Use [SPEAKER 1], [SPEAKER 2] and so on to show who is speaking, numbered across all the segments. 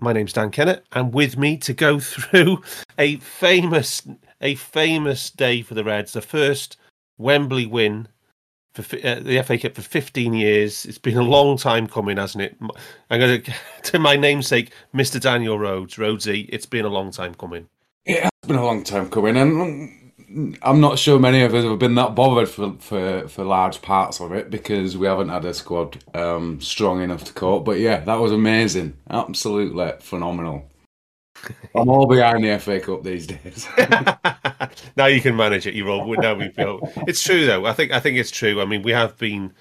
[SPEAKER 1] My name's Dan Kennett, and with me to go through a famous, a famous day for the Reds, the first Wembley win for uh, the FA Cup for 15 years. It's been a long time coming, hasn't it? I'm going to, to my namesake, Mr. Daniel Rhodes, Rhodesy. It's been a long time coming.
[SPEAKER 2] It has been a long time coming, and I'm not sure many of us have been that bothered for, for, for large parts of it because we haven't had a squad um, strong enough to cope. But yeah, that was amazing. Absolutely phenomenal. I'm all behind the FA Cup these days.
[SPEAKER 1] now you can manage it. You're all now we feel it's true though. I think I think it's true. I mean, we have been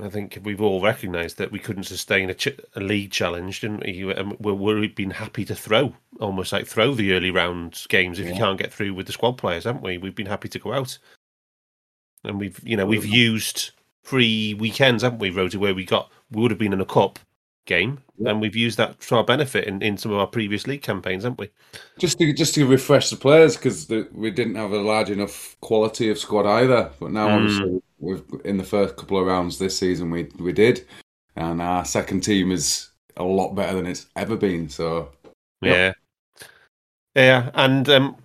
[SPEAKER 1] I think we've all recognised that we couldn't sustain a, ch- a league challenge, didn't we? Um, we we've been happy to throw, almost like throw the early round games if yeah. you can't get through with the squad players, haven't we? We've been happy to go out, and we've you know we've used free weekends, haven't we, Rhodesy, where we got we would have been in a cup game, yeah. and we've used that to our benefit in, in some of our previous league campaigns, haven't we?
[SPEAKER 2] Just to just to refresh the players because we didn't have a large enough quality of squad either, but now mm. obviously we've in the first couple of rounds this season we we did, and our second team is a lot better than it's ever been. So
[SPEAKER 1] yeah, yeah, and um,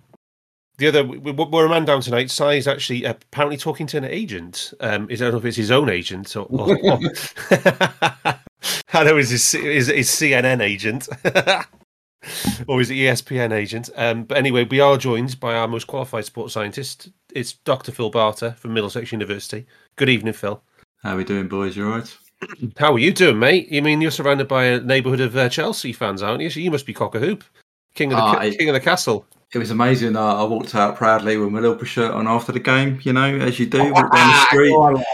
[SPEAKER 1] the other we're a man down tonight. Si is actually apparently talking to an agent. Um, I don't know if it's his own agent or. or, or... I know it's his, his, his CNN agent. or is it ESPN agent? Um, but anyway, we are joined by our most qualified sports scientist. It's Dr. Phil Barter from Middlesex University. Good evening, Phil.
[SPEAKER 3] How are we doing, boys? You all right?
[SPEAKER 1] How are you doing, mate? You mean you're surrounded by a neighbourhood of uh, Chelsea fans, aren't you? So you must be cock a hoop, king of the uh, king of the castle.
[SPEAKER 3] It was amazing. Uh, I walked out proudly with my little shirt on after the game. You know, as you do, walk down the street.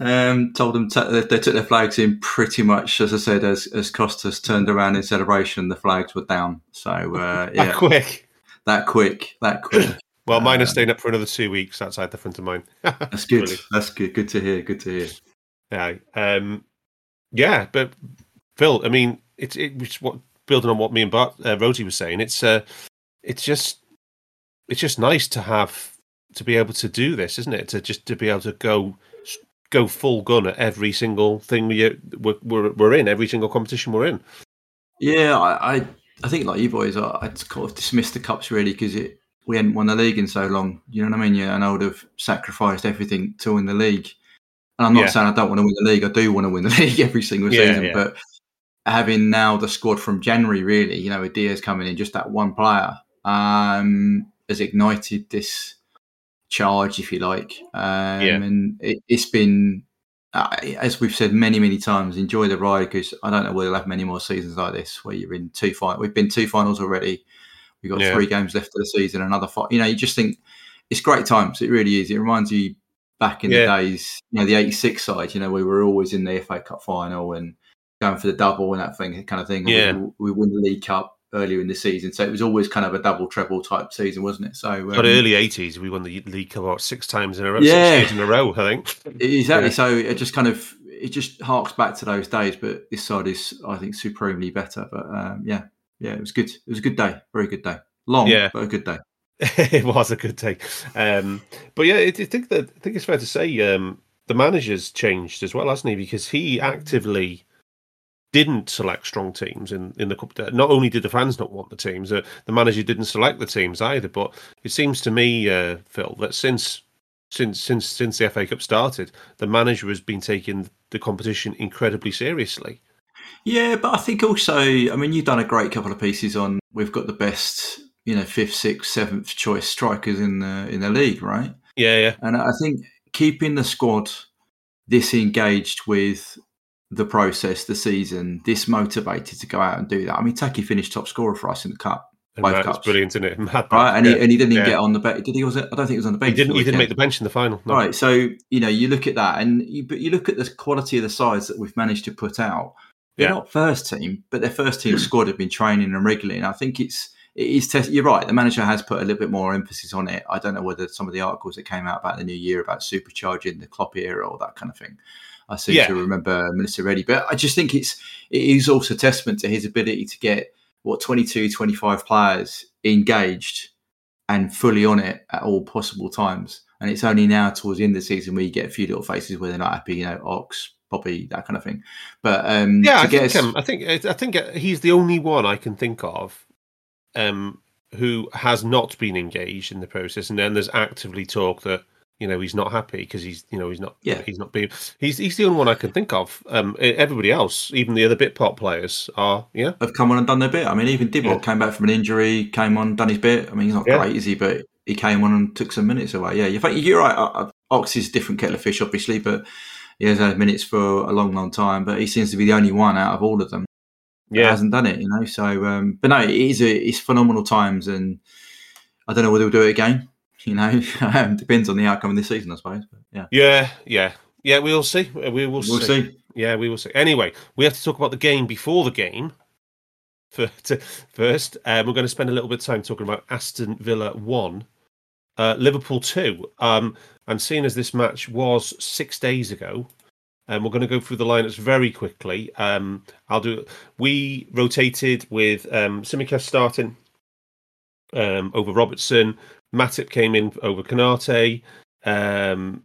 [SPEAKER 3] Um, told them t- they took their flags in pretty much as I said as as Costas turned around in celebration. The flags were down. So uh, yeah,
[SPEAKER 1] that quick,
[SPEAKER 3] that quick, that quick.
[SPEAKER 1] well, mine is uh, staying up for another two weeks outside the front of mine.
[SPEAKER 3] that's good. That's good. Good to hear. Good to hear.
[SPEAKER 1] Yeah, um, yeah, but Phil, I mean, it's it's what building on what me and Bart uh, Rhodesy was saying. It's uh, it's just it's just nice to have to be able to do this, isn't it? To just to be able to go go full gun at every single thing we, we're, we're, we're in, every single competition we're in.
[SPEAKER 3] Yeah, I, I, I think like you boys, I, I kind of dismissed the cups really because it we hadn't won the league in so long. You know what I mean? Yeah, and I would have sacrificed everything to win the league. And I'm not yeah. saying I don't want to win the league. I do want to win the league every single yeah, season, yeah. but having now the squad from January, really, you know, with Diaz coming in, just that one player, um, has ignited this charge, if you like. Um, yeah. And it, has been, uh, as we've said many, many times, enjoy the ride because I don't know whether we'll have many more seasons like this where you're in two finals. We've been two finals already. We've got yeah. three games left of the season, another fight. You know, you just think it's great times. It really is. It reminds you back in yeah. the days, you know, the 86 side, you know, we were always in the FA Cup final and going for the double and that thing, kind of thing.
[SPEAKER 1] Yeah.
[SPEAKER 3] We, we win the League Cup earlier in the season. So it was always kind of a double treble type season, wasn't it? So um,
[SPEAKER 1] but early eighties, we won the league cup about six times in a row, yeah, six years in a row, I think.
[SPEAKER 3] Exactly. Yeah. So it just kind of it just harks back to those days. But this side is, I think, supremely better. But um, yeah, yeah, it was good. It was a good day, very good day. Long, yeah. but a good day.
[SPEAKER 1] it was a good day. Um, but yeah, I think that I think it's fair to say um, the manager's changed as well, hasn't he? Because he actively didn't select strong teams in, in the cup. Not only did the fans not want the teams, uh, the manager didn't select the teams either. But it seems to me, uh, Phil, that since since since since the FA Cup started, the manager has been taking the competition incredibly seriously.
[SPEAKER 3] Yeah, but I think also, I mean, you've done a great couple of pieces on. We've got the best, you know, fifth, sixth, seventh choice strikers in the in the league, right?
[SPEAKER 1] Yeah, yeah.
[SPEAKER 3] And I think keeping the squad this engaged with the process, the season, this motivated to go out and do that. I mean, Taki finished top scorer for us in the cup.
[SPEAKER 1] And
[SPEAKER 3] Both cups.
[SPEAKER 1] brilliant, isn't it? Mad,
[SPEAKER 3] Right, and,
[SPEAKER 1] yeah.
[SPEAKER 3] he, and he didn't even
[SPEAKER 1] Yeah.
[SPEAKER 3] get on the bench. Did he? Was it? I don't think he was on the bench.
[SPEAKER 1] He didn't. He didn't make the bench in the final. No.
[SPEAKER 3] Right. So you know, you look at that, and you, but you look at the quality of the sides that we've managed to put out. They're
[SPEAKER 1] Yeah.
[SPEAKER 3] not first team, but their first team squad have been training and regularly, and I think it's it is. Test- you're right. The manager has put a little bit more emphasis on it. I don't know whether some of the articles that came out about the new year about supercharging the Klopp era or that kind of thing. I seem
[SPEAKER 1] Yeah.
[SPEAKER 3] to remember Minister Reddy, but I just think it's it is also testament to his ability to get what 22, 25 players engaged and fully on it at all possible times. And it's only now towards the end of the season where you get a few little faces where they're not happy, you know, Ox, Bobby, that kind of thing. But um,
[SPEAKER 1] Yeah, I think,
[SPEAKER 3] us-
[SPEAKER 1] um, I think I think he's the only one I can think of um, who has not been engaged in the process, and then there's actively talk that you know he's not happy because he's you know he's not
[SPEAKER 3] Yeah.
[SPEAKER 1] he's not being he's he's the only one I can think of. Um, everybody else, even the other Bitpop players, are yeah
[SPEAKER 3] have come on and done their bit. I mean, even Dibble
[SPEAKER 1] Yeah.
[SPEAKER 3] came back from an injury, came on, done his bit. I mean, he's not
[SPEAKER 1] Yeah.
[SPEAKER 3] great, is he? But he came on and took some minutes away. Yeah, you think you're right. Uh, uh, Ox is a different kettle of fish, obviously, but he has had minutes for a long, long time. But he seems to be the only one out of all of them that
[SPEAKER 1] yeah
[SPEAKER 3] hasn't done it. You know, so um, but no, it is a, it's phenomenal times, and I don't know whether we'll do it again. You know, um, depends on the outcome of this season, I suppose. But yeah,
[SPEAKER 1] yeah yeah yeah. We'll see. We will
[SPEAKER 3] we'll
[SPEAKER 1] see.
[SPEAKER 3] see.
[SPEAKER 1] Yeah, we will see. Anyway, we have to talk about the game before the game. For, to, first, um, we're going to spend a little bit of time talking about Aston Villa one, uh, Liverpool two. Um, and seeing as this match was six days ago, um, we're going to go through the lineups very quickly. Um, I'll do. We rotated with um, Tsimikas starting um, over Robertson. Matip came in over Konate. Um,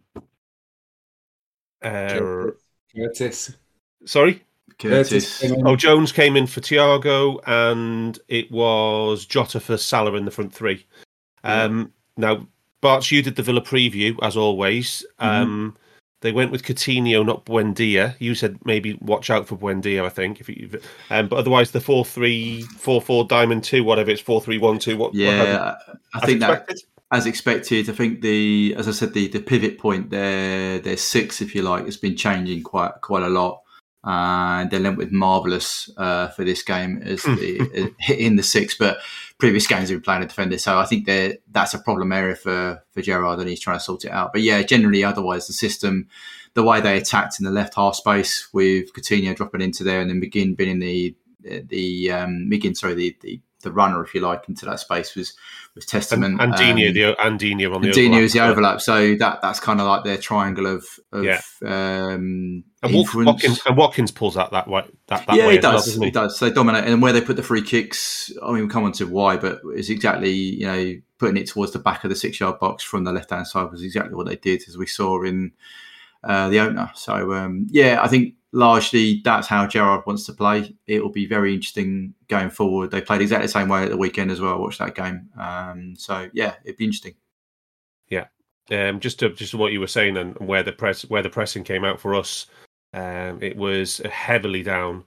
[SPEAKER 1] uh,
[SPEAKER 2] Curtis.
[SPEAKER 1] sorry.
[SPEAKER 3] Curtis.
[SPEAKER 2] came.
[SPEAKER 1] Oh, Jones came in for Thiago, and it was Jota for Salah in the front three. Um, now, Barts, you did the Villa preview as always. Um, They went with Coutinho, not Buendia. You said maybe watch out for Buendia. I think, if you, um, but otherwise the four three four four diamond two, whatever it's four three one two. What? what
[SPEAKER 3] Yeah, I
[SPEAKER 1] as
[SPEAKER 3] think that as expected. I think the as I said the the pivot point there there's six if you like has been changing quite quite a lot. And they went with marvelous uh, for this game as the in the six, but previous games we've been playing a defender, so I think that that's a problem area for for Gerrard, and he's trying to sort it out. But yeah, generally, otherwise the system, the way they attacked in the left half space with Coutinho dropping into there, and then McGinn being in the the um, McGinn, sorry, the, the the runner, if you like, into that space was testament.
[SPEAKER 1] and Digne,
[SPEAKER 3] Um,
[SPEAKER 1] the and Digne on the
[SPEAKER 3] and
[SPEAKER 1] overlap.
[SPEAKER 3] is the overlap, so that that's kind of like their triangle of, of
[SPEAKER 1] Yeah.
[SPEAKER 3] um,
[SPEAKER 1] And,
[SPEAKER 3] influence.
[SPEAKER 1] Watkins, and Watkins pulls out that way. That, that
[SPEAKER 3] yeah,
[SPEAKER 1] way
[SPEAKER 3] he
[SPEAKER 1] well,
[SPEAKER 3] does.
[SPEAKER 1] doesn't
[SPEAKER 3] he?
[SPEAKER 1] he?
[SPEAKER 3] does. They dominate, and where they put the free kicks. I mean, we'll come on to why, but it's exactly you know putting it towards the back of the six-yard box from the left-hand side was exactly what they did, as we saw in uh, the opener. So um, yeah, I think largely that's how Gerrard wants to play. It will be very interesting going forward. They played exactly the same way at the weekend as well. I watched that game. Um, so yeah, it'd be interesting.
[SPEAKER 1] Yeah, um, just to just to what you were saying and where the press where the pressing came out for us, um, it was heavily down.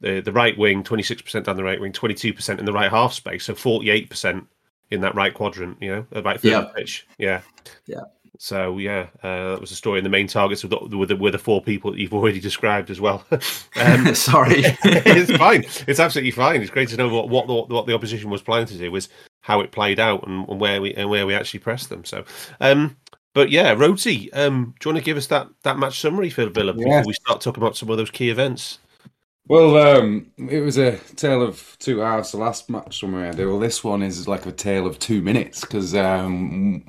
[SPEAKER 1] The the right wing, twenty six percent down the right wing, twenty two percent in the right half space, so forty eight percent in that right quadrant. You know, about right third
[SPEAKER 3] Yeah.
[SPEAKER 1] pitch. Yeah,
[SPEAKER 3] Yeah.
[SPEAKER 1] So yeah, uh, that was the story. And the main targets were the, were the, were the four people that you've already described as well. um,
[SPEAKER 3] Sorry.
[SPEAKER 1] it's fine. It's absolutely fine. It's great to know what what the, what the opposition was planning to do was how it played out and, and where we and where we actually pressed them. So, um, but yeah, Rhodesy, um, do you want to give us that that match summary for Villa before
[SPEAKER 2] Yes.
[SPEAKER 1] we start talking about some of those key events?
[SPEAKER 2] Well, um, it was a tale of two halves. The last match when we had it. Well, this one is like a tale of two minutes because um,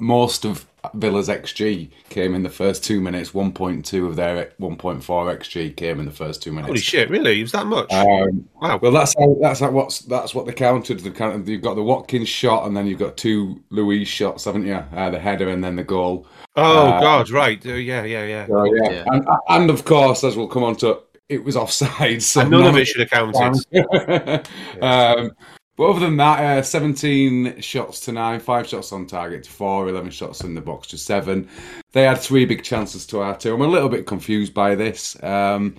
[SPEAKER 2] most of Villa's XG came in the first two minutes. 1.2 of their 1.4 XG came in the first two minutes.
[SPEAKER 1] Holy shit! Really? It was that much?
[SPEAKER 2] Um,
[SPEAKER 1] wow.
[SPEAKER 2] well, that's how that's how what's that's what they counted. The kind you've got the Watkins shot, and then you've got two Luiz shots, haven't you? Uh, the header and then the goal.
[SPEAKER 1] oh
[SPEAKER 2] uh,
[SPEAKER 1] God! Right. Uh, yeah. Yeah. Yeah.
[SPEAKER 2] So, yeah.
[SPEAKER 3] Yeah.
[SPEAKER 2] And, and of course, as we'll come on to, it was offside. So
[SPEAKER 1] And none of it should have counted.
[SPEAKER 2] um, but other than that, uh, 17 shots to nine, five shots on target to four, 11 shots in the box to seven. They had three big chances to our two. I'm a little bit confused by this. Um,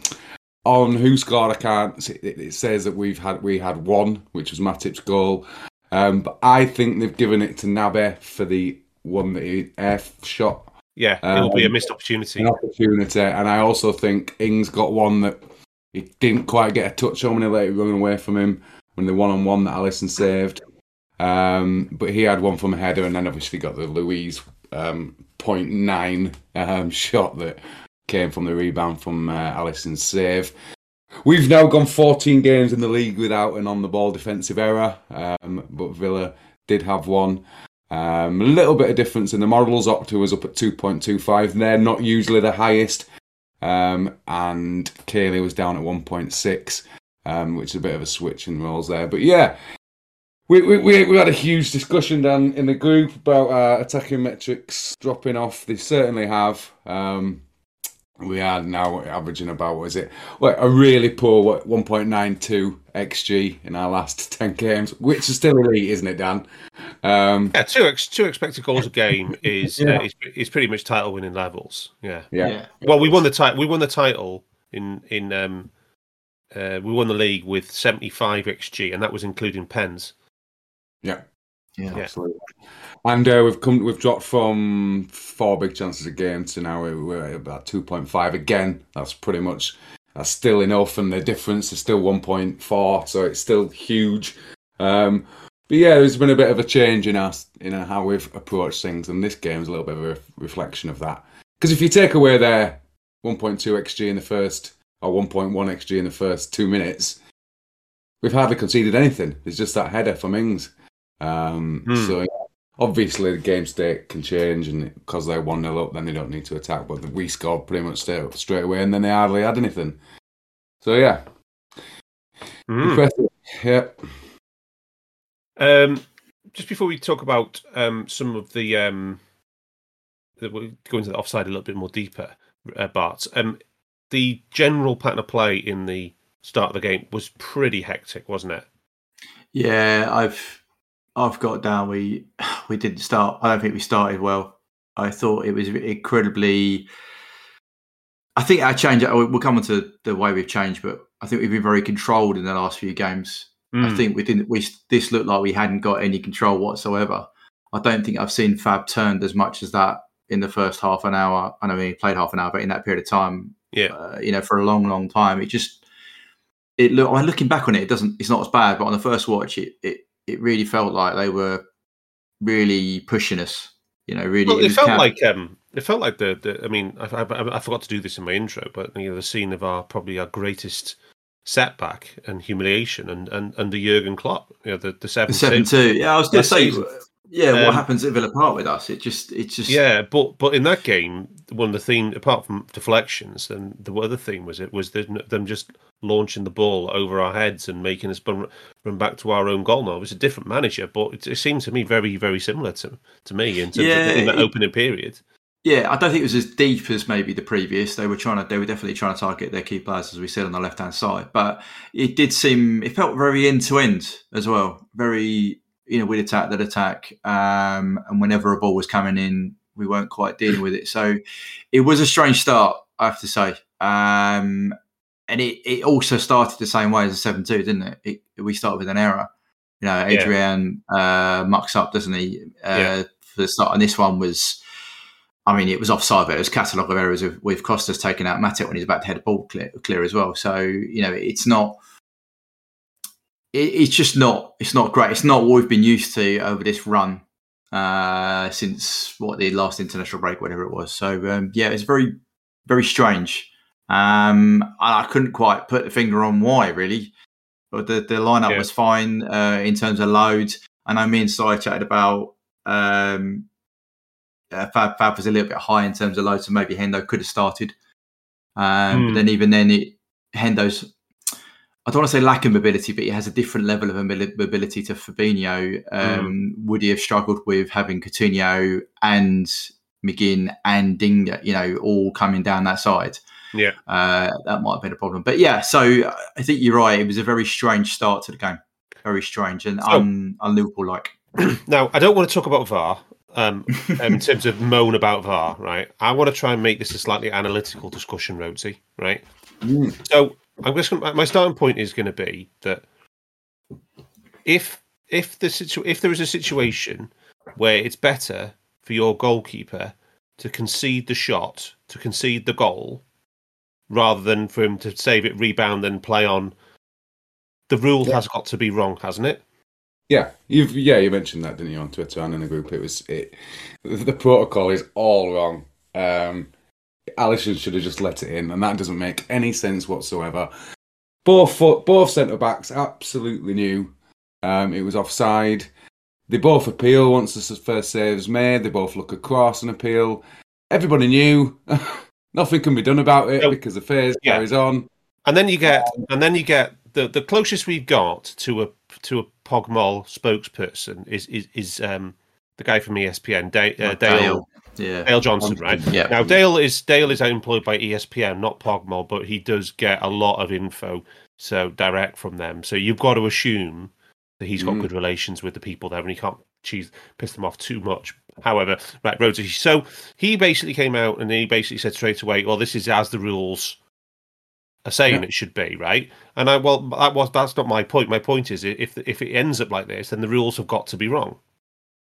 [SPEAKER 2] on who scored, I can't. It, it says that we've had we had one, which was Matip's goal. Um, but I think they've given it to Naby for the one that he air shot.
[SPEAKER 1] Yeah, it'll be a
[SPEAKER 2] Um,
[SPEAKER 1] missed opportunity.
[SPEAKER 2] An opportunity, and I also think Ings got one that he didn't quite get a touch on when he let it run away from him when the one on one that Alisson saved. Um, but he had one from a header, and then obviously got the Luiz um, 0.9 um, shot that came from the rebound from uh, Alisson's save. We've now gone 14 games in the league without an on the ball defensive error, um, but Villa did have one. Um, a little bit of difference in the models. Opta was up at 2.25. They're not usually the highest. Um, and Caley was down at 1.6, um, which is a bit of a switch in roles there. But yeah, we, we, we, we had a huge discussion down in the group about uh, attacking metrics dropping off. They certainly have. Um, we are now averaging about, what is it? Well, a really poor what, 1.92 XG in our last 10 games, which is still elite, isn't it, Dan? Um,
[SPEAKER 1] Yeah, two ex- two expected goals a game is
[SPEAKER 2] Yeah.
[SPEAKER 1] uh, is, is pretty much title winning levels. Yeah.
[SPEAKER 2] yeah.
[SPEAKER 1] Well, we won the title. We won the title in in um, uh, we won the league with seventy five xg, and that was including pens.
[SPEAKER 2] Yeah.
[SPEAKER 3] Yeah.
[SPEAKER 2] Absolutely. And uh, we've come, we've dropped from four big chances a game to now we're, we're about two point five again. That's pretty much that's still enough, and the difference is still one point four, so it's still huge. Um, but yeah, there's been a bit of a change in us in how we've approached things, and this game's a little bit of a reflection of that. Because if you take away their 1.2 xg in the first or 1.1 xg in the first two minutes, we've hardly conceded anything. It's just that header from Ings. Um,
[SPEAKER 1] Hmm.
[SPEAKER 2] So obviously the game state can change, and because they're one 0 up, then they don't need to attack. But we scored pretty much straight, straight away, and then they hardly had anything. So yeah,
[SPEAKER 1] Mm.
[SPEAKER 2] impressive. Yeah,
[SPEAKER 1] Um, just before we talk about um, some of the, um, the we'll go into the offside a little bit more deeper, uh, Bart. Um, the general pattern of play in the start of the game was pretty hectic, wasn't it?
[SPEAKER 3] Yeah, I've I've got down. We we didn't start. I don't think we started well. I thought it was incredibly. I think our change. We'll come on to the way we've changed, but I think we've been very controlled in the last few games. I
[SPEAKER 1] Mm.
[SPEAKER 3] think we didn't. We this looked like we hadn't got any control whatsoever. I don't think I've seen Fab turned as much as that in the first half an hour. I know he played half an hour, but in that period of time,
[SPEAKER 1] Yeah.
[SPEAKER 3] uh, you know, for a long, long time, it just it look. I'm looking back on it, it doesn't. It's not as bad, but on the first watch, it it it really felt like they were really pushing us. You know, really.
[SPEAKER 1] Well, it felt like um, it felt like the, the I mean, I, I, I forgot to do this in my intro, but you know, the scene of our probably our greatest setback and humiliation, and and under Jurgen Klopp, you know, the the seven
[SPEAKER 3] the seven
[SPEAKER 1] two.
[SPEAKER 3] two. Yeah, I was going to say. Yeah,
[SPEAKER 1] Um,
[SPEAKER 3] what happens at Villa Park with us? It just, it just.
[SPEAKER 1] Yeah, but but in that game, one of the theme, apart from deflections, and the other theme was it was them them just launching the ball over our heads and making us run, run back to our own goal. Now it was a different manager, but it, it seemed to me very very similar to to me in terms
[SPEAKER 3] Yeah,
[SPEAKER 1] of in that
[SPEAKER 3] it-
[SPEAKER 1] opening period.
[SPEAKER 3] Yeah, I don't think it was as deep as maybe the previous. They were trying to, they were definitely trying to target their key players, as we said on the left hand side. But it did seem, it felt very end to end as well. Very, you know, we'd attack, that attack, um, and whenever a ball was coming in, we weren't quite dealing with it. So it was a strange start, I have to say. Um, and it, it also started the same way as a seven two, didn't it? it? We started with an error. You know, Adrian uh, mucks up, doesn't he? Uh,
[SPEAKER 1] Yeah.
[SPEAKER 3] For the start, and this one was. I mean, it was offside, but it was catalogue of errors with, with Costas taking out Matip when he's about to head a ball clear, clear as well. So you know, it's not. It, it's just not. It's not great. It's not what we've been used to over this run uh, since what the last international break, whatever it was. So um, yeah, it's very, very strange. Um, and I couldn't quite put the finger on why really. But the the lineup
[SPEAKER 1] Yeah.
[SPEAKER 3] was fine uh, in terms of load. I know me and Si chatted about um, uh, Fab, Fab was a little bit high in terms of load, so maybe Hendo could have started. Um,
[SPEAKER 1] Hmm.
[SPEAKER 3] But then even then, it, Hendo's I don't want to say lack of mobility, but he has a different level of mobility to Fabinho. Um, Would he have struggled with having Coutinho and McGinn and Ding, you know, all coming down that side?
[SPEAKER 1] Yeah.
[SPEAKER 3] Uh, that might have been a problem. But yeah, so I think you're right. It was a very strange start to the game. Very strange and
[SPEAKER 1] So-
[SPEAKER 3] un, un Liverpool like.
[SPEAKER 1] Now, I don't want to talk about VAR um, in terms of moan about VAR, right? I want to try and make this a slightly analytical discussion, Rhodesy, right?
[SPEAKER 2] Mm.
[SPEAKER 1] So, I'm just gonna, my starting point is going to be that if if the situ- if there is a situation where it's better for your goalkeeper to concede the shot, to concede the goal, rather than for him to save it, rebound, and play on, the rule
[SPEAKER 2] Yeah.
[SPEAKER 1] has got to be wrong, hasn't it?
[SPEAKER 2] Yeah, you've yeah you mentioned that, didn't you, on Twitter and in the group? It was it. The protocol is all wrong. Um, Alisson should have just let it in, and that doesn't make any sense whatsoever. Both foot, both centre backs absolutely knew um, it was offside. They both appeal once the first save is made. They both look across and appeal. Everybody knew. Nothing can be done about it
[SPEAKER 1] No.
[SPEAKER 2] because the phase
[SPEAKER 1] Yeah.
[SPEAKER 2] carries on.
[SPEAKER 1] And then you get, and then you get the the closest we've got to a to a PGMOL spokesperson is is is um the guy from ESPN, Da- uh, Dale
[SPEAKER 3] Yeah.
[SPEAKER 1] Dale Johnson, right?
[SPEAKER 3] Yeah.
[SPEAKER 1] Now Dale is Dale is employed by ESPN, not PGMOL, but he does get a lot of info so direct from them. So you've got to assume that he's got
[SPEAKER 2] Mm.
[SPEAKER 1] good relations with the people there, and he can't cheese piss them off too much. However, right, Rhodesy. So he basically came out and he basically said straight away, "Well, this is as the rules are saying
[SPEAKER 2] Yeah.
[SPEAKER 1] it should be, right?" And I, well, that was that's not my point. My point is, if if it ends up like this, then the rules have got to be wrong.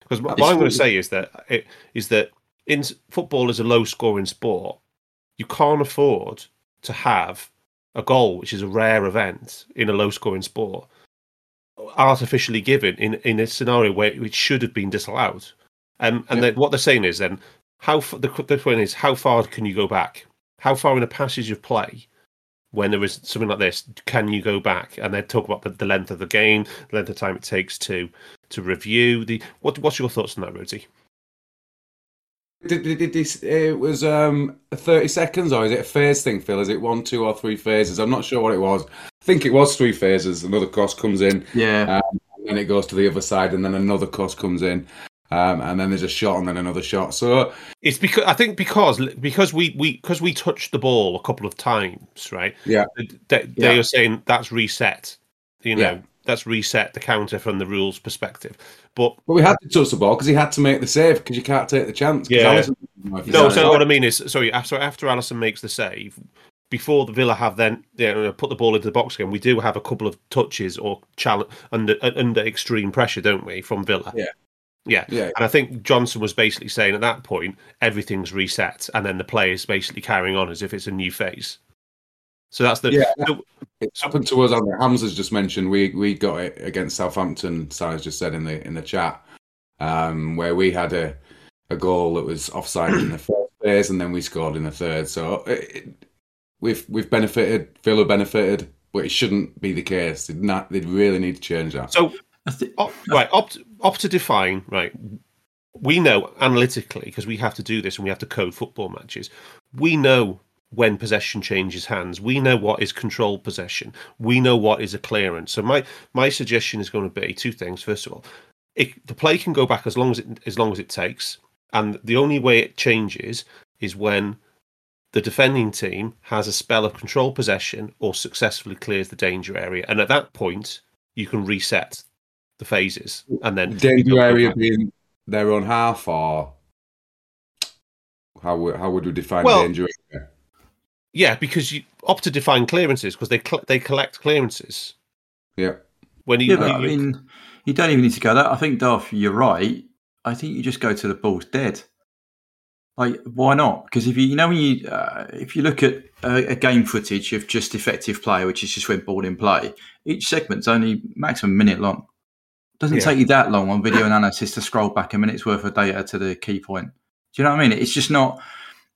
[SPEAKER 1] Because what
[SPEAKER 3] It's
[SPEAKER 1] I'm going to say is that it is that in football is a low scoring sport. You can't afford to have a goal, which is a rare event in a low scoring sport, artificially given in, in a scenario where it should have been disallowed. Um, and
[SPEAKER 2] Yeah.
[SPEAKER 1] then what they're saying is then how f- the the point is how far can you go back? How far in a passage of play, when there is something like this, can you go back? And they talk about the, the length of the game, the length of time it takes to to review the. What what's your thoughts on that, Rhodesy?
[SPEAKER 2] Did, did, did this, it was um, 30 seconds, or is it a phase thing, Phil? Is it one, two, or three phases? I'm not sure what it was. I think it was three phases. Another cross comes in,
[SPEAKER 3] Yeah.
[SPEAKER 2] and then it goes to the other side, and then another cross comes in, um, and then there's a shot, and then another shot. So,
[SPEAKER 1] It's because I think because because we we because we touched the ball a couple of times, right?
[SPEAKER 2] yeah,
[SPEAKER 1] They, they
[SPEAKER 3] Yeah.
[SPEAKER 1] are saying that's reset. You know,
[SPEAKER 2] Yeah.
[SPEAKER 1] That's reset the counter from the rules perspective. But
[SPEAKER 2] but we had to touch the ball because he had to make the save because you can't take the chance.
[SPEAKER 1] Yeah.
[SPEAKER 2] Alisson-
[SPEAKER 1] no,
[SPEAKER 3] Exactly.
[SPEAKER 1] so what I mean is, sorry, after after Alisson makes the save, before the Villa have then you uh, know, put the ball into the box again, we do have a couple of touches or challenge under uh, under extreme pressure, don't we, from Villa?
[SPEAKER 2] Yeah.
[SPEAKER 1] Yeah.
[SPEAKER 2] Yeah.
[SPEAKER 1] And I think Johnson was basically saying at that point everything's reset, and then the players basically carrying on as if it's a new phase. So that's the
[SPEAKER 2] Yeah.
[SPEAKER 1] so-
[SPEAKER 2] It's happened to us. On the Hamza's just mentioned we we got it against Southampton. Si's just said in the in the chat um, where we had a a goal that was offside in the first phase, and then we scored in the third. So it, it- we've we've benefited. Villa benefited, but it shouldn't be the case. They'd not. They'd really need to change that.
[SPEAKER 1] so
[SPEAKER 3] I
[SPEAKER 1] Op, right, opt, opt to define, right. We know analytically, because we have to do this and we have to code football matches, we know when possession changes hands. We know what is controlled possession. We know what is a clearance. So my, my suggestion is going to be two things. First of all, it, the play can go back as long as it as long as it takes. And the only way it changes is when the defending team has a spell of control possession or successfully clears the danger area. And at that point, you can reset the phases and then
[SPEAKER 2] Danger area being their own half, or how would- how would we define
[SPEAKER 1] Well-
[SPEAKER 2] danger area?
[SPEAKER 1] Yeah because you opt to define clearances because they cl- they collect clearances
[SPEAKER 2] Yeah,
[SPEAKER 1] when you,
[SPEAKER 3] Yeah, but I
[SPEAKER 1] you-
[SPEAKER 3] mean, you don't even need to go that. I think, Darth, you're right. I think you just go to the ball's dead. Like, why not? Because if you, you know, when you, uh, if you look at a, a game footage of just effective play, which is just when ball in play, each segment's only maximum a minute long. doesn't
[SPEAKER 1] Yeah.
[SPEAKER 3] take you that long on video analysis to scroll back a minute's worth of data to the key point. Do you know what I mean? It's just not.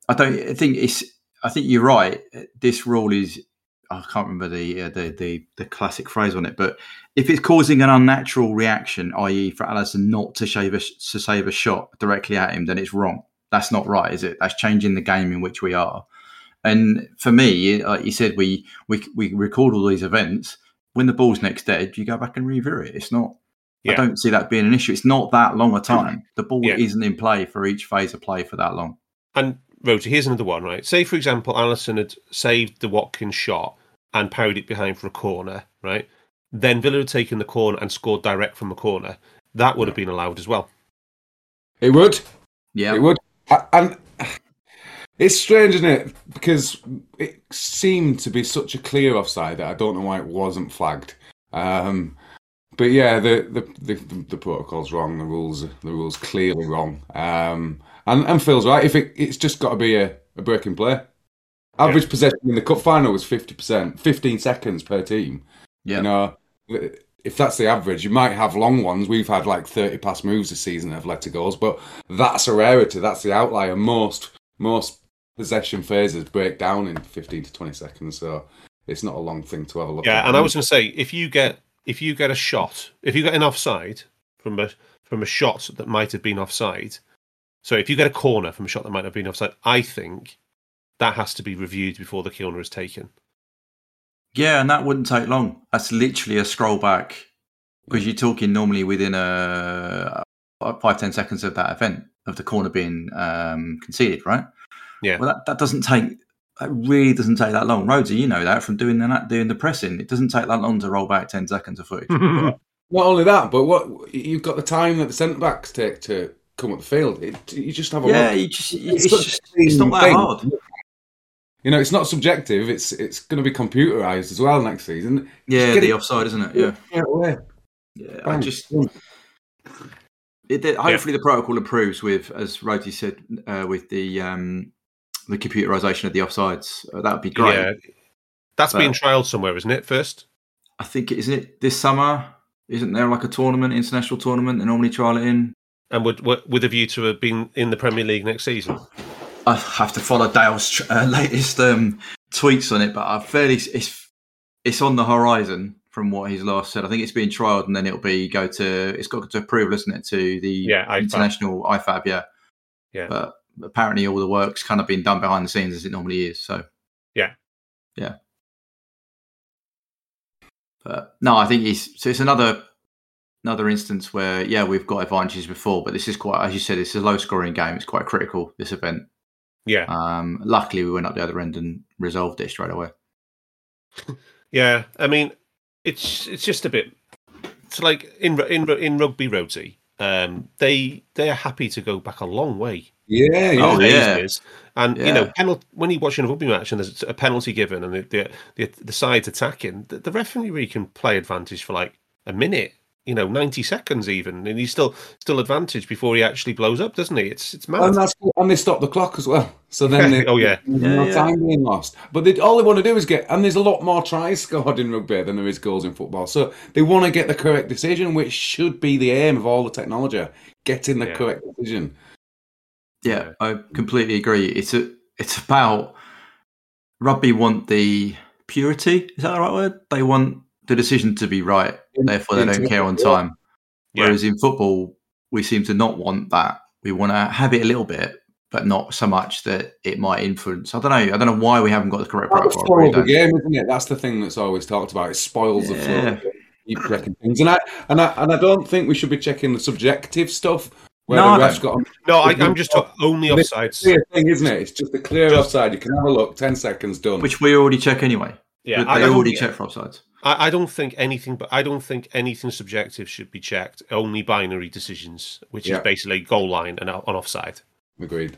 [SPEAKER 3] I don't. I think it's. I think you're right. This rule is. I can't remember the uh, the, the the classic phrase on it, but if it's causing an unnatural reaction, i.e., for Alisson not to save a to save a shot directly at him, then it's wrong. That's not right, is it? That's changing the game in which we are. And for me, like you said, we we we record all these events. When the ball's next dead, you go back and review it. It's not. I don't see that being an issue. It's not that long a time. The ball
[SPEAKER 1] Yeah.
[SPEAKER 3] isn't in play for each phase of play for that long.
[SPEAKER 1] and Rota, here's another one right say for example Alisson had saved the Watkins shot and parried it behind for a corner right then Villa had taken the corner and scored direct from the corner that would have been allowed as well
[SPEAKER 2] it would.
[SPEAKER 3] Yeah,
[SPEAKER 2] It would. And It's strange, isn't it? Because it seemed to be such a clear offside that I don't know why it wasn't flagged. Um, but yeah, the, the the, the protocol's wrong. The rules the rules clearly wrong. Um, and and Phil's right. If it, it's just got to be a, a breaking play. Average yeah. possession in the cup final was fifty percent, fifteen seconds per team. Yeah. You know, if that's the average, you might have long ones. We've had like thirty pass moves this season that have led to goals, but that's a rarity. That's the outlier. Most most possession phases break down in fifteen to twenty seconds. So it's not a long thing to have a look.
[SPEAKER 1] Yeah,
[SPEAKER 2] at.
[SPEAKER 1] and I was going to say if you get if you get a shot, if you get an offside from a from a shot that might have been offside, so if you get a corner from a shot that might have been offside, I think that has to be reviewed before the corner is taken.
[SPEAKER 3] Yeah, and that wouldn't take long. That's literally a scroll back because you're talking normally within a five ten seconds of that event of the corner being um, conceded, right?
[SPEAKER 1] Yeah.
[SPEAKER 3] Well, that, that doesn't take that really doesn't take that long. Rhodesy, you know that from doing that, doing the pressing. It doesn't take that long to roll back ten seconds of footage.
[SPEAKER 2] Not only that, but what you've got the time that the centre backs take to come up the field. It, you just have a
[SPEAKER 3] yeah.
[SPEAKER 2] Look.
[SPEAKER 3] You just it's, it's, just, it's not that thing. hard.
[SPEAKER 2] You know, it's not subjective. It's it's going to be computerized as well next season.
[SPEAKER 3] Yeah, the it, offside, isn't it? Yeah.
[SPEAKER 2] Yeah,
[SPEAKER 3] yeah I just. It, it, hopefully, yeah. the protocol improves with, as Rhodesy said, uh, with the um, the computerization of the offsides. Uh, that would be great. Yeah,
[SPEAKER 1] that's but being trialed somewhere, isn't it? First,
[SPEAKER 3] I think isn't it this summer? Isn't there like a tournament, international tournament? They normally trial it in,
[SPEAKER 1] and would with a view to have been in the Premier League next season.
[SPEAKER 3] I have to follow Dale's uh, latest um, tweets on it, but I'm fairly it's it's on the horizon from what he's last said. I think it's being trialed, and then it'll be go to it's got to approval, isn't it, to the
[SPEAKER 1] yeah,
[SPEAKER 3] international IFAB, yeah,
[SPEAKER 1] yeah.
[SPEAKER 3] But apparently all the work's kind of been done behind the scenes as it normally is. So
[SPEAKER 1] yeah,
[SPEAKER 3] yeah. But no, I think he's so it's another another instance where yeah we've got advantages before, but this is quite as you said it's a low scoring game. It's quite critical this event.
[SPEAKER 1] Yeah.
[SPEAKER 3] Um. Luckily, we went up the other end and resolved it straight away.
[SPEAKER 1] yeah, I mean, it's it's just a bit. It's like in in in rugby, Rhodesy, um, they they are happy to go back a long way
[SPEAKER 2] yeah, yeah.
[SPEAKER 3] Oh, yeah.
[SPEAKER 1] And yeah. you know, penalty, when you're watching a rugby match and there's a penalty given and the the, the, the side's attacking, the, the referee can play advantage for like a minute, you know, ninety seconds even, and he's still still advantage before he actually blows up, doesn't he? It's it's mad.
[SPEAKER 2] And that's and they stop the clock as well. So then, they,
[SPEAKER 1] oh yeah,
[SPEAKER 2] no yeah, time being lost. But they, all they want to do is get, and there's a lot more tries scored in rugby than there is goals in football. So they want to get the correct decision, which should be the aim of all the technology, getting the correct decision.
[SPEAKER 3] Yeah, I completely agree. It's a it's about rugby want the purity. Is that the right word? They want the decision to be right. Therefore, they don't care on time. Yeah. Whereas in football, we seem to not want that. We want to have it a little bit, but not so much that it might influence. I don't know. I don't know why we haven't got the correct
[SPEAKER 2] that's protocol. the game, isn't it? That's the thing that's always talked about. It spoils yeah. the flow. Keep checking things, and I and I and I don't think we should be checking the subjective stuff
[SPEAKER 1] where no, the ref's got. No, I, am just talking only offsides.
[SPEAKER 2] Clear thing, isn't it? It's just a clear just, offside. You can have a look. Ten seconds done.
[SPEAKER 3] Which we already check anyway.
[SPEAKER 1] Yeah,
[SPEAKER 3] they already check for offsides.
[SPEAKER 1] I, I, don't think anything, but I don't think anything subjective should be checked. Only binary decisions, which yeah. is basically goal line and on offside.
[SPEAKER 2] Agreed.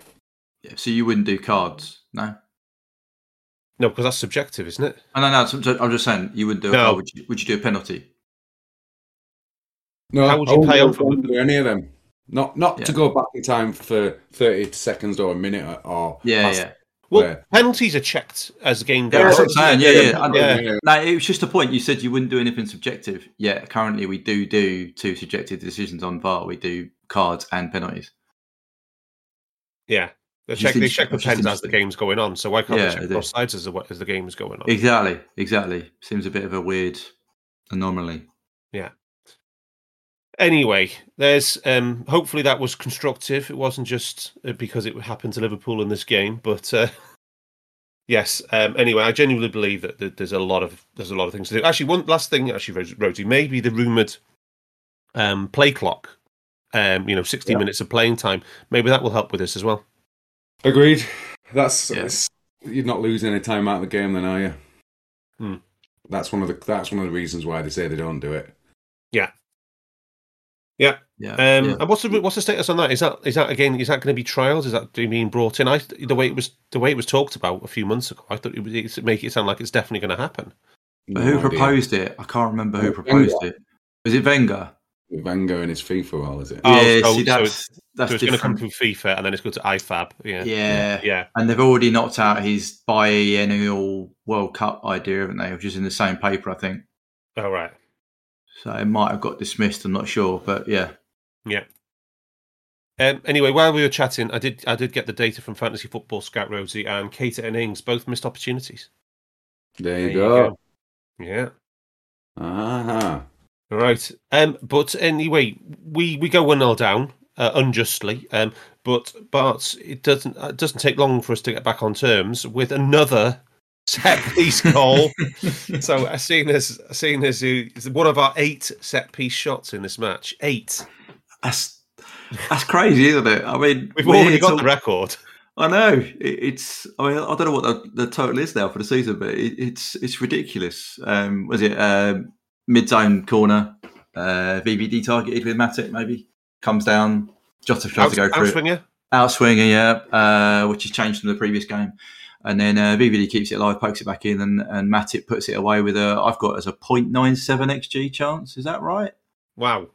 [SPEAKER 3] Yeah, so you wouldn't do cards, no?
[SPEAKER 1] No, because that's subjective, isn't it?
[SPEAKER 3] Oh, no, no. I'm just saying you wouldn't do. No. Would you, would you do a penalty?
[SPEAKER 2] No.
[SPEAKER 1] How would you pay on for
[SPEAKER 2] any of them? Not not yeah. to go back in time for thirty seconds or a minute or
[SPEAKER 3] yeah yeah.
[SPEAKER 1] Well, where... penalties are checked as the game goes.
[SPEAKER 3] Yeah, that's what I'm saying. Yeah, yeah. yeah. yeah. No, it was just a point. You said you wouldn't do anything subjective. Yeah, currently we do do two subjective decisions on VAR. We do cards and penalties.
[SPEAKER 1] Yeah, they check. They check the pens as the game's going on. So why can't yeah, they check both sides as the as the game's going on?
[SPEAKER 3] Exactly. Exactly. Seems a bit of a weird anomaly.
[SPEAKER 1] Anyway, there's um, hopefully that was constructive. It wasn't just uh, because it happened to Liverpool in this game, but uh, yes. Um, anyway, I genuinely believe that, that, there's a lot of there's a lot of things to do. Actually, one last thing, actually, Rhodesy, maybe the rumored um, play clock. Um, you know, 60 yeah. minutes of playing time. Maybe that will help with this as well.
[SPEAKER 2] Agreed. That's yeah. you're not losing any time out of the game, then, are you?
[SPEAKER 1] Hmm.
[SPEAKER 2] That's one of the that's one of the reasons why they say they don't do it.
[SPEAKER 1] Yeah. Yeah,
[SPEAKER 3] Yeah.
[SPEAKER 1] Um,
[SPEAKER 3] yeah.
[SPEAKER 1] And what's the what's the status on that? Is that is that again? Is that going to be trials? Is that being brought in? I the way it was the way it was talked about a few months ago. I thought it was it make it sound like it's definitely going to happen.
[SPEAKER 3] But who
[SPEAKER 2] No idea.
[SPEAKER 3] proposed it? I can't remember who proposed
[SPEAKER 2] Wenger.
[SPEAKER 3] it. Was it Wenger?
[SPEAKER 2] Wenger and his FIFA role, is it?
[SPEAKER 1] Oh,
[SPEAKER 3] yeah,
[SPEAKER 1] so-
[SPEAKER 3] see,
[SPEAKER 1] so
[SPEAKER 3] that's that's
[SPEAKER 1] so it's going to come from FIFA and then it's going to IFAB. Yeah,
[SPEAKER 3] yeah.
[SPEAKER 1] yeah.
[SPEAKER 3] and they've already knocked out his biennial World Cup idea, haven't they? Which is in the same paper, I think.
[SPEAKER 1] All right.
[SPEAKER 3] So it might have got dismissed. I'm not sure, but yeah.
[SPEAKER 1] Yeah. Um, anyway, while we were chatting, I did I did get the data from Fantasy Football Scout Rhodesy and Keita and Ings both missed opportunities.
[SPEAKER 2] There you
[SPEAKER 1] There you
[SPEAKER 2] go.
[SPEAKER 1] Yeah.
[SPEAKER 2] Ah,
[SPEAKER 1] All right. Um, but anyway, we, we go one 0 down uh, unjustly. Um, but but it doesn't it doesn't take long for us to get back on terms with another set piece goal. so I seen as seen as one of our eight set piece shots in this match. Eight.
[SPEAKER 3] That's that's crazy, isn't it? I mean,
[SPEAKER 1] We've already got the record.
[SPEAKER 3] I know it, it's. I mean, I don't know what the, the total is now for the season, but it, it's it's ridiculous. Um, was it um, mid zone corner? Uh, VVD targeted with Matip maybe comes down. Jota tries
[SPEAKER 1] Out,
[SPEAKER 3] to go through it.
[SPEAKER 1] outswinger.
[SPEAKER 3] outswinger, yeah, uh, which has changed from the previous game. And then uh, VVD keeps it alive, pokes it back in, and, and Matip puts it away with a. I've got as a 0.97 xg chance. Is that right?
[SPEAKER 1] Wow.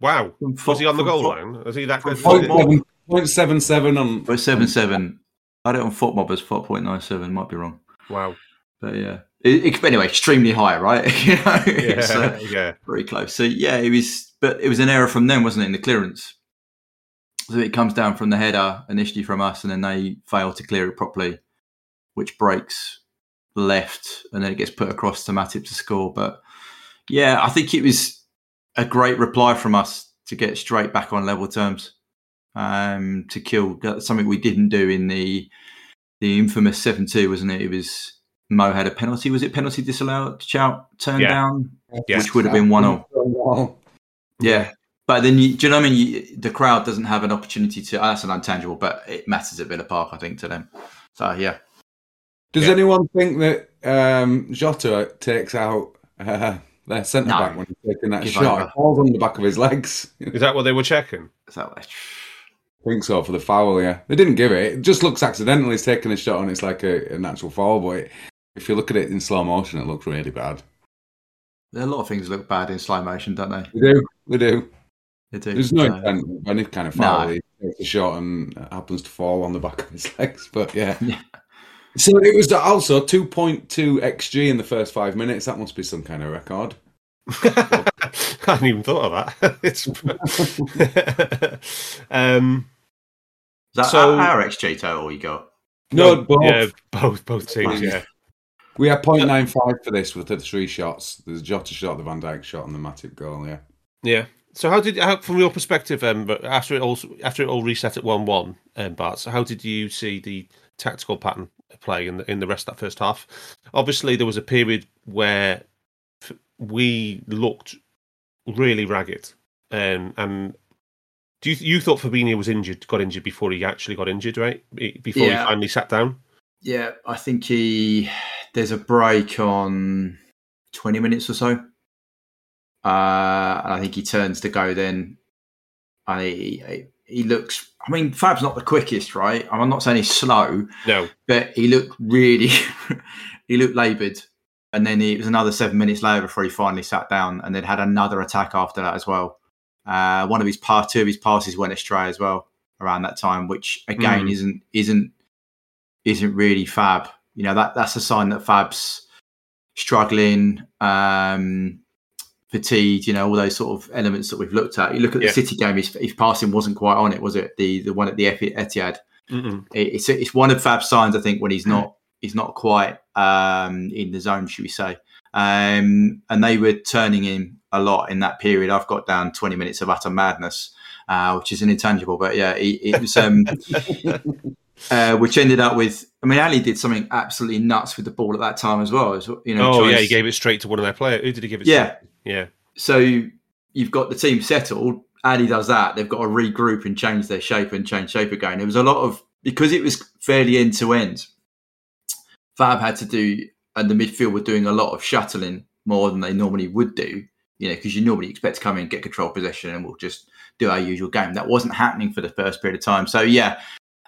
[SPEAKER 1] Wow.
[SPEAKER 3] From
[SPEAKER 1] Was he on the goal
[SPEAKER 3] Fo-
[SPEAKER 1] line? Was he that
[SPEAKER 3] from
[SPEAKER 1] good?
[SPEAKER 3] Football.
[SPEAKER 2] Point seven, point seven seven on.
[SPEAKER 3] For seven seven. I don't on FotMob as 0.97. Might be wrong,
[SPEAKER 1] Wow.
[SPEAKER 3] but yeah. It, it, anyway, extremely high, right? you know,
[SPEAKER 1] Yeah.
[SPEAKER 3] uh,
[SPEAKER 1] yeah.
[SPEAKER 3] very close. So yeah, it was, but it was an error from them, wasn't it, in the clearance? So it comes down from the header initially from us, and then they fail to clear it properly, which breaks left, and then it gets put across to Matip to score. But yeah, I think it was a great reply from us to get straight back on level terms, um, to kill That's something we didn't do in the the infamous seven two, wasn't it? It was Mo had a penalty. Was it penalty disallowed? Chow turned
[SPEAKER 1] Yeah.
[SPEAKER 3] down,
[SPEAKER 1] Yeah.
[SPEAKER 3] which would have been one 0 yeah. But then, you, do you know what I mean? You, the crowd doesn't have an opportunity to. oh, that's an intangible, but it matters at Villa Park, I think, to them. So, yeah.
[SPEAKER 2] Does
[SPEAKER 1] Yeah.
[SPEAKER 2] anyone think that um, Jota takes out uh, their centre
[SPEAKER 3] No.
[SPEAKER 2] back when he's taking that
[SPEAKER 3] Give
[SPEAKER 2] shot?
[SPEAKER 3] over.
[SPEAKER 2] It falls on the back of his legs.
[SPEAKER 1] Is that what they were checking?
[SPEAKER 3] So,
[SPEAKER 2] think so for the foul. Yeah, they didn't give it. It just looks accidental. He's taking a shot and it's like a, a natural foul. But it, if you look at it in slow motion, it looks really bad.
[SPEAKER 3] there are a lot of things that look bad in slow motion, don't they?
[SPEAKER 2] They do. They do.
[SPEAKER 3] They do.
[SPEAKER 2] There's no
[SPEAKER 3] So,
[SPEAKER 2] intent of any kind of foul.
[SPEAKER 3] No.
[SPEAKER 2] He takes a shot and it happens to fall on the back of his legs. But yeah.
[SPEAKER 3] Yeah.
[SPEAKER 2] So it was also 2.2 xg in the first five minutes. That must be some kind of record.
[SPEAKER 1] I hadn't even thought of that. it's um,
[SPEAKER 3] Is that
[SPEAKER 1] So-
[SPEAKER 3] our, our XG total you got?
[SPEAKER 2] No, both.
[SPEAKER 1] yeah, both both teams. Yeah,
[SPEAKER 2] We had 0.95 for this with the three shots. There's a Jota shot, the Van Dijk shot, and the Matip goal. Yeah.
[SPEAKER 1] yeah. So how did, how, from your perspective, um, but after it all after it all reset at one one, um, Bart, so how did you see the tactical pattern play in the in the rest of that first half? Obviously, there was a period where we looked really ragged, um, and do you you thought Fabinho was injured, got injured before he actually got injured, right? Before
[SPEAKER 3] Yeah.
[SPEAKER 1] he finally sat down.
[SPEAKER 3] Yeah, I think he. There's a break on 20 minutes or so. Uh, and I think he turns to go then. And he, he, he looks. I mean, Fab's not the quickest, right? I'm not saying he's slow,
[SPEAKER 1] No,
[SPEAKER 3] but he looked really. he looked laboured. And then it was another seven minutes later before he finally sat down and then had another attack after that as well. Uh, one of his pass, two of his passes went astray as well around that time, which again
[SPEAKER 1] Mm.
[SPEAKER 3] isn't isn't isn't really Fab. You know that that's a sign that Fab's struggling, um, fatigued. You know all those sort of elements that we've looked at. You look at the
[SPEAKER 1] Yeah.
[SPEAKER 3] City game; his, his passing wasn't quite on it, was it? The the one at the Etihad it- it's it's one of Fab's signs. I think when he's not he's not quite um, in the zone, should we say? Um, and they were turning him a lot in that period. I've got down twenty minutes of utter madness, uh, which is an intangible. But yeah, it, it was um, uh, which ended up with. I mean, Ali did something absolutely nuts with the ball at that time as well. As, you know,
[SPEAKER 1] oh yeah, he gave it straight to one of their players. Who did he give it?
[SPEAKER 3] Yeah.
[SPEAKER 1] to? Yeah.
[SPEAKER 3] so you've got the team settled. Ali does that. They've got to regroup and change their shape and change shape again. It was a lot of because it was fairly end to end. Fab had to do, and the midfield were doing a lot of shuttling more than they normally would do you know, because you normally expect to come in, get control possession, and we'll just do our usual game. That wasn't happening for the first period of time. So yeah,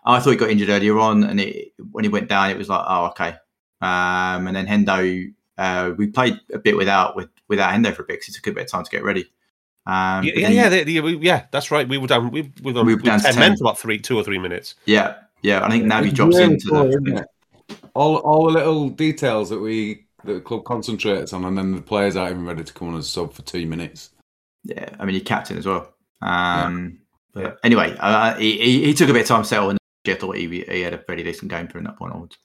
[SPEAKER 3] I thought he got injured earlier on, and it, when he went down, it was like, oh, okay. Um, and then Hendo, uh, we played a bit without with without Hendo for a bit because it took a bit of time to get ready. Um,
[SPEAKER 1] Yeah, yeah,
[SPEAKER 3] then-
[SPEAKER 1] yeah, they- they- we- yeah, that's right. We were down. We, we were,
[SPEAKER 3] We
[SPEAKER 1] we
[SPEAKER 3] were
[SPEAKER 1] were
[SPEAKER 3] down
[SPEAKER 1] 10
[SPEAKER 3] 10.
[SPEAKER 1] men for about three, two or three minutes.
[SPEAKER 3] yeah, yeah. I think Navi
[SPEAKER 2] It's
[SPEAKER 3] drops
[SPEAKER 2] really
[SPEAKER 3] into
[SPEAKER 2] cool,
[SPEAKER 3] the.
[SPEAKER 2] All all the little details that we that the club concentrates on, and then the players aren't even ready to come on as sub for two minutes.
[SPEAKER 3] Yeah, I mean, he captain as well. Um, But anyway, uh, he, he, he took a bit of time to settle, and I thought he, he had a very decent game from that point onwards.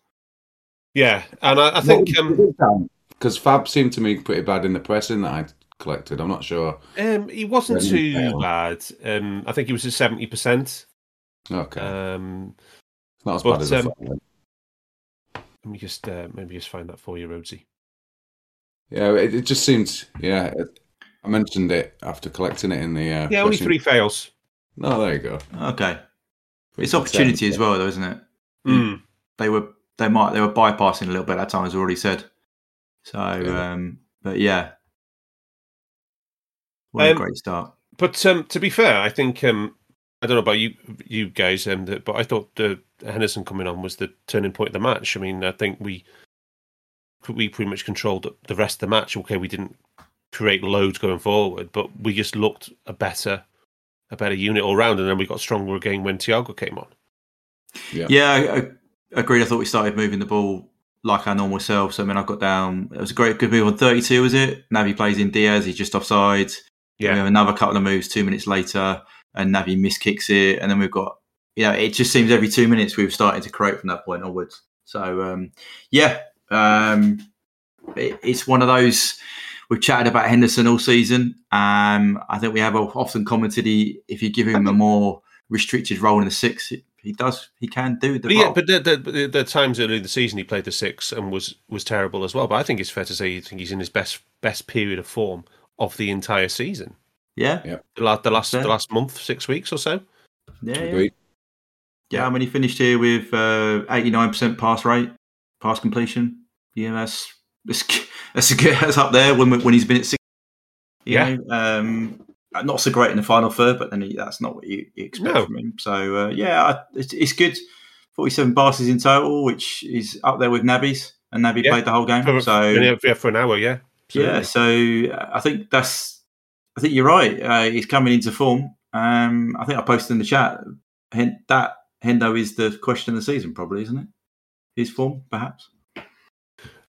[SPEAKER 1] Yeah, and I, I think um,
[SPEAKER 2] because Fab seemed to me pretty bad in the pressing that I collected. I'm not sure.
[SPEAKER 1] um, he wasn't
[SPEAKER 2] Yeah,
[SPEAKER 1] too
[SPEAKER 2] yeah.
[SPEAKER 1] bad. Um, I think he was at seventy percent.
[SPEAKER 2] Okay,
[SPEAKER 1] Um,
[SPEAKER 2] not as
[SPEAKER 1] but,
[SPEAKER 2] bad as
[SPEAKER 1] um,
[SPEAKER 2] thought.
[SPEAKER 1] let me just uh, maybe just find that for you, Rhodesy.
[SPEAKER 2] Yeah, it, it just seems. Yeah, it, I mentioned it after collecting it in the. Uh,
[SPEAKER 1] Yeah, only
[SPEAKER 2] pressing-
[SPEAKER 1] three fails.
[SPEAKER 2] No, there you go.
[SPEAKER 3] Okay, it's opportunity as well, though, isn't it?
[SPEAKER 1] Mm.
[SPEAKER 3] They were they might they were bypassing a little bit at that time, as already said. So,
[SPEAKER 2] Yeah.
[SPEAKER 3] um, but yeah, what a
[SPEAKER 1] Um,
[SPEAKER 3] great start.
[SPEAKER 1] But um, to be fair, I think um, I don't know about you, you guys, um, but I thought the Henderson coming on was the turning point of the match. I mean, I think we we pretty much controlled the- the rest of the match. Okay, we didn't create loads going forward, but we just looked a better a better unit all round, and then we got stronger again when Thiago came on.
[SPEAKER 2] Yeah.
[SPEAKER 3] Yeah, I, I agreed. I thought we started moving the ball like our normal selves. I mean, I got down. It was a great good move on 32, was it? Naby plays in Diaz. He's just offside. We
[SPEAKER 1] Yeah,
[SPEAKER 3] have another couple of moves two minutes later, and Naby miskicks it, and then we've got. You know, it just seems every two minutes we've started to create from that point onwards. So um, yeah, um, it, it's one of those. We've chatted about Henderson all season. Um, I think we have often commented he, if you give him a more restricted role in the six, he does. He can do the
[SPEAKER 1] but yeah, but the, the, the, the times early in the season he played the six and was was terrible as well. But I think it's fair to say I think he's in his best best period of form of the entire season.
[SPEAKER 3] yeah,
[SPEAKER 1] The last the last
[SPEAKER 3] Fair.
[SPEAKER 1] the last month, six weeks or so.
[SPEAKER 3] yeah, yeah.
[SPEAKER 2] Agreed.
[SPEAKER 3] Yeah, I mean, he finished here with uh, eighty-nine percent pass rate, pass completion. Yeah, that's that's that's, that's up there when when he's been at six. You
[SPEAKER 1] Yeah.
[SPEAKER 3] know, um, not so great in the final third, but then he, that's not what you, you expect
[SPEAKER 1] No.
[SPEAKER 3] from him. So uh, yeah, it's, it's good. Forty-seven passes in total, which is up there with Naby's, and Naby
[SPEAKER 1] Yeah.
[SPEAKER 3] played the whole game.
[SPEAKER 1] For,
[SPEAKER 3] so
[SPEAKER 1] yeah, for an hour, yeah.
[SPEAKER 3] yeah, so uh, I think that's. I think you're right. Uh, he's coming into form. Um, I think I posted in the chat. That Hendo is the question of the season, probably, isn't it? His form, perhaps.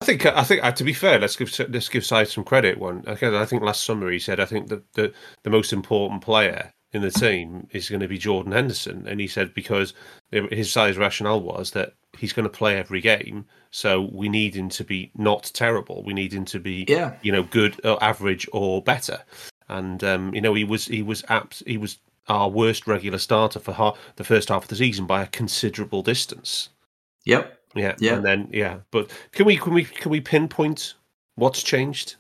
[SPEAKER 1] I think I think uh, to be fair, let's give let's give Si some credit. One, I think last summer he said I think that the the most important player in the team is going to be Jordan Henderson, and he said because his size rationale was that he's going to play every game, so we need him to be not terrible. We need him to be
[SPEAKER 3] Yeah.
[SPEAKER 1] you know good, or average, or better. And um, you know he was he was abs- he was our worst regular starter for ha- the first half of the season by a considerable distance.
[SPEAKER 3] Yep.
[SPEAKER 1] Yeah,
[SPEAKER 3] Yeah.
[SPEAKER 1] and then yeah, but can we can we can we pinpoint what's changed?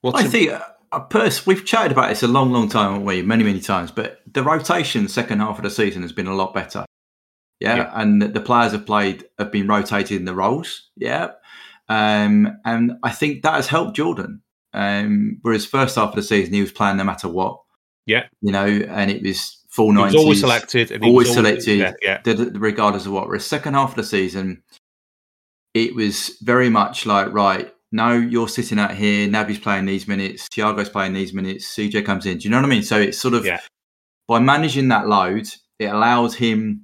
[SPEAKER 1] What's
[SPEAKER 3] I think uh, pers- we've chatted about this a long, long time, haven't we? Many, many times. But the rotation second half of the season has been a lot better. Yeah,
[SPEAKER 1] Yeah.
[SPEAKER 3] and the players have played have been rotated in the roles. Yeah, um, and I think that has helped Jordan. Um, whereas first half of the season he was playing no matter what.
[SPEAKER 1] Yeah.
[SPEAKER 3] you know, and it was full nineties.
[SPEAKER 1] always selected, and he
[SPEAKER 3] always selected.
[SPEAKER 1] Yeah, yeah,
[SPEAKER 3] regardless of what. Whereas second half of the season, it was very much like right. No, you're sitting out here. Naby's playing these minutes. Thiago's playing these minutes. CJ comes in. Do you know what I mean? So it's sort of
[SPEAKER 1] Yeah.
[SPEAKER 3] by managing that load, it allows him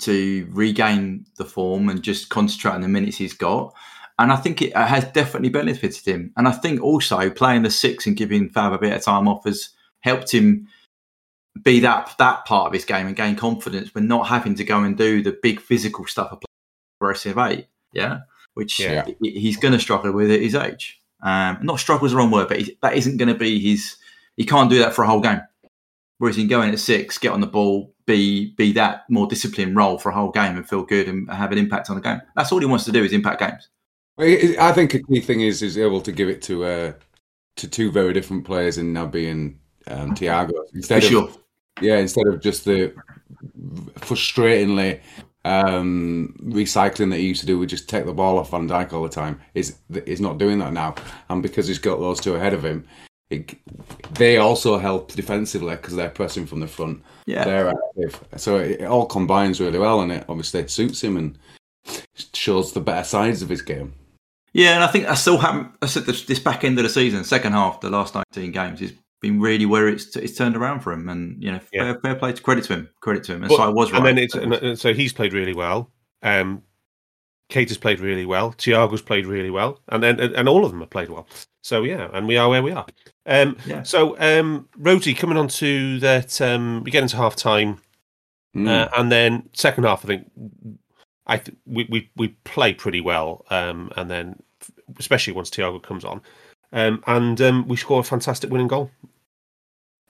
[SPEAKER 3] to regain the form and just concentrate on the minutes he's got. And I think it uh, has definitely benefited him. And I think also playing the six and giving Fab a bit of time off has helped him be that that part of his game and gain confidence, but not having to go and do the big physical stuff of aggressive eight. Yeah, which
[SPEAKER 1] Yeah.
[SPEAKER 3] he's going to struggle with at his age. Um, not struggle is the wrong word, but he, that isn't going to be his. He can't do that for a whole game. Whereas he can go in at six, get on the ball, be be that more disciplined role for a whole game, and feel good and have an impact on the game. That's all he wants to do is impact games.
[SPEAKER 2] I think a key thing is is able to give it to uh, to two very different players in Naby and um, Thiago instead of
[SPEAKER 3] sure.
[SPEAKER 2] Yeah instead of just the frustratingly um, recycling that he used to do, we just take the ball off Van Dijk all the time. Is he's not doing that now, and because he's got those two ahead of him, it, they also help defensively because they're pressing from the front.
[SPEAKER 3] Yeah.
[SPEAKER 2] they're active, so it, it all combines really well, and it obviously suits him and shows the better sides of his game.
[SPEAKER 3] Yeah, and I think I still haven't. I said this, this back end of the season, second half, the last nineteen games, has been really where it's it's turned around for him, and you know,
[SPEAKER 1] Yeah.
[SPEAKER 3] fair, fair play to credit to him, credit to him. And
[SPEAKER 1] But-
[SPEAKER 3] so I was right.
[SPEAKER 1] And then it's and, and so he's played really well. Um, Keita has played really well. Thiago's played really well, and then and, and all of them have played well. So yeah, and we are where we are. Um,
[SPEAKER 3] Yeah.
[SPEAKER 1] So um, Rhodesy coming on to that, um, we get into half time,
[SPEAKER 2] Mm.
[SPEAKER 1] uh, and then second half. I think I th- we, we we play pretty well, um, and then especially once Thiago comes on, um, and um, we score a fantastic winning goal.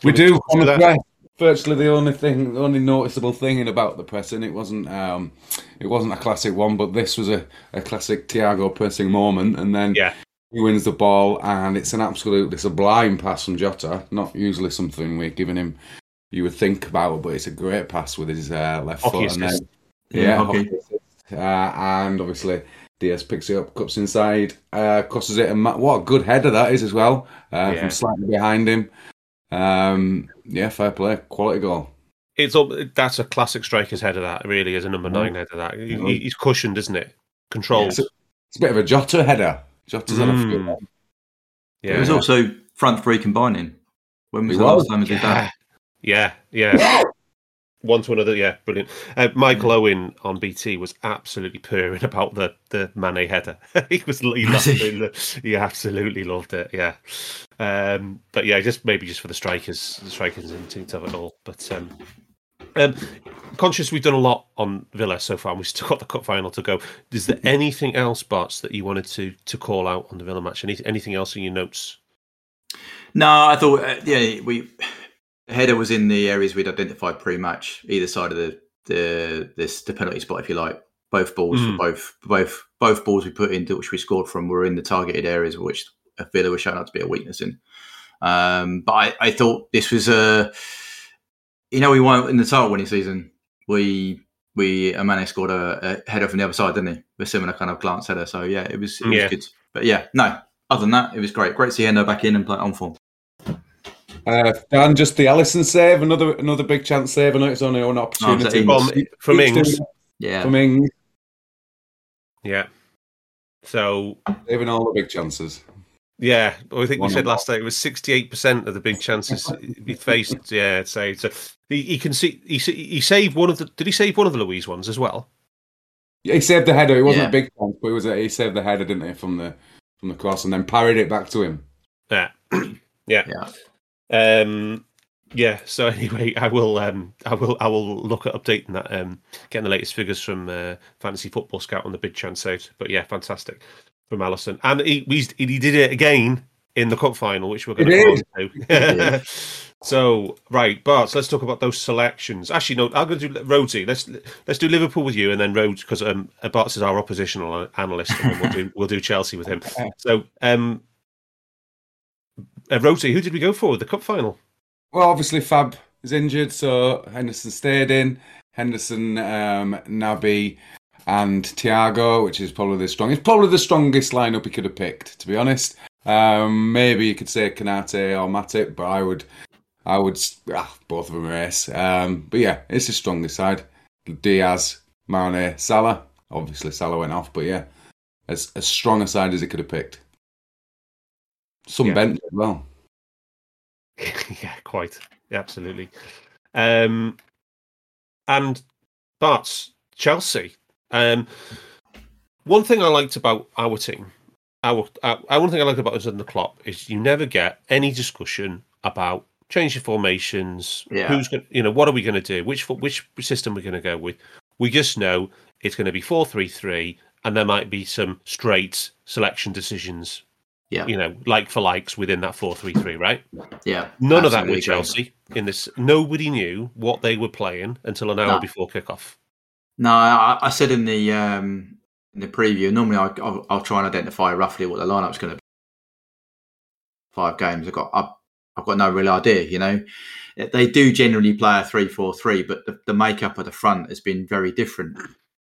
[SPEAKER 2] We
[SPEAKER 1] Can
[SPEAKER 2] do on the press. Virtually the only thing, the only noticeable thing in about the pressing, it wasn't, um, it wasn't a classic one, but this was a, a classic Thiago pressing moment, and then
[SPEAKER 1] Yeah.
[SPEAKER 2] he wins the ball, and it's an absolutely sublime pass from Jota. Not usually something we're giving him, you would think about, but it's a great pass with his uh, left
[SPEAKER 1] Hockey
[SPEAKER 2] foot, and then.
[SPEAKER 3] Yeah,
[SPEAKER 2] yeah,
[SPEAKER 3] hockey
[SPEAKER 2] assist. uh, and obviously Diaz picks it up, cuts inside, uh, crosses it, and ma- what a good header that is as well, uh,
[SPEAKER 1] Yeah.
[SPEAKER 2] from slightly behind him. Um, yeah, fair play, quality goal.
[SPEAKER 1] It's all, that's a classic striker's header. That really is a number
[SPEAKER 2] Yeah.
[SPEAKER 1] nine header. That he,
[SPEAKER 2] Yeah.
[SPEAKER 1] he's cushioned, isn't it? Controlled.
[SPEAKER 2] It's a, it's a bit of a Jota header. Jota's on a
[SPEAKER 1] Mm.
[SPEAKER 2] few.
[SPEAKER 1] Yeah,
[SPEAKER 3] It was also front three combining. When was
[SPEAKER 2] It
[SPEAKER 3] the
[SPEAKER 2] was,
[SPEAKER 3] last time we did that?
[SPEAKER 1] yeah, yeah, yeah. One to another, yeah, brilliant. Uh, Michael Owen on BT was absolutely purring about the the Mane header. he was he, loved it. he absolutely loved it. Yeah, um, but yeah, just maybe just for the strikers, the strikers instinct of it all. But um, um, conscious we've done a lot on Villa so far. and We've still got the cup final to go. Is there anything else, Barts, that you wanted to to call out on the Villa match? Any, anything else in your notes?
[SPEAKER 3] No, I thought uh, yeah, we the header was in the areas we'd identified pre-match, either side of the the this the penalty spot, if you like. Both balls
[SPEAKER 1] Mm.
[SPEAKER 3] for both both both balls we put into which we scored from were in the targeted areas which Villa were shown out to be a weakness in. Um, but I, I thought this was a you know we won in the title winning season. We we a Amane scored a, a header from the other side, didn't he? A similar kind of glance header. So yeah, it was it was
[SPEAKER 1] Yeah.
[SPEAKER 3] good. But yeah, no. Other than that, it was great. Great to see Endo back in and play on form.
[SPEAKER 2] Uh, Dan, just the Alisson save, another another big chance save. I know it's only an opportunity.
[SPEAKER 3] Ings?
[SPEAKER 1] From from Ings,
[SPEAKER 3] Yeah.
[SPEAKER 2] it From Ings,
[SPEAKER 1] yeah. So
[SPEAKER 2] saving all the big chances.
[SPEAKER 1] Yeah, I think we said last night it was sixty-eight percent of the big chances he faced. Yeah, saved. So he, he can see he he saved one of the. Did he save one of the Luiz ones as well?
[SPEAKER 2] Yeah, he saved the header. It wasn't
[SPEAKER 3] Yeah.
[SPEAKER 2] a big chance, but it was a, he saved the header, didn't he, from the from the cross, and then parried it back to him.
[SPEAKER 1] Yeah, yeah,
[SPEAKER 3] Yeah.
[SPEAKER 1] Um, yeah. So anyway, I will um, I will I will look at updating that, um, getting the latest figures from uh, Fantasy Football Scout on the big chance saved. But yeah, fantastic from Alisson, and he we, he did it again in the cup final, which we're going to go to. so right, Bart, let's talk about those selections. Actually, no, I'm going to do Rhodesy. Let's let's do Liverpool with you, and then Rhodes because um, Bart is our oppositional analyst, and we'll do we'll do Chelsea with him. So um, uh, Rhodesy, who did we go for the cup final?
[SPEAKER 2] Well, obviously Fab is injured, so Henderson stayed in. Henderson, um, Naby, and Thiago, which is probably the strongest, probably the strongest lineup he could have picked. To be honest, um, maybe you could say Konate or Matip, but I would, I would, ah, both of them are ace. Um, but yeah, it's the strongest side. Diaz, Mane, Salah. Obviously Salah went off, but yeah, as as strong a side as he could have picked. Some
[SPEAKER 1] Yeah.
[SPEAKER 2] bench as well.
[SPEAKER 1] yeah, quite. Absolutely. Um, and Bart's Chelsea. Um, one thing I liked about our team, our, our one thing I liked about us in the Klopp is you never get any discussion about changing formations.
[SPEAKER 3] Yeah.
[SPEAKER 1] Who's going? You know, what are we going to do? Which which system we're going to go with? We just know it's going to be four three three, and there might be some straight selection decisions.
[SPEAKER 3] Yeah.
[SPEAKER 1] You know, like for likes within that four three three, right?
[SPEAKER 3] Yeah.
[SPEAKER 1] None of that with. Chelsea in this. Nobody knew what they were playing until an hour
[SPEAKER 3] No.
[SPEAKER 1] before kickoff.
[SPEAKER 3] No, I, I said in the um, in the preview. Normally, I, I'll, I'll try and identify roughly what the lineup's going to be. Five games. I've got. I, I've got no real idea. You know, they do generally play a three-four-three, but the, the makeup of the front has been very different.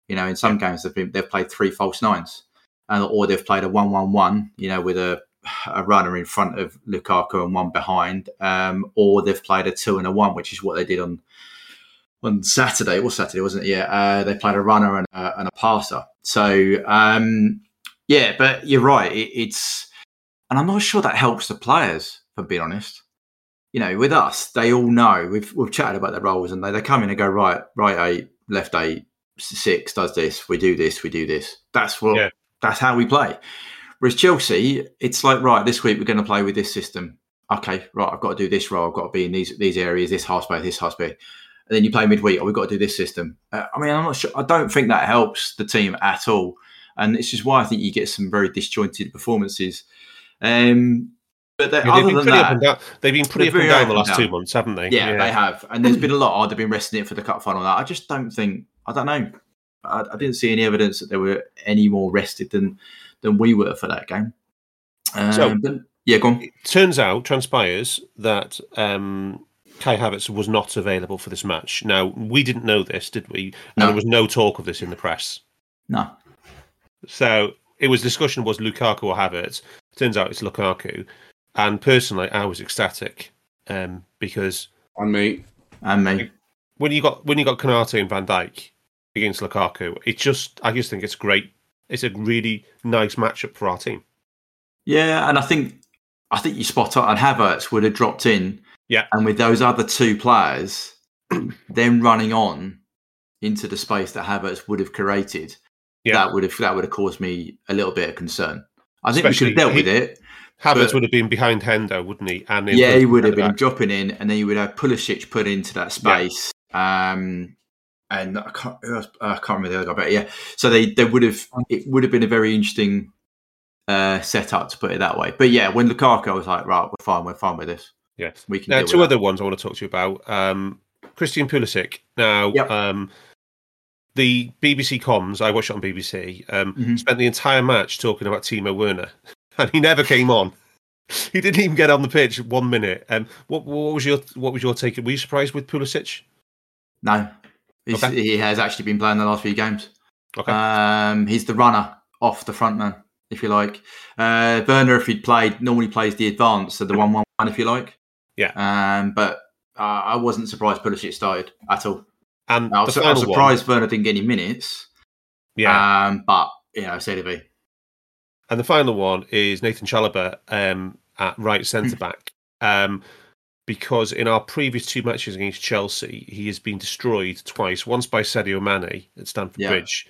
[SPEAKER 3] You know, in some games they've been, they've played three false nines, and or they've played a one-one-one. You know, with a a runner in front of Lukaku and one behind, um, or they've played a two and a one, which is what they did on on Saturday. It was Saturday, wasn't it? Yeah, uh, they played a runner and a, and a passer. So um, yeah, but you're right. It, it's and I'm not sure that helps the players. For being honest, you know, with us, they all know we've we've chatted about their roles, and they, they come in and go right, right eight, left eight, six does this. We do this. We do this. That's what.
[SPEAKER 1] Yeah.
[SPEAKER 3] That's how we play. Whereas Chelsea, it's like right, this week we're going to play with this system. Okay, right, I've got to do this role. I've got to be in these these areas, this half space, this half space. And then you play midweek. Oh, we've got to do this system. Uh, I mean, I'm not sure. I don't think that helps the team at all. And it's just why I think you get some very disjointed performances. Um, but
[SPEAKER 1] Yeah,
[SPEAKER 3] other
[SPEAKER 1] they've been
[SPEAKER 3] that,
[SPEAKER 1] up and down. They've been pretty up and down the last
[SPEAKER 3] down.
[SPEAKER 1] two months, haven't they?
[SPEAKER 3] yeah, they have. And there's been a lot. Oh, they've been resting it for the cup final. That I just don't think. I don't know. I, I didn't see any evidence that they were any more rested than than we were for that game. Um,
[SPEAKER 1] So-
[SPEAKER 3] but, yeah, go on.
[SPEAKER 1] It turns out, transpires that um, Kai Havertz was not available for this match. Now we didn't know this, did we? And
[SPEAKER 3] No.
[SPEAKER 1] there was no talk of this in the press.
[SPEAKER 3] No,
[SPEAKER 1] So it was discussion was Lukaku or Havertz. Turns out it's Lukaku, and personally, I was ecstatic um, because
[SPEAKER 2] And me.
[SPEAKER 3] and me.
[SPEAKER 1] when you got when you got Konate and Van Dijk against Lukaku, it just I just think it's great. It's a really nice matchup for our team.
[SPEAKER 3] Yeah, and I think I think you spot on. And Havertz would have dropped in.
[SPEAKER 1] Yeah.
[SPEAKER 3] and with those other two players, then running on into the space that Havertz would have created,
[SPEAKER 1] Yeah.
[SPEAKER 3] that would have that would have caused me a little bit of concern. I think
[SPEAKER 1] Especially
[SPEAKER 3] we could have dealt
[SPEAKER 1] he-
[SPEAKER 3] with it.
[SPEAKER 1] Havertz
[SPEAKER 3] But-
[SPEAKER 1] would have been behind Hendo, wouldn't he? And
[SPEAKER 3] yeah, he would have been
[SPEAKER 1] back.
[SPEAKER 3] dropping in, and then you would have Pulisic put into that space. Um, and I can't, I can't remember the other guy, but yeah. So they, they would have it would have been a very interesting uh, setup to put it that way. But yeah, when Lukaku, I was like, right, we're fine, we're fine with this.
[SPEAKER 1] Yeah.
[SPEAKER 3] We can.
[SPEAKER 1] Now, two other ones I want to talk to you about. Um, Christian Pulisic. Now,
[SPEAKER 3] Yep.
[SPEAKER 1] um, the BBC comms, I watched it on BBC, um,
[SPEAKER 3] Mhm.
[SPEAKER 1] spent the entire match talking about Timo Werner, and he never came on. He didn't even get on the pitch one minute. Um, what, what was your what was your take? Were you surprised with Pulisic?
[SPEAKER 3] No,
[SPEAKER 1] Okay.
[SPEAKER 3] he has actually been playing the last few games.
[SPEAKER 1] Okay.
[SPEAKER 3] Um, he's the runner off the front man, if you like. Uh, Werner, if he'd played, normally plays the advance, so the one-one-one, if you like.
[SPEAKER 1] Yeah.
[SPEAKER 3] Um, but uh, I wasn't surprised Pulisic started at all.
[SPEAKER 1] and
[SPEAKER 3] I was, I was
[SPEAKER 1] one,
[SPEAKER 3] surprised Werner didn't get any minutes.
[SPEAKER 1] yeah.
[SPEAKER 3] Um, but you know, say to be.
[SPEAKER 1] And the final one is Nathan Chalobah um, at right centre back. Um, because in our previous two matches against Chelsea, he has been destroyed twice. Once by Sadio Mane at Stamford
[SPEAKER 3] Yeah.
[SPEAKER 1] Bridge,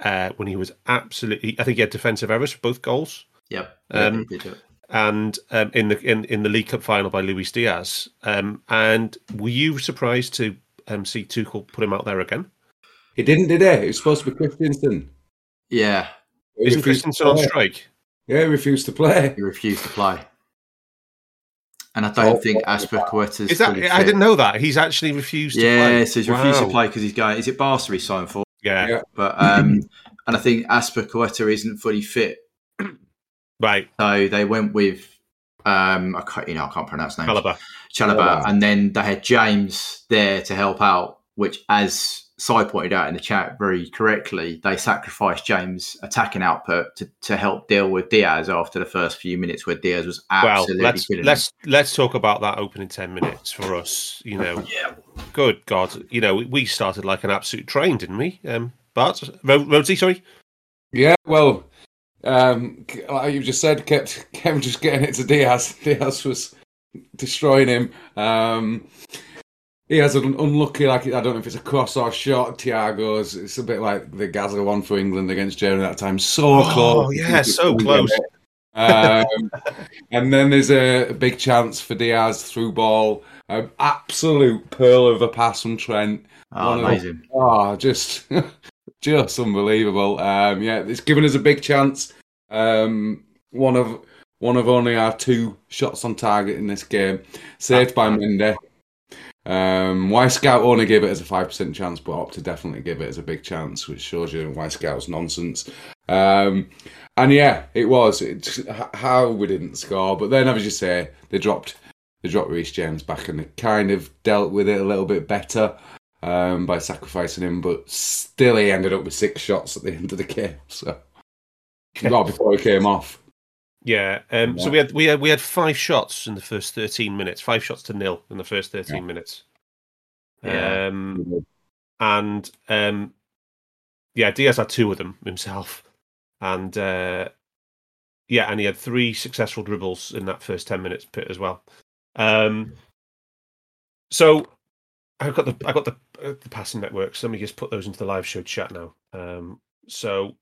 [SPEAKER 1] uh, when he was absolutely, I think he had defensive errors for both goals.
[SPEAKER 3] Yep.
[SPEAKER 1] Um,
[SPEAKER 3] Yeah, he.
[SPEAKER 1] And um, in the in, in the League Cup final by Luis Diaz. Um, and were you surprised to um, see Tuchel put him out there again?
[SPEAKER 2] He didn't, did he? It was supposed to be Christensen.
[SPEAKER 3] yeah,
[SPEAKER 2] He
[SPEAKER 1] Isn't Christensen on strike?
[SPEAKER 2] Yeah, he refused to play.
[SPEAKER 3] he refused to play. And I don't
[SPEAKER 2] Oh,
[SPEAKER 3] think
[SPEAKER 2] oh,
[SPEAKER 3] Azpilicueta's
[SPEAKER 1] Is that?
[SPEAKER 3] fully
[SPEAKER 1] I didn't know that he's actually refused to play.
[SPEAKER 3] Yeah, so he's refused to play because he's going. Is it Barca he's signed for?
[SPEAKER 1] Yeah,
[SPEAKER 2] Yeah.
[SPEAKER 3] But um, and I think Azpilicueta isn't fully fit,
[SPEAKER 1] right.
[SPEAKER 3] so they went with um, I can't, you know, I can't pronounce names.
[SPEAKER 1] Chalobah.
[SPEAKER 3] Chalobah,
[SPEAKER 2] Chalobah.
[SPEAKER 3] and then they had James there to help out, which, as Si pointed out in the chat very correctly, they sacrificed James' attacking output to, to help deal with Diaz after the first few minutes where Diaz was
[SPEAKER 1] Well, let's
[SPEAKER 3] killing
[SPEAKER 1] let's let's talk about that opening ten minutes for us. You know,
[SPEAKER 3] Yeah.
[SPEAKER 1] good God, you know, we- we started like an absolute train, didn't we? Um, but Ro- Rhodesy, sorry,
[SPEAKER 2] Yeah, well, um, like you just said, kept kept just getting it to Diaz. Diaz was destroying him. Um, he has an unlucky, like I don't know if it's a cross or shot. Thiago's. It's a bit like the Gazza one for England against Germany that time. So
[SPEAKER 1] Oh,
[SPEAKER 2] close.
[SPEAKER 1] yeah, so close.
[SPEAKER 2] Um, and then there's a big chance for Diaz through ball. An absolute pearl of a pass from Trent.
[SPEAKER 3] Oh,
[SPEAKER 2] One of the-
[SPEAKER 3] amazing.
[SPEAKER 2] Oh, just just unbelievable. Um, yeah, it's given us a big chance. Um, one of one of only our two shots on target in this game, saved by Mendy. Um, Wyscout only gave it as a five percent chance, but to definitely give it as a big chance, which shows you Wyscout's nonsense. Um, and yeah, it was. It's how we didn't score, but then, as you say, they dropped they dropped Reece James back and they kind of dealt with it a little bit better um, by sacrificing him, but still he ended up with six shots at the end of the game. So right before he came off.
[SPEAKER 1] Yeah. Um, So we had we had we had five shots in the first thirteen minutes. Five shots to nil in the first thirteen
[SPEAKER 2] Yeah.
[SPEAKER 1] minutes.
[SPEAKER 3] Yeah.
[SPEAKER 1] Um, and um, yeah, Diaz had two of them himself, and uh, yeah, and he had three successful dribbles in that first ten minutes pit as well. Um, so I've got the I got the uh, the passing networks. Let me just put those into the live show chat now. Um, so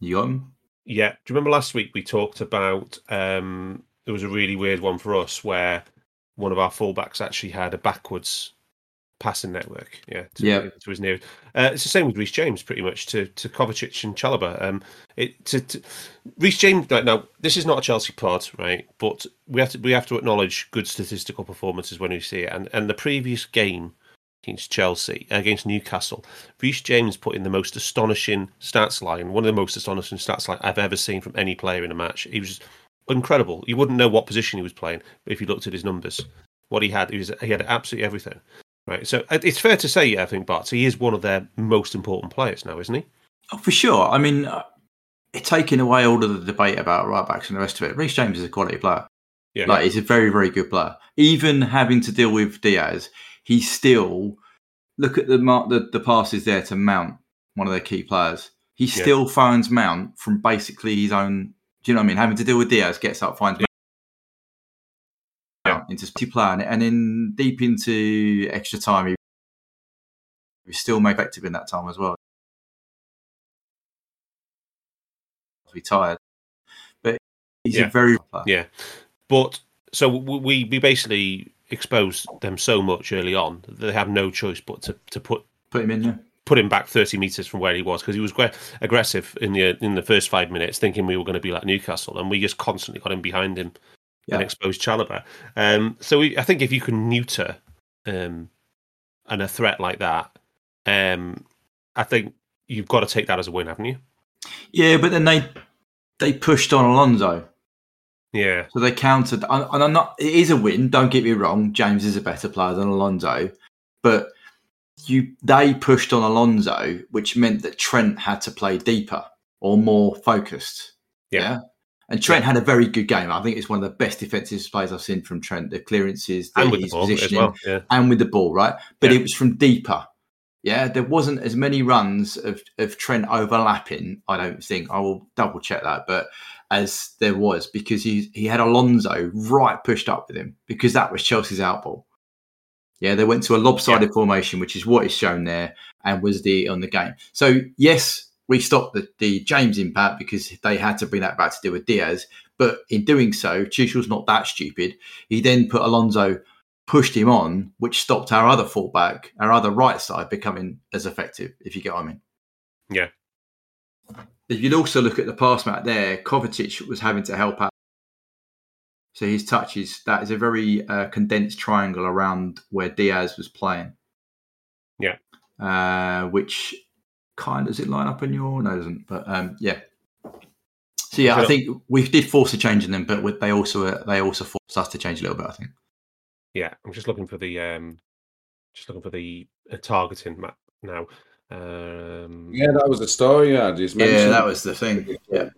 [SPEAKER 3] You got him?
[SPEAKER 1] Yeah. Do you remember last week we talked about um there was a really weird one for us where one of our fullbacks actually had a backwards passing network. Yeah. To,
[SPEAKER 3] Yeah.
[SPEAKER 1] to his near. Uh, it's the same with Reece James pretty much to to Kovacic and Chalobah. Um it to, to Reece James like, now this is not a Chelsea pod, right? But we have to we have to acknowledge good statistical performances when we see it. And and the previous game against Chelsea, against Newcastle. Reece James put in the most astonishing stats line, one of the most astonishing stats line I've ever seen from any player in a match. He was incredible. You wouldn't know what position he was playing if you looked at his numbers. What he had, he was he had absolutely everything. Right, so uh, it's fair to say, I think, Bart, he is one of their most important players now, isn't he?
[SPEAKER 3] Oh, for sure. I mean, uh, taking away all of the debate about right backs and the rest of it, Reece James is a quality player.
[SPEAKER 1] Yeah,
[SPEAKER 3] Like, he's a very, very good player. Even having to deal with Diaz, he still look at the mar- the, the passes there to Mount, one of their key players. He
[SPEAKER 1] Yeah.
[SPEAKER 3] still finds Mount from basically his own. Do you know what I mean? Having to deal with Diaz, gets up, finds Mount into speedy play, and, and then deep into extra time, he he was still made effective in that time as well. Retired, but he's
[SPEAKER 1] Yeah.
[SPEAKER 3] a very player.
[SPEAKER 1] Yeah, but so we we basically exposed them so much early on that they have no choice but to, to put
[SPEAKER 3] Put him in there.
[SPEAKER 1] put him back 30 meters from where he was because he was quite aggressive in the in the first five minutes, thinking we were going to be like Newcastle, and we just constantly got him behind him
[SPEAKER 3] Yeah.
[SPEAKER 1] and exposed Chalobah. Um, so we, I think if you can neuter um, and a threat like that, um, I think you've got to take that as a win, haven't you?
[SPEAKER 3] Yeah, but then they they pushed on Alonso,
[SPEAKER 1] Yeah,
[SPEAKER 3] so they countered. And and I'm not. It is a win. Don't get me wrong. James is a better player than Alonso, but you they pushed on Alonso, which meant that Trent had to play deeper or more focused.
[SPEAKER 1] Yeah.
[SPEAKER 3] And Trent had a very good game. I think it's one of the best defensive plays I've seen from Trent. The clearances, the,
[SPEAKER 1] and with the ball
[SPEAKER 3] positioning,
[SPEAKER 1] well. Yeah,
[SPEAKER 3] and with the ball, right? But
[SPEAKER 1] Yeah.
[SPEAKER 3] it was from deeper. Yeah, there wasn't as many runs of, of Trent overlapping. I don't think I will double check that, but as there was because he he had Alonso right pushed up with him because that was Chelsea's outball. Yeah, they went to a lopsided formation, which is what is shown there, and was the on the game. So yes, we stopped the, the James impact because they had to bring that back to deal with Diaz. But in doing so, Tuchel's not that stupid. He then put Alonso pushed him on, which stopped our other fullback, our other right side, becoming as effective, if you get what I mean.
[SPEAKER 1] Yeah.
[SPEAKER 3] If you'd also look at the pass map there, Kovacic was having to help out. So his touches, that is a very uh, condensed triangle around where Diaz was playing.
[SPEAKER 1] Yeah.
[SPEAKER 3] Uh, which kind does it line up in your? No, it doesn't. But um, yeah. So yeah, I think we did force a change in them, but they also uh, they also forced us to change a little bit. I think.
[SPEAKER 1] yeah. I'm just looking for the um, just looking for the uh, targeting map now. Um,
[SPEAKER 2] Yeah, that was the story I just mentioned.
[SPEAKER 3] was the thing. Yeah.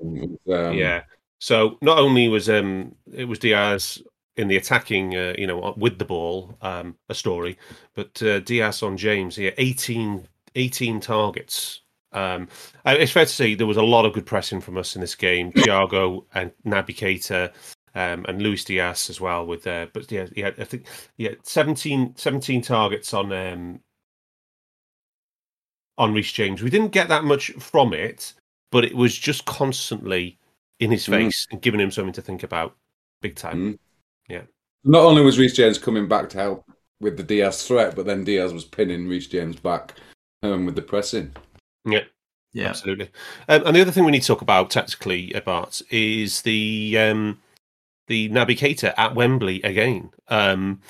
[SPEAKER 2] Um,
[SPEAKER 1] yeah. So not only was um it was Diaz in the attacking, uh, you know, with the ball, um, a story, but uh, Diaz on James here, 18, 18 targets. Um, uh, it's fair to say there was a lot of good pressing from us in this game. Thiago and Naby Keita, um, and Luis Diaz as well. With uh, but yeah, yeah, I think yeah, 17, 17 targets on um on Reece James. We didn't get that much from it, but it was just constantly in his
[SPEAKER 2] Mm.
[SPEAKER 1] face and giving him something to think about, big time.
[SPEAKER 2] Mm. Not only was Reece James coming back to help with the Diaz threat, but then Diaz was pinning Reece James back um, with the pressing.
[SPEAKER 1] Yeah,
[SPEAKER 3] Yeah.
[SPEAKER 1] absolutely. Um, and the other thing we need to talk about tactically about is the um, the Naby Keita at Wembley again um,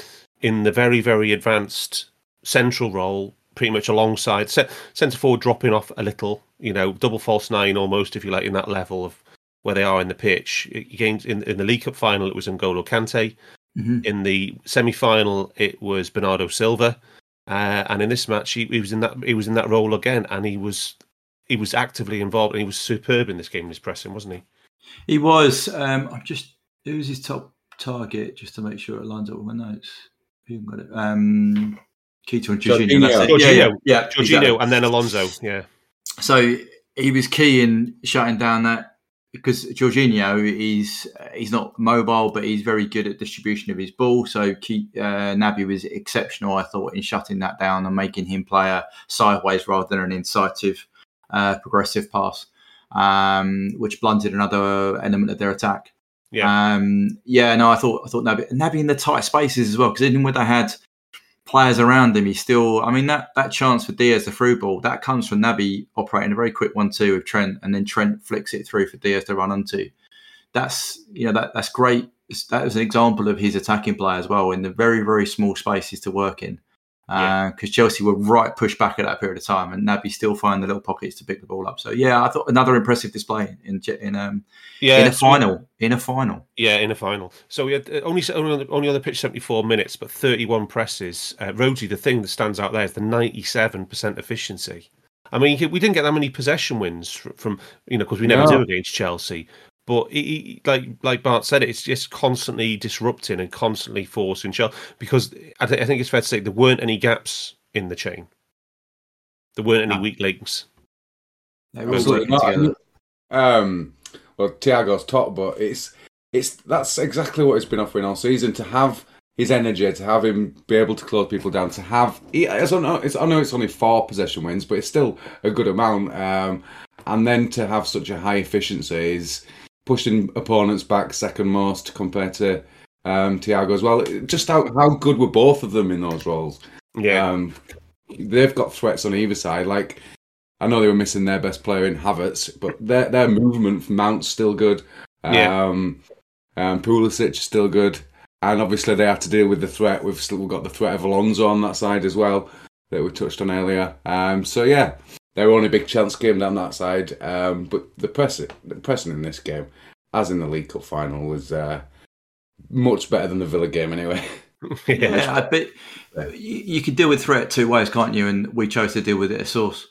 [SPEAKER 1] in the very very advanced central role, pretty much alongside ce- centre forward dropping off a little, you know, double false nine almost, if you like, in that level of where they are in the pitch. Games in, in the League Cup final, it was N'Golo Kante.
[SPEAKER 3] Mhm.
[SPEAKER 1] In the semi-final, it was Bernardo Silva, uh, and in this match, he, he was in that he was in that role again, and he was he was actively involved, and he was superb in this game in his pressing, wasn't he?
[SPEAKER 3] He was. Um, I'm just. Who's his top target? Just to make sure it lines up with my notes. Who got it? Um, Keita and Jorginho.
[SPEAKER 1] Jorginho.
[SPEAKER 3] Yeah, yeah, yeah,
[SPEAKER 1] Jorginho
[SPEAKER 3] exactly.
[SPEAKER 1] and then Alonso. Yeah,
[SPEAKER 3] So he was key in shutting down that because Jorginho is he's not mobile, but he's very good at distribution of his ball. So Ke- uh, Naby was exceptional, I thought, in shutting that down and making him play a sideways rather than an incisive, uh, progressive pass, um, which blunted another element of their attack.
[SPEAKER 1] yeah,
[SPEAKER 3] Um, yeah, no, I thought I thought Naby, Naby in the tight spaces as well because even when they had players around him, he still. I mean that that chance for Diaz the through ball that comes from Naby operating a very quick one-two with Trent, and then Trent flicks it through for Diaz to run onto. That's you know that that's great. That was an example of his attacking play as well in the very very small spaces to work in.
[SPEAKER 1] Yeah.
[SPEAKER 3] Because Chelsea were right pushed back at that period of time, and Naby still find the little pockets to pick the ball up. So yeah, I thought another impressive display in in um,
[SPEAKER 1] yeah.
[SPEAKER 3] in a
[SPEAKER 1] so we-
[SPEAKER 3] final. In a final.
[SPEAKER 1] Yeah, in a final. So we had uh, only only on the, only on the pitch seventy four minutes, but thirty one presses. Uh, Rhodesy, the thing that stands out there is the ninety seven percent efficiency. I mean, we didn't get that many possession wins fr- from you know because we never
[SPEAKER 2] No.
[SPEAKER 1] do against Chelsea. But he, he- like like Bart said, it's just constantly disrupting and constantly forcing Chelsea because I, th- I think it's fair to say there weren't any gaps in the chain. There weren't any
[SPEAKER 3] No.
[SPEAKER 1] weak links.
[SPEAKER 3] They were all working
[SPEAKER 2] not.
[SPEAKER 3] together.
[SPEAKER 2] Um, well, Thiago's top, but it's it's that's exactly what he's been offering all season. To have his energy, to have him be able to close people down, to have he, it's, I know it's I know it's only four possession wins, but it's still a good amount. Um, and then to have such a high efficiency is pushing opponents back second most compared to um, Thiago as well. Just how how good were both of them in those roles?
[SPEAKER 1] Yeah,
[SPEAKER 2] Um, they've got threats on either side. Like I know they were missing their best player in Havertz, but their their movement from Mount's still good.
[SPEAKER 1] Yeah.
[SPEAKER 2] Um, um, Pulisic is still good, and obviously they have to deal with the threat. We've still got the threat of Alonso on that side as well that we touched on earlier. Um, so yeah, they were only big chance game down that side. Um, but the pressing, the pressing in this game, as in the League Cup final, was uh, much better than the Villa game anyway.
[SPEAKER 1] yeah.
[SPEAKER 3] Yeah, you, you could deal with threat two ways, can't you? And we chose to deal with it as source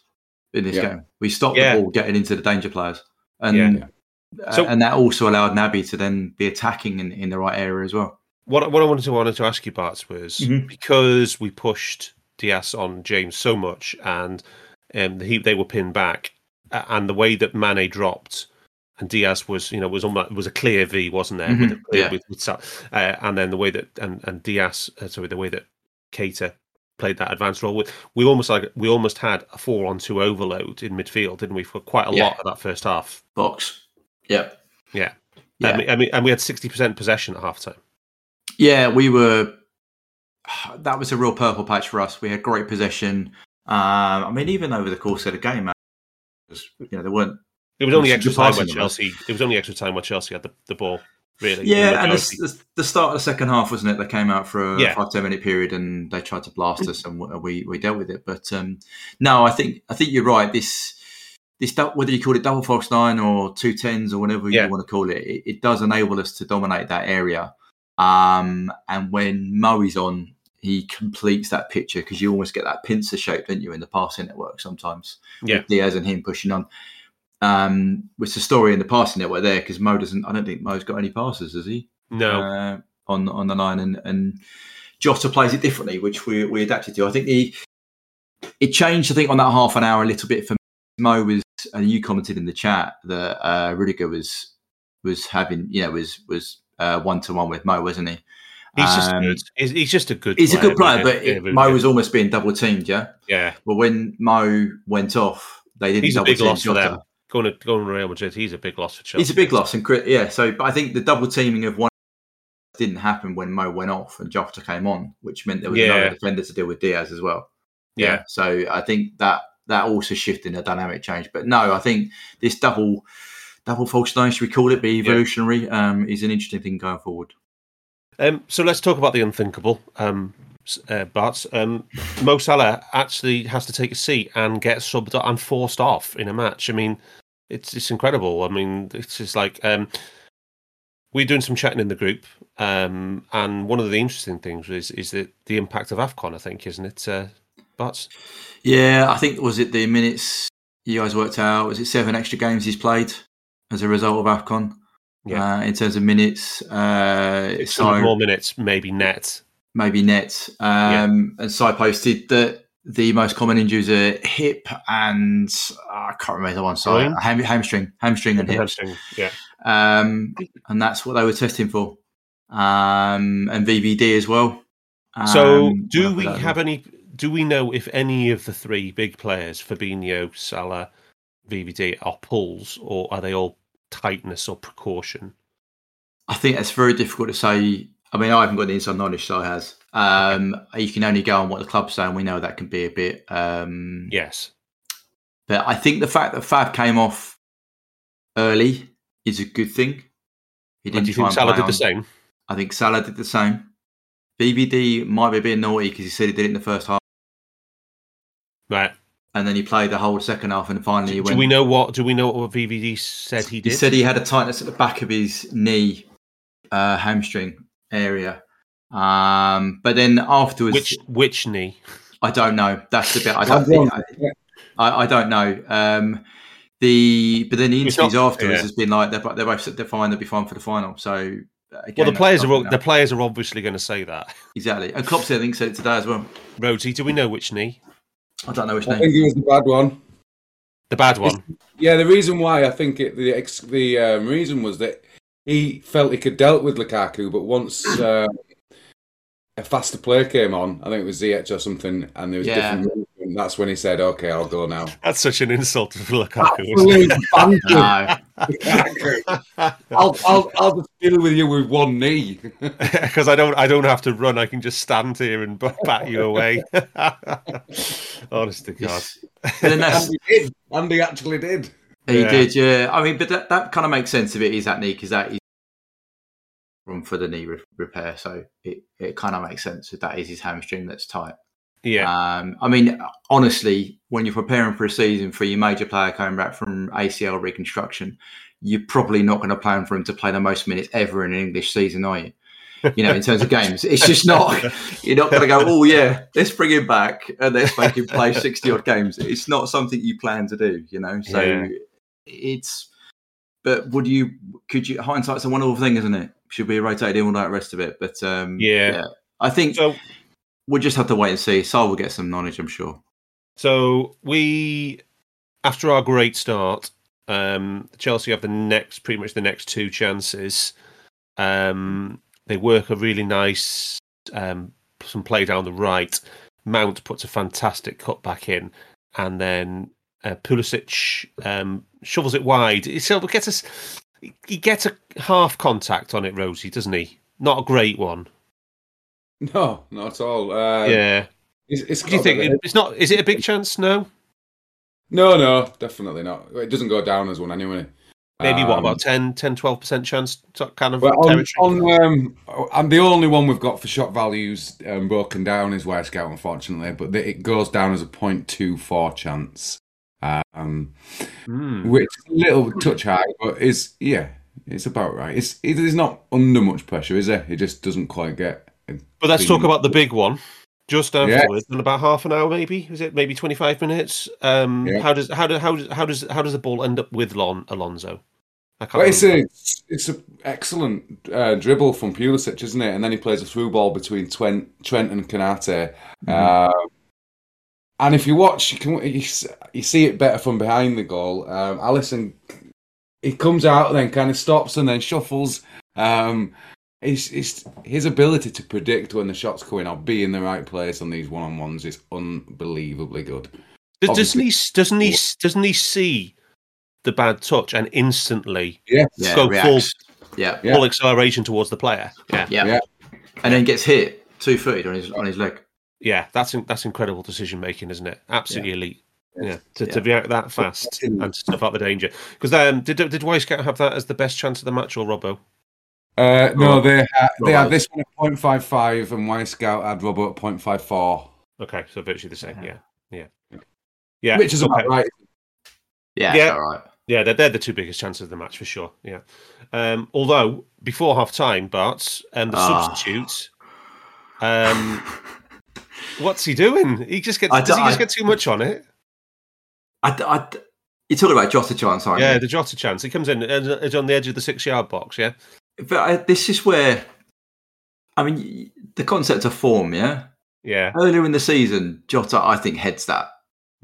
[SPEAKER 3] in this
[SPEAKER 2] Yeah.
[SPEAKER 3] game. We stopped
[SPEAKER 1] Yeah.
[SPEAKER 3] the ball getting into the danger players, and
[SPEAKER 1] Yeah.
[SPEAKER 3] uh,
[SPEAKER 1] So-
[SPEAKER 3] and that also allowed Naby to then be attacking in, in the right area as well.
[SPEAKER 1] what what I wanted to wanted to ask you, Bart, was
[SPEAKER 3] Mhm.
[SPEAKER 1] because we pushed Diaz on James so much, and um, he they were pinned back, and the way that Mane dropped, and Diaz was you know was almost was a clear V, wasn't there? With,
[SPEAKER 3] Mhm,
[SPEAKER 1] a,
[SPEAKER 3] yeah.
[SPEAKER 1] with, with uh, and then the way that and and Diaz, uh, sorry, the way that Keita played that advanced role with we almost like we almost had a four on two overload in midfield, didn't we? For quite a
[SPEAKER 3] Yeah.
[SPEAKER 1] lot of that first half.
[SPEAKER 3] Box. Yep.
[SPEAKER 1] Yeah.
[SPEAKER 3] Yeah.
[SPEAKER 1] I mean, I mean, and we had sixty percent possession at half time.
[SPEAKER 3] Yeah, we were. That was a real purple patch for us. We had great possession. Um, I mean, even over the course of the game, it was- you know, there weren't.
[SPEAKER 1] It was only extra time
[SPEAKER 3] passing
[SPEAKER 1] when Chelsea. It was only extra time when Chelsea had the, the ball. Really,
[SPEAKER 3] Yeah,
[SPEAKER 1] The
[SPEAKER 3] and
[SPEAKER 1] majority.
[SPEAKER 3] the, the, the start of the second half, wasn't it? They came out for a
[SPEAKER 1] Yeah.
[SPEAKER 3] five ten minute period and they tried to blast us, and we we dealt with it. But um, no, I think I think you're right. This this whether you call it double false nine or two tens or whatever
[SPEAKER 1] Yeah.
[SPEAKER 3] you want to call it, it, it does enable us to dominate that area. Um, and when Mo is on, he completes that picture because you almost get that pincer shape, don't you, in the passing network sometimes?
[SPEAKER 1] Yeah.
[SPEAKER 3] with Diaz and him pushing on. Um, it's a story in the passing network there because Mo doesn't. I don't think Mo's got any passes, does he?
[SPEAKER 1] no,
[SPEAKER 3] uh, on on the line, and and Jota plays it differently, which we we adapted to. I think the it changed. I think on that half an hour a little bit for Mo was, and you commented in the chat that uh, Rudiger was was having, you know, was was one to one with Mo, wasn't he?
[SPEAKER 1] He's just
[SPEAKER 3] Um,
[SPEAKER 1] good. He's, he's just a good.
[SPEAKER 3] He's a good player, but
[SPEAKER 1] Yeah,
[SPEAKER 3] it, Mo
[SPEAKER 1] good.
[SPEAKER 3] was almost being double teamed. Yeah,
[SPEAKER 1] yeah,
[SPEAKER 3] but when Mo went off, they didn't.
[SPEAKER 1] he's a
[SPEAKER 3] double
[SPEAKER 1] big
[SPEAKER 3] team
[SPEAKER 1] loss for them. Going to going to Real Madrid, he's a big loss for Chelsea.
[SPEAKER 3] He's a big loss, and yeah. So, but I think the double teaming of one didn't happen when Mo went off and Jota came on, which meant there was
[SPEAKER 1] Yeah.
[SPEAKER 3] another defender to deal with Diaz as well.
[SPEAKER 1] Yeah.
[SPEAKER 3] So I think that that also shifted a dynamic change. But no, I think this double double false nine, should we call it, be evolutionary, um, is an interesting thing going forward.
[SPEAKER 1] Um, so let's talk about the unthinkable. Um, uh, Bart, um, Mo Salah actually has to take a seat and get subbed and forced off in a match. I mean, it's it's incredible. I mean, it's just like um, we're doing some chatting in the group, um, and one of the interesting things is is that the impact of Afcon. I think, isn't it, uh, Barts?
[SPEAKER 3] Yeah, I think was it the minutes you guys worked out? Was it seven extra games he's played as a result of Afcon?
[SPEAKER 1] Yeah.
[SPEAKER 3] Uh, in terms of minutes, uh, so
[SPEAKER 1] more minutes, maybe net.
[SPEAKER 3] maybe net. Um, And Si posted that the most common injuries are hip and uh, I can't remember the one. Sorry,
[SPEAKER 1] Groin?
[SPEAKER 3] ham, hamstring, hamstring and hips.
[SPEAKER 1] Hamstring, Yeah.
[SPEAKER 3] Um, and that's what they were testing for. Um, and VVD as well.
[SPEAKER 1] So,
[SPEAKER 3] Um,
[SPEAKER 1] do we have any? Do we know if any of the three big players, Fabinho, Salah, VVD, are pulls, or are they all tightness or precaution?
[SPEAKER 3] I think it's very difficult to say. I mean, I haven't got the inside knowledge, so I has. Um, you can only go on what the club's saying. We know that can be a bit. Um,
[SPEAKER 1] Yes.
[SPEAKER 3] But I think the fact that Fab came off early is a good thing. He
[SPEAKER 1] And do you think Salah did the same?
[SPEAKER 3] I think Salah did the same. VVD might be a bit naughty because he said he did it in the first half,
[SPEAKER 1] Right.
[SPEAKER 3] And then he played the whole second half, and finally he
[SPEAKER 1] Do we know what? Do we know what VVD said he
[SPEAKER 3] He said he had a tightness at the back of his knee, uh, hamstring area. Um, but then afterwards,
[SPEAKER 1] which which knee?
[SPEAKER 3] I don't know. That's the bit I don't think.
[SPEAKER 2] gone-
[SPEAKER 3] I, I don't know. Um, the but then the interviews
[SPEAKER 1] not-
[SPEAKER 3] afterwards
[SPEAKER 1] yeah.
[SPEAKER 3] has been like they're, they're both they're fine. They'll be fine for the final. So again,
[SPEAKER 1] Well, the players are the players are obviously going to say that.
[SPEAKER 3] exactly. And Klopp I think said it today as well.
[SPEAKER 1] Rhodesy, do we know which knee?
[SPEAKER 3] I don't know which
[SPEAKER 2] I
[SPEAKER 3] name.
[SPEAKER 2] think it was the bad one.
[SPEAKER 1] The bad one.
[SPEAKER 2] Yeah, the reason why I think it, the ex, the um, reason was that he felt he could dealt with Lukaku, but once uh, a faster player came on, I think it was Ziyech or something, and there was
[SPEAKER 3] Yeah.
[SPEAKER 2] different movement. That's when he said, "Okay, I'll go now."
[SPEAKER 1] That's such an insult to Lukaku. isn't it?
[SPEAKER 2] Absolute
[SPEAKER 3] No,
[SPEAKER 2] banter. I'll, I'll, I'll just deal with you with one knee.
[SPEAKER 1] Because I don't, I don't have to run. I can just stand here and bat you away. Honest to God.
[SPEAKER 3] Yes. But then that's,
[SPEAKER 2] Andy did. Andy actually did.
[SPEAKER 3] he
[SPEAKER 1] Yeah.
[SPEAKER 3] did, yeah. I mean, but that, that kind of makes sense of it. Is that knee because that is room for the knee re- repair, so it, it kind of makes sense that that is his hamstring that's tight.
[SPEAKER 1] Yeah,
[SPEAKER 3] Um, I mean, honestly, when you're preparing for a season for your major player coming back from ACL reconstruction, you're probably not going to plan for him to play the most minutes ever in an English season, are you? You know, in terms of games, it's just not. You're not going to go, oh yeah, let's bring him back and let's make him play sixty odd games. It's not something you plan to do, you know. So
[SPEAKER 1] Yeah.
[SPEAKER 3] it's. But would you? Could you? Hindsight's a wonderful thing, isn't it? Should be rotated in all that rest of it. But um,
[SPEAKER 1] Yeah.
[SPEAKER 3] I think
[SPEAKER 1] So,
[SPEAKER 3] we'll just have to wait and see. Saul will get some knowledge, I'm sure.
[SPEAKER 1] so we, after our great start, um, Chelsea have the next, pretty much the next two chances. Um, they work a really nice, um, some play down the right. Mount puts a fantastic cut back in, and then uh, Pulisic um, shovels it wide. He still gets us. He gets a half contact on it, Rhodesy, doesn't he? Not a great one.
[SPEAKER 2] No, not at all. Uh,
[SPEAKER 1] yeah.
[SPEAKER 2] It's, it's
[SPEAKER 1] What do you think? It's not. Is it a big chance? No.
[SPEAKER 2] No, no, definitely not. It doesn't go down as one anyway.
[SPEAKER 1] Maybe what
[SPEAKER 2] Um,
[SPEAKER 1] about 10, 10 12% chance kind of
[SPEAKER 2] on,
[SPEAKER 1] territory?
[SPEAKER 2] on um, and the only one we've got for shot values um, broken down is Wyscout, unfortunately, but the, it goes down as a 0.24 chance, um,
[SPEAKER 1] Hmm.
[SPEAKER 2] which is a little touch high, but is yeah, it's about right. It's it is not under much pressure, is it? It just doesn't quite get.
[SPEAKER 1] But let's talk about the big one. Just afterwards, in about half an hour, maybe is it? Maybe twenty five minutes. Um,
[SPEAKER 2] Yeah.
[SPEAKER 1] How does how does how does how does how does the ball end up with Lon Alonso? I can't.
[SPEAKER 2] Well, it's a it's an excellent uh, dribble from Pulisic, isn't it? And then he plays a through ball between Trent, Trent and Konate. Uh, and if you watch, you can you, you see it better from behind the goal. Um, Alisson, he comes out and then kind of stops and then shuffles. Um, it's, it's his ability to predict when the shots coming or be in the right place on these one on ones is unbelievably good.
[SPEAKER 1] Does- doesn't he doesn't he doesn't he see the bad touch and instantly
[SPEAKER 2] Yeah,
[SPEAKER 3] Yeah,
[SPEAKER 1] go full
[SPEAKER 3] reacts. Yeah.
[SPEAKER 2] Yeah.
[SPEAKER 1] full acceleration towards the player? Yeah,
[SPEAKER 3] yeah,
[SPEAKER 2] Yeah.
[SPEAKER 3] and then gets hit two footed on his on his leg.
[SPEAKER 1] yeah. That's that's incredible decision making, isn't it? Absolutely elite. Yeah, to, to
[SPEAKER 3] Yeah.
[SPEAKER 1] react that fast and to stuff out the danger. Because um, did did Wyscout have that as the best chance of the match or Robbo?
[SPEAKER 2] Uh, no, they ha- they had this one at 0.55 and Wyscout had Robbo at 0.54,
[SPEAKER 1] Okay, so virtually the same. Yeah, yeah, yeah.
[SPEAKER 2] which is
[SPEAKER 1] okay.
[SPEAKER 2] about right.
[SPEAKER 3] Yeah,
[SPEAKER 1] Yeah.
[SPEAKER 3] yeah. all right.
[SPEAKER 1] Yeah, they're, they're the two biggest chances of the match for sure. Yeah. Um, although before half time, Bart, um, the
[SPEAKER 3] Ah.
[SPEAKER 1] substitute, um, what's he doing? He just gets
[SPEAKER 3] I
[SPEAKER 1] does he just
[SPEAKER 3] I-
[SPEAKER 1] get too much on it?
[SPEAKER 3] I, I, you're talking about Jota chance, aren't
[SPEAKER 1] Yeah,
[SPEAKER 3] you?
[SPEAKER 1] the Jota chance. He comes in and is on the edge of the six yard box. Yeah.
[SPEAKER 3] But I, this is where, I mean, the concept of form, yeah.
[SPEAKER 1] Yeah.
[SPEAKER 3] Earlier in the season, Jota, I think, heads that.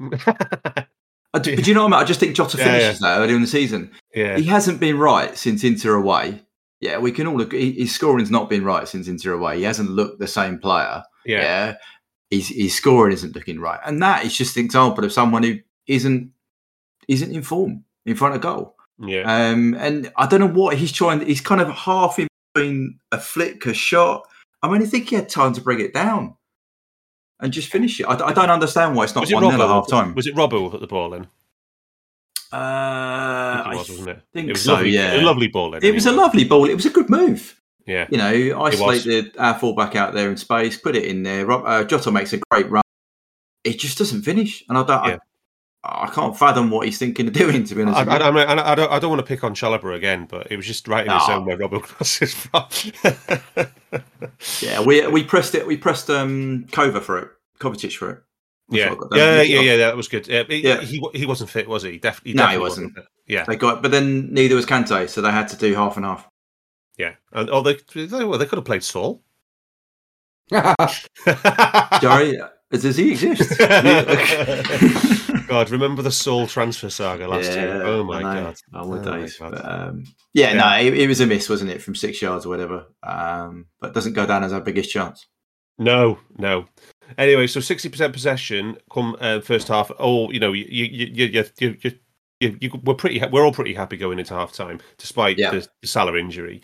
[SPEAKER 3] I d- but you know what I mean? I just think Jota
[SPEAKER 1] Yeah,
[SPEAKER 3] finishes that earlier in the season.
[SPEAKER 1] yeah.
[SPEAKER 3] He hasn't been right since Inter away. Yeah, we can all agree. His scoring's not been right since Inter away. He hasn't looked the same player.
[SPEAKER 1] Yeah.
[SPEAKER 3] Yeah. His, his scoring isn't looking right. And that is just an example of someone who isn't isn't in form in front of goal.
[SPEAKER 1] Yeah.
[SPEAKER 3] Um, and I don't know what he's trying. He's kind of half in between a flick, a shot. I mean, I think he had time to bring it down and just finish it. I, I don't understand why it's not
[SPEAKER 1] it
[SPEAKER 3] one 0 at
[SPEAKER 1] Robbo?
[SPEAKER 3] half time.
[SPEAKER 1] Was it Robbo who put the ball in?
[SPEAKER 3] Uh,
[SPEAKER 1] I think it was, wasn't it?
[SPEAKER 3] think
[SPEAKER 1] it was
[SPEAKER 3] so,
[SPEAKER 1] lovely,
[SPEAKER 3] yeah.
[SPEAKER 1] a lovely ball. In,
[SPEAKER 3] It was a lovely ball. It was a good move.
[SPEAKER 1] Yeah.
[SPEAKER 3] You know, isolated our fullback out there in space, put it in there. Rob, uh, Jota makes a great run. It just doesn't finish, and I don't.
[SPEAKER 1] Yeah.
[SPEAKER 3] I, I can't fathom what he's thinking of doing. To be honest,
[SPEAKER 1] I,
[SPEAKER 3] with.
[SPEAKER 1] I, I, mean, I, I don't, I don't want to pick on Chalobah again, but it was just right in the
[SPEAKER 3] No.
[SPEAKER 1] zone where Robbo crosses from.
[SPEAKER 3] yeah, we we pressed it. We pressed um Kova for it, Kovacic for it.
[SPEAKER 1] Yeah,
[SPEAKER 3] what I got down.
[SPEAKER 1] yeah, yeah, yeah, that was good. Yeah, he,
[SPEAKER 3] Yeah.
[SPEAKER 1] he he wasn't fit, was he? Def- he
[SPEAKER 3] No, he
[SPEAKER 1] definitely
[SPEAKER 3] wasn't.
[SPEAKER 1] Yeah,
[SPEAKER 3] They got, but then neither was Kante, so they had to do half and half.
[SPEAKER 1] yeah. And oh, they, they, well, they could have played Saul.
[SPEAKER 3] Jerry, does he exist?
[SPEAKER 1] God, remember the Saul transfer saga last year? Oh my
[SPEAKER 3] I know.
[SPEAKER 1] god!
[SPEAKER 3] Oh my
[SPEAKER 1] Oh
[SPEAKER 3] days. But, um, yeah,
[SPEAKER 1] Yeah.
[SPEAKER 3] no, it, it was a miss, wasn't it, from six yards or whatever? Um, but doesn't go down as our biggest chance.
[SPEAKER 1] No, no. Anyway, so sixty percent possession come uh, first half. Oh, you know, you you you you you, you, you, you we're pretty ha- we're all pretty happy going into half time, despite
[SPEAKER 3] Yeah.
[SPEAKER 1] the, the Salah injury.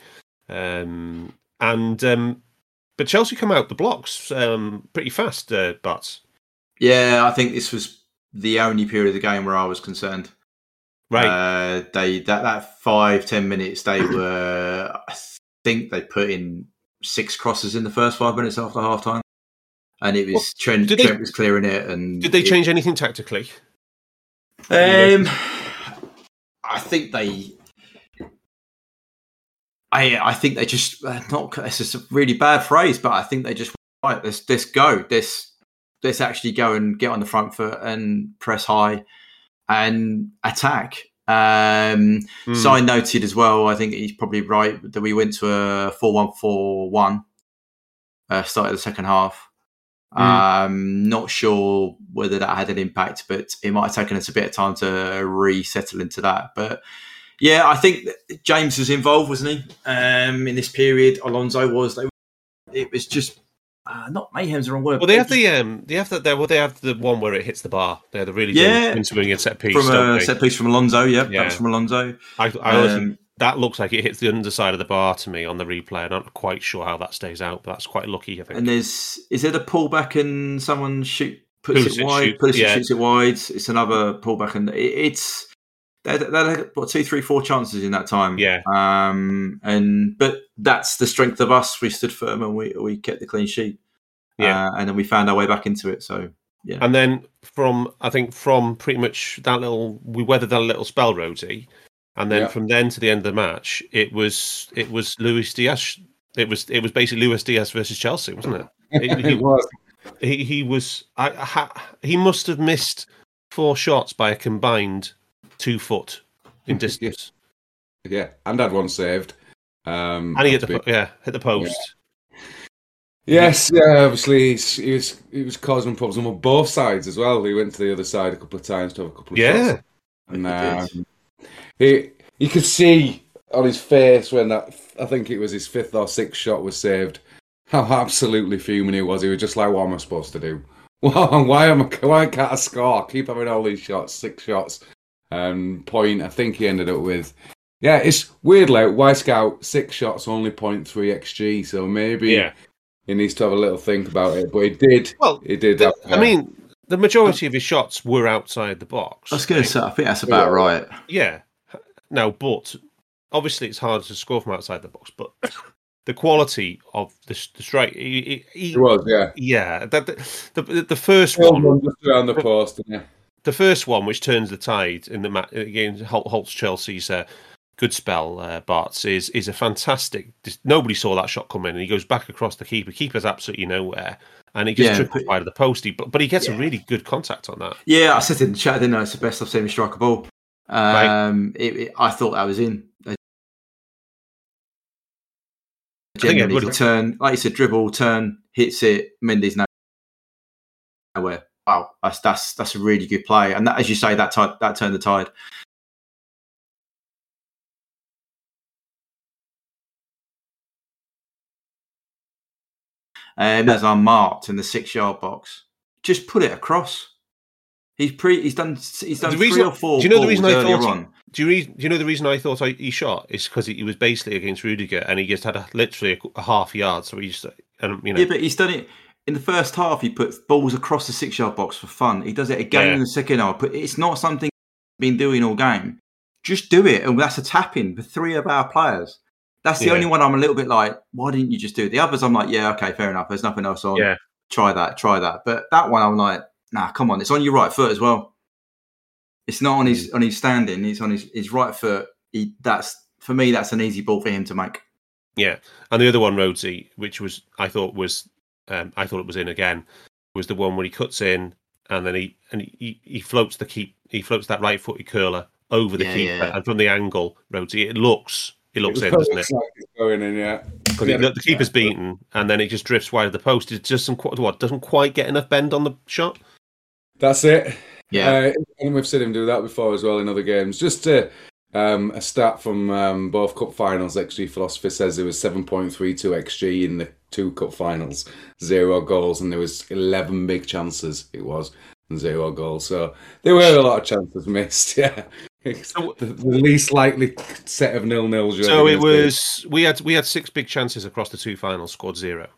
[SPEAKER 1] Um, and um, but Chelsea come out the blocks um, pretty fast, uh, Barts.
[SPEAKER 3] Yeah, I think this was the only period of the game where I was concerned.
[SPEAKER 1] Right.
[SPEAKER 3] Uh, they that that five ten minutes they were. I think they put in six crosses in the first five minutes after half time, and it was
[SPEAKER 1] Well,
[SPEAKER 3] Trent.
[SPEAKER 1] did they-
[SPEAKER 3] was clearing it, and
[SPEAKER 1] Did they
[SPEAKER 3] it-
[SPEAKER 1] change anything tactically?
[SPEAKER 3] Um, I think they. I I think they just uh, not. This is a really bad phrase, but I think they just right. Let's let's go. Let's let's actually go and get on the front foot and press high and attack. Um,
[SPEAKER 1] Hmm.
[SPEAKER 3] Side noted as well. I think he's probably right that we went to a four-one-four-one. Uh, started the second half.
[SPEAKER 1] Mm.
[SPEAKER 3] Um, not sure whether that had an impact, but it might have taken us a bit of time to resettle into that. But yeah, I think James was involved, wasn't he? Um, in this period, Alonso was. It was just uh, not mayhem's the wrong word.
[SPEAKER 1] Well, they have the um, they have the they, well, they have the one where it hits the bar. They're the really
[SPEAKER 3] Yeah.
[SPEAKER 1] good set piece.
[SPEAKER 3] from a
[SPEAKER 1] they?
[SPEAKER 3] set piece from Alonso. Yeah,
[SPEAKER 1] Yeah.
[SPEAKER 3] that from Alonso.
[SPEAKER 1] I, I always
[SPEAKER 3] Um,
[SPEAKER 1] that looks like it hits the underside of the bar to me on the replay. I'm not quite sure how that stays out, but that's quite lucky. I think.
[SPEAKER 3] And there's is there the pullback and someone shoot puts it wide, Pulisic
[SPEAKER 1] yeah.
[SPEAKER 3] shoots it wide. It's another pullback, and it, it's they they had what two, three, four chances in that time.
[SPEAKER 1] Yeah.
[SPEAKER 3] Um, and but that's the strength of us. We stood firm and we we kept the clean sheet.
[SPEAKER 1] Yeah.
[SPEAKER 3] Uh, and then we found our way back into it. So yeah,
[SPEAKER 1] And then from I think from pretty much that little we weathered that little spell, Rhodesy, and then
[SPEAKER 2] Yeah.
[SPEAKER 1] from then to the end of the match, it was it was Luis Diaz. It was it was basically Luis Diaz versus Chelsea, wasn't it? It-
[SPEAKER 2] it was.
[SPEAKER 1] He he was I, I ha, he must have missed four shots by a combined two foot in distance,
[SPEAKER 2] Yeah, and had one saved. Um,
[SPEAKER 1] and he hit the
[SPEAKER 2] be-
[SPEAKER 1] yeah hit the post.
[SPEAKER 2] Yes, yeah. Obviously, he was he was causing problems on both sides as well. He went to the other side a couple of times to have a couple of
[SPEAKER 1] Yeah,
[SPEAKER 2] shots. And
[SPEAKER 3] He
[SPEAKER 2] um, he you could see on his face when that I think it was his fifth or sixth shot was saved, how absolutely fuming he was. He was just like, "What am I supposed to do? Why, why am I? Why can't I score? Keep having all these shots, six shots, and point. I think he ended up with." Yeah, it's weird. Like Wyscout, six shots, only 0.3 xg. So maybe
[SPEAKER 1] yeah.
[SPEAKER 2] he needs to have a little think about it. But he did.
[SPEAKER 1] Well,
[SPEAKER 2] He did.
[SPEAKER 1] the-
[SPEAKER 2] have,
[SPEAKER 1] I mean, the majority of his shots were outside the box.
[SPEAKER 3] I was going to say I think that's about
[SPEAKER 2] Yeah.
[SPEAKER 3] right.
[SPEAKER 1] Yeah. No, but obviously it's harder to score from outside the box. But the quality of the, the strike, he, he,
[SPEAKER 2] he was. Yeah.
[SPEAKER 1] yeah, that the, the the first one,
[SPEAKER 2] done, just around the post. Yeah.
[SPEAKER 1] The first one, which turns the tide in the match against Holt's Chelsea's uh, good spell, uh, Bart's is is a fantastic. Nobody saw that shot coming, and he goes back across the keeper. Keeper's absolutely nowhere, and he just yeah, tripped wide of the post. He, but, but he gets yeah. a really good contact on that.
[SPEAKER 3] Yeah, I said in the chat, I didn't know it's the best I've seen him strike a ball. Um, right. it, it, I thought that was in. Generally, he turn, like you said, dribble, turn, hits it. Mendy's nowhere. Wow, that's that's that's a really good play, and that, as you say, that tide, that turned the tide. Um, as unmarked in the six yard box, just put it across. He's pre. He's done. He's done three or four.
[SPEAKER 1] Do you know the reason I thought? On. Do you, re, do you know the reason I thought I, he shot? Is because he, he, was basically against Rudiger, and he just had a, literally a, a, half yard. So he just, and you know.
[SPEAKER 3] Yeah, but he's done it in the first half. He puts balls across the six yard box for fun. He does it again yeah. in the second half. But it's not something he's been doing all game. Just do it, and that's a tap in for three of our players. That's the yeah. only one I'm a little bit like, why didn't you just do it? The others, I'm like, yeah, okay, fair enough. There's nothing else on.
[SPEAKER 1] Yeah.
[SPEAKER 3] Try that, try that. But that one, I'm like, nah, come on, it's on your right foot as well. It's not on his mm. on his standing. It's on his, his right foot. He, that's for me. That's an easy ball for him to make.
[SPEAKER 1] Yeah, and the other one, Rhodesy, which was I thought was um, I thought it was in again, was the one where he cuts in and then he and he, he floats the keep he floats that right footed curler over the yeah, keeper yeah. and from the angle, Rhodesy, it looks it looks it in, doesn't it? Like
[SPEAKER 2] going in, yeah.
[SPEAKER 1] Because yeah, the keeper's beaten and then it just drifts wide of the post. It just some what doesn't quite get enough bend on the shot.
[SPEAKER 2] That's it. Yeah, uh, and we've seen him do that before as well in other games. Just to, um, a stat from um, both cup finals. XG philosophy says there was 7.32 XG in the two cup finals, zero goals, and there was 11 big chances. It was and zero goals. So there were a lot of chances missed. Yeah. the, the, least likely set of nil nils.
[SPEAKER 1] So it was we had we had six big chances across the two finals, scored zero.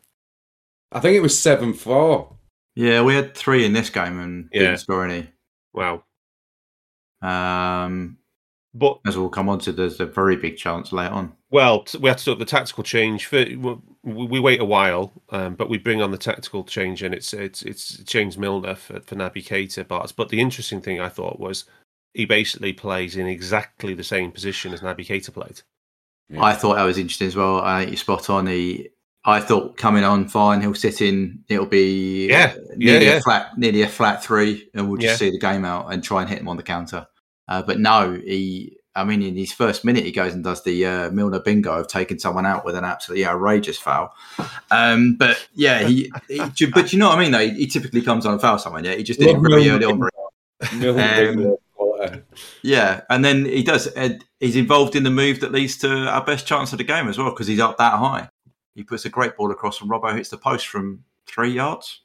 [SPEAKER 2] I think it was seven four.
[SPEAKER 3] Yeah, we had three in this game and yeah. didn't score any.
[SPEAKER 1] Wow.
[SPEAKER 3] Um, but as we'll come on to, there's a very big chance later on.
[SPEAKER 1] Well, we have to do the tactical change. For, we wait a while, um, but we bring on the tactical change, and it's it's it's James Milner for, for Naby Keita. But but the interesting thing I thought was he basically plays in exactly the same position as Naby Keita played.
[SPEAKER 3] Yeah. I thought that was interesting as well. I think you're spot on. He I thought coming on fine, he'll sit in. It'll be
[SPEAKER 1] yeah,
[SPEAKER 3] nearly
[SPEAKER 1] yeah, yeah.
[SPEAKER 3] a flat, nearly a flat three, and we'll just yeah. see the game out and try and hit him on the counter. Uh, but no, he. I mean, in his first minute, he goes and does the uh, Milner bingo of taking someone out with an absolutely outrageous foul. Um, but yeah, he, he, But you know what I mean? Though he, he typically comes on and foul someone. Yeah, he just did it really early on. Um, yeah, and then he does. Uh, he's involved in the move that leads to our best chance of the game as well because he's up that high he puts a great ball across, and Robbo hits the post from three yards.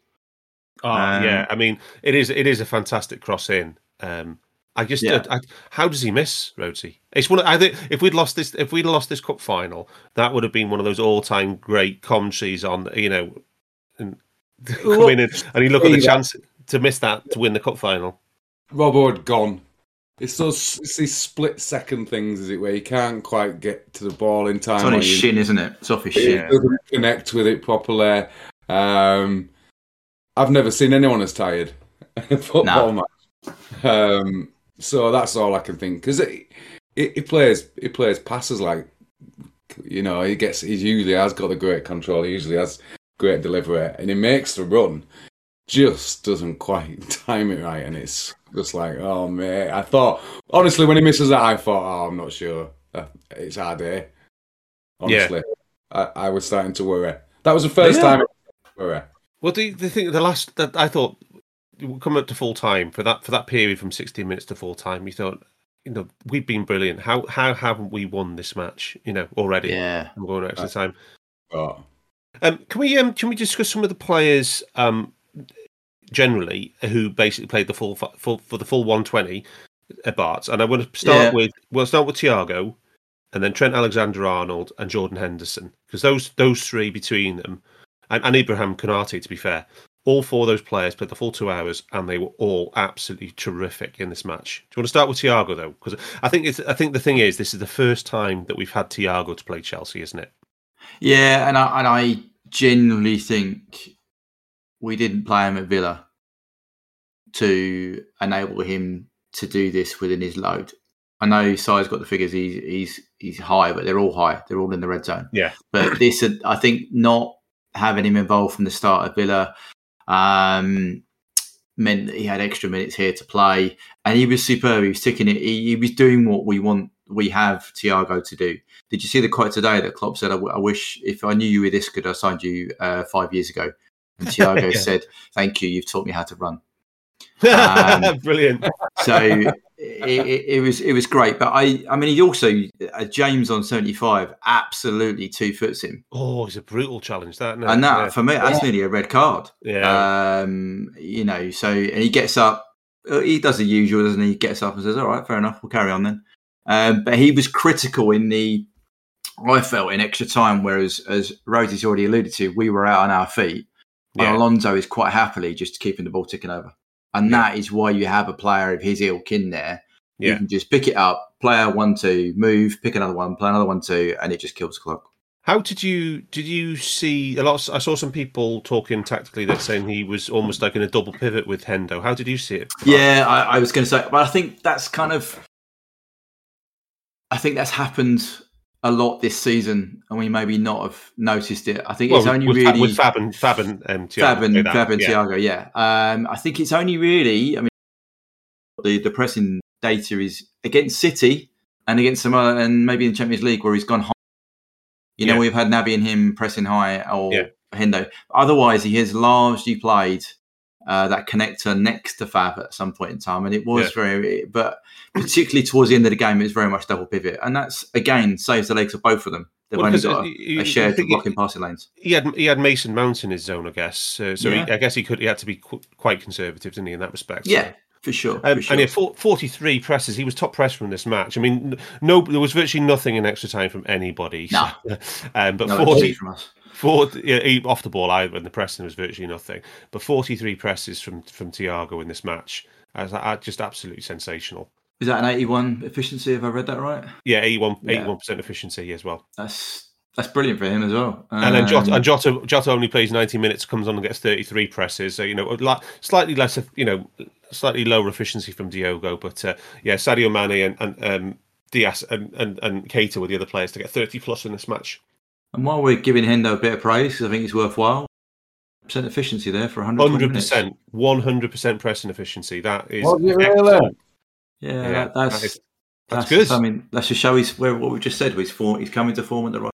[SPEAKER 1] Oh um, yeah, I mean it is it is a fantastic cross in. Um, I just yeah. I, how does he miss Rhodesy? It's one. Of, I think if we'd lost this, if we'd lost this cup final, that would have been one of those all time great commentaries on you know, and come in and, and you look at the chance to miss that to win the cup final.
[SPEAKER 2] Robbo had gone. It's those it's these split second things, is it, where you can't quite get to the ball in time. It's
[SPEAKER 3] on his shin, isn't it? It's off his shin.
[SPEAKER 2] Doesn't connect with it properly. Um, I've never seen anyone as tired in a football no. match. Um, so that's all I can think because it, it, it plays it plays passes like you know he gets he usually has got the great control. He usually has great delivery, and he makes the run. Just doesn't quite time it right, and it's just like, oh man, I thought honestly when he misses that, I thought, oh, I'm not sure. Uh, it's our day. Honestly, yeah. I, I was starting to worry. That was the first yeah. time. worry.
[SPEAKER 1] Well, the the thing, the last that I thought coming up to full time for that for that period from 16 minutes to full time, you thought, you know, we've been brilliant. How how haven't we won this match? You know, already.
[SPEAKER 3] Yeah,
[SPEAKER 1] I'm going extra time.
[SPEAKER 2] Oh.
[SPEAKER 1] Um, can we um, can we discuss some of the players um, generally who basically played the full, full for the full 120 at Barts. And I want to start yeah. with we'll start with Thiago, and then Trent Alexander-Arnold and Jordan Henderson because those those three between them, and, and Ibrahim Konate to be fair, all four of those players played the full two hours, and they were all absolutely terrific in this match. Do you want to start with Thiago though? Because I think it's I think the thing is this is the first time that we've had Thiago to play Chelsea, isn't it?
[SPEAKER 3] Yeah, and I and I genuinely think we didn't play him at Villa. to enable him to do this within his load. I know Si's got the figures; he's he's he's high, but they're all high. They're all in the red zone.
[SPEAKER 1] Yeah.
[SPEAKER 3] But this, I think, not having him involved from the start of Villa um, meant that he had extra minutes here to play, and he was superb. He was ticking it. He, he was doing what we want. We have Thiago to do. Did you see the quote today that Klopp said? I, w- I wish if I knew you were this good, I signed you uh, five years ago. And Thiago
[SPEAKER 1] Yeah.
[SPEAKER 3] said, "Thank you. You've taught me how to run." Um,
[SPEAKER 1] Brilliant.
[SPEAKER 3] so it, it, it was it was great. But I I mean he also uh, James on seventy five absolutely two foots him,
[SPEAKER 1] Oh, it's a brutal challenge, that. isn't it?
[SPEAKER 3] and that
[SPEAKER 1] yeah.
[SPEAKER 3] for me that's nearly a red card.
[SPEAKER 1] yeah.
[SPEAKER 3] Um, you know, so and he gets up. uh, He does the usual, doesn't he? He gets up and says, "All right, fair enough. We'll carry on then." Um, but he was critical in the. I felt in extra time, whereas as Rhodesy's already alluded to, we were out on our feet.
[SPEAKER 1] Yeah.
[SPEAKER 3] And Alonso is quite happily just keeping the ball ticking over. And
[SPEAKER 1] Yeah.
[SPEAKER 3] that is why you have a player of his ilk in there. You can just pick it up, player one, two, move, pick another one, play another one, two, and it just kills the clock.
[SPEAKER 1] How did you did you see a lot? Of, I saw some people talking tactically that saying he was almost like in a double pivot with Hendo. How did you see it?
[SPEAKER 3] Yeah, I, I was going to say, but I think that's kind of, I think that's happened a lot this season, and we maybe not have noticed it. I think
[SPEAKER 1] Well,
[SPEAKER 3] it's only
[SPEAKER 1] with,
[SPEAKER 3] really
[SPEAKER 1] with Fab and Fab and um, Thiago,
[SPEAKER 3] Fab and, Fab and
[SPEAKER 1] yeah.
[SPEAKER 3] Thiago, yeah. Um, I think it's only really, I mean, the the pressing data is against City and against some other, and maybe in the Champions League where he's gone high. You know,
[SPEAKER 1] Yeah.
[SPEAKER 3] we've had Naby and him pressing high or
[SPEAKER 1] Yeah.
[SPEAKER 3] Hendo. Otherwise, he has largely played uh, that connector next to Fab at some point in time, and it was very, but particularly towards the end of the game, it was very much double pivot, and that's again saves the legs of both of them. They've
[SPEAKER 1] Well,
[SPEAKER 3] only got
[SPEAKER 1] uh,
[SPEAKER 3] a,
[SPEAKER 1] you-
[SPEAKER 3] a shared blocking passing lanes.
[SPEAKER 1] He had he had Mason Mount in his zone, I guess. Uh, so
[SPEAKER 3] Yeah.
[SPEAKER 1] he, I guess he could he had to be qu- quite conservative, didn't he, in that respect?
[SPEAKER 3] Yeah, for sure.
[SPEAKER 1] Um,
[SPEAKER 3] for sure.
[SPEAKER 1] And he had four- 43 presses. He was top presser in this match. I mean, no, there was virtually nothing in extra time from anybody.
[SPEAKER 3] No.
[SPEAKER 1] um, but
[SPEAKER 3] No,
[SPEAKER 1] 40,
[SPEAKER 3] from us.
[SPEAKER 1] Four, yeah, off the ball, either, when the pressing was virtually nothing. But 43 presses from from Thiago in this match, as I, just absolutely sensational.
[SPEAKER 3] Is that an 81 efficiency? Have I read that right?
[SPEAKER 1] Yeah, 81
[SPEAKER 3] Yeah.
[SPEAKER 1] percent efficiency as well.
[SPEAKER 3] That's that's brilliant for him as well.
[SPEAKER 1] And then Jota,
[SPEAKER 3] Um,
[SPEAKER 1] and Jota, Jota only plays 90 minutes, comes on and gets 33 presses. So you know, li- slightly less, you know, slightly lower efficiency from Diogo. But uh, yeah, Sadio Mane and, and um, Diaz and, and and Keita were the other players to get 30 plus in this match.
[SPEAKER 3] And while we're giving Hendo a bit of praise, I think it's worthwhile, percent efficiency there for 100
[SPEAKER 1] percent, one hundred percent pressing efficiency. That is
[SPEAKER 2] really?
[SPEAKER 1] excellent.
[SPEAKER 3] Yeah,
[SPEAKER 1] Yeah,
[SPEAKER 3] that, that's
[SPEAKER 1] that is-
[SPEAKER 3] that's,
[SPEAKER 1] that's good.
[SPEAKER 3] I mean, let's just show he's where what we just said. He's form, he's coming to form at the right.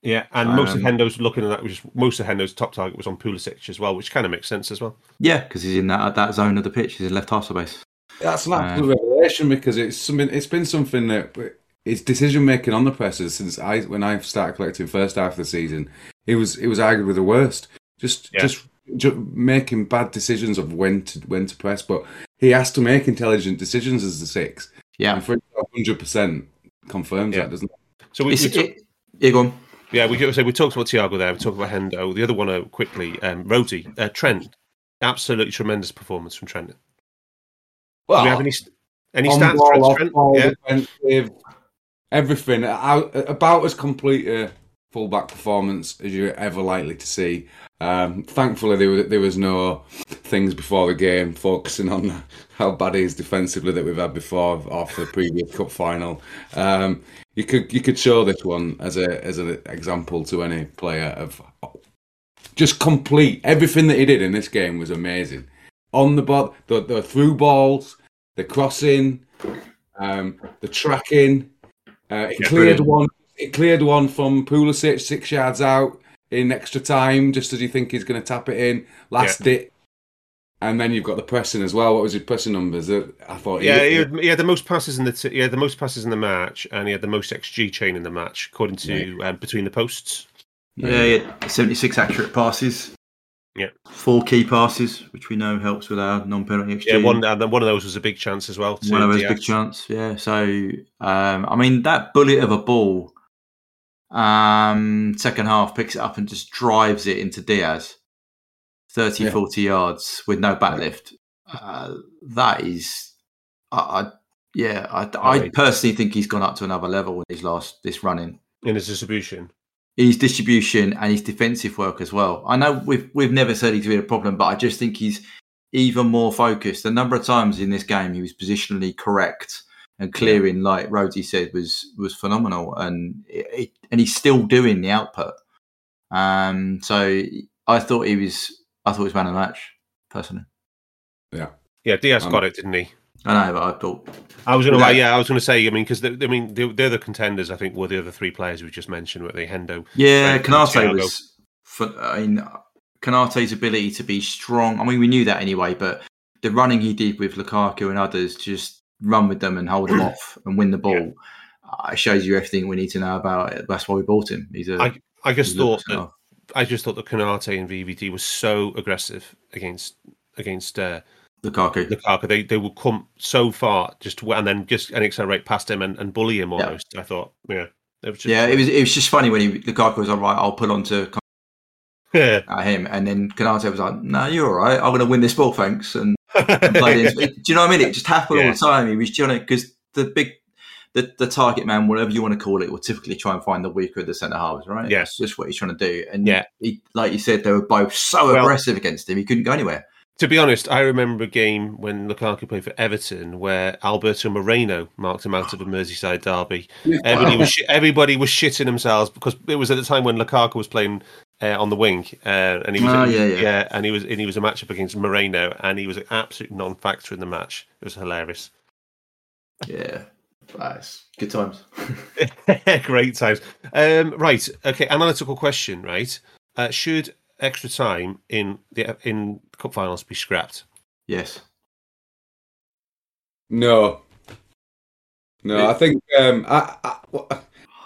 [SPEAKER 1] Yeah, and most of
[SPEAKER 3] Um,
[SPEAKER 1] Hendo's looking at that was most of Hendo's top target was on Pulisic as well, which kind of makes sense as well.
[SPEAKER 3] Yeah, because he's in that that zone of the pitch. He's in left half space.
[SPEAKER 2] That's an absolute revelation because it's something. It's been something that it's decision making on the presses since I when I started collecting first half of the season. It was it was arguably the worst. Just
[SPEAKER 1] Yeah.
[SPEAKER 2] just ju- making bad decisions of when to when to press, but he has to make intelligent decisions as the six.
[SPEAKER 3] Yeah,
[SPEAKER 2] And for hundred percent confirms
[SPEAKER 1] Yeah.
[SPEAKER 2] that, doesn't it?
[SPEAKER 1] So we, we took,
[SPEAKER 3] it, yeah, go on.
[SPEAKER 1] yeah we so we talked about Thiago there. We talked about Hendo. The other one uh, quickly, um, Roti, uh, Trent. Absolutely tremendous performance from Trent. Do we have any any
[SPEAKER 2] on
[SPEAKER 1] stats?
[SPEAKER 2] ball,
[SPEAKER 1] Trent? Trent? Yeah,
[SPEAKER 2] defensive, everything. About as complete a fullback performance as you're ever likely to see. Um, thankfully, there was, there was no things before the game focusing on how bad he is defensively that we've had before off the previous cup final. Um, you could you could show this one as a as an example to any player of just complete everything that he did in this game was amazing. On the ball, the, the through balls, the crossing, um, the tracking. Uh, it
[SPEAKER 1] Yeah,
[SPEAKER 2] cleared
[SPEAKER 1] brilliant.
[SPEAKER 2] one. It cleared one from Pulisic six yards out in extra time, just as you think he's going to tap it in. Last it, and then you've got the pressing as well. What was his pressing numbers? Uh, I thought. he-
[SPEAKER 1] yeah. He had, he had the most passes in the t- he had the most passes in the match, and he had the most xG chain in the match, according to um, between the posts.
[SPEAKER 3] Yeah, he had 76 accurate passes.
[SPEAKER 1] Yeah.
[SPEAKER 3] Four key passes, which we know helps with our non-penalty XG.
[SPEAKER 1] Yeah, one and then one of those was a big chance as well.
[SPEAKER 3] one of those
[SPEAKER 1] Diaz.
[SPEAKER 3] big chance. Yeah. So, um, I mean, that bullet of a ball, um, second half picks it up and just drives it into Diaz, 30,
[SPEAKER 2] Yeah.
[SPEAKER 3] 40 yards with no backlift. Uh, that is, I, I yeah, I, I personally think he's gone up to another level in his last this running.
[SPEAKER 1] in his distribution.
[SPEAKER 3] His distribution and his defensive work as well. I know we've we've never said he's been a problem, but I just think he's even more focused. The number of times in this game he was positionally correct and clearing, like Rhodesy said, was was phenomenal, and it, and he's still doing the output. Um, so I thought he was, I thought he was man of the match personally.
[SPEAKER 2] Yeah.
[SPEAKER 1] Yeah, Diaz
[SPEAKER 2] Um,
[SPEAKER 1] got it, didn't he?
[SPEAKER 3] I know, but I thought
[SPEAKER 1] I was going to,
[SPEAKER 2] Yeah.
[SPEAKER 1] yeah, I was going to say. I mean, because I mean, the, the contenders, I think, were the other three players we just mentioned, were they Hendo?
[SPEAKER 3] Yeah,
[SPEAKER 1] Konate
[SPEAKER 3] was. For, I mean, Konate's ability to be strong. I mean, we knew that anyway, but the running he did with Lukaku and others, just run with them and hold them off and win the ball, uh, it shows you everything we need to know about it. That's why we bought him. He's a.
[SPEAKER 1] I, I just thought that I just thought that Konate and VVD was so aggressive against against uh,
[SPEAKER 3] Lukaku.
[SPEAKER 1] Lukaku. They they would come so far just to, and then just and accelerate past him and, and bully him
[SPEAKER 3] Yeah.
[SPEAKER 1] almost. I thought, yeah, it was just,
[SPEAKER 3] yeah, it was. It was just funny when he Lukaku was all right. I'll pull on to
[SPEAKER 1] yeah.
[SPEAKER 3] at him, and then Konate was like, "No, you're all right. I'm going to win this ball, thanks." And and played. Do you know what I mean? It just happened all the time. He was trying to because the big, the, the target man, whatever you want to call it, will typically try and find the weaker of the centre halves, right?
[SPEAKER 1] Yeah.
[SPEAKER 3] That's just what he's trying to do. And
[SPEAKER 1] Yeah.
[SPEAKER 3] he, like you said, they were both so
[SPEAKER 1] Well-
[SPEAKER 3] aggressive against him. He couldn't go anywhere.
[SPEAKER 1] To be honest, I remember a game when Lukaku played for Everton where Alberto Moreno marked him out of a Merseyside derby. Everybody was everybody was shitting themselves because it was at the time when Lukaku was playing uh, on the wing, uh, and he was
[SPEAKER 3] Oh, yeah, yeah.
[SPEAKER 1] and he was and he was a matchup against Moreno, and he was an absolute non-factor in the match. It was hilarious.
[SPEAKER 3] Yeah, nice, good times.
[SPEAKER 1] Great times. Um, right. Okay. Analytical question. Right. Uh, should extra time in the in cup finals be scrapped?
[SPEAKER 3] yes.
[SPEAKER 2] No. No, I think um, I, I,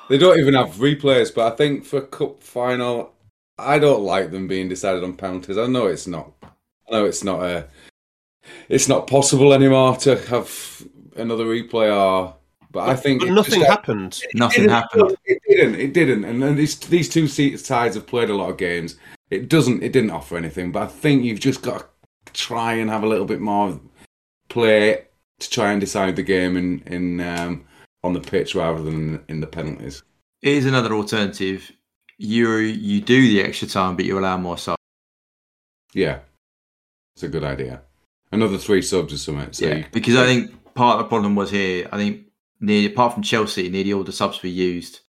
[SPEAKER 2] they don't even have replays, but I think for cup final, I don't like them being decided on penalties. I know it's not. I know it's not a. It's not possible anymore to have another replay, or but I think
[SPEAKER 1] But nothing
[SPEAKER 2] just-
[SPEAKER 1] happened.
[SPEAKER 3] Nothing
[SPEAKER 2] didn't-
[SPEAKER 3] happened.
[SPEAKER 2] It didn't. It didn't. And then these these two sides have played a lot of games. It doesn't. It didn't offer anything. But I think you've just got to try and have a little bit more play to try and decide the game in in um, on the pitch rather than in the penalties.
[SPEAKER 3] Here's another alternative. You you do the extra time, but you allow more subs.
[SPEAKER 2] Yeah, it's a good idea. Another three subs or something. So
[SPEAKER 3] yeah,
[SPEAKER 2] you-
[SPEAKER 3] because I think part of the problem was here. I think nearly apart from Chelsea, nearly all the subs were used.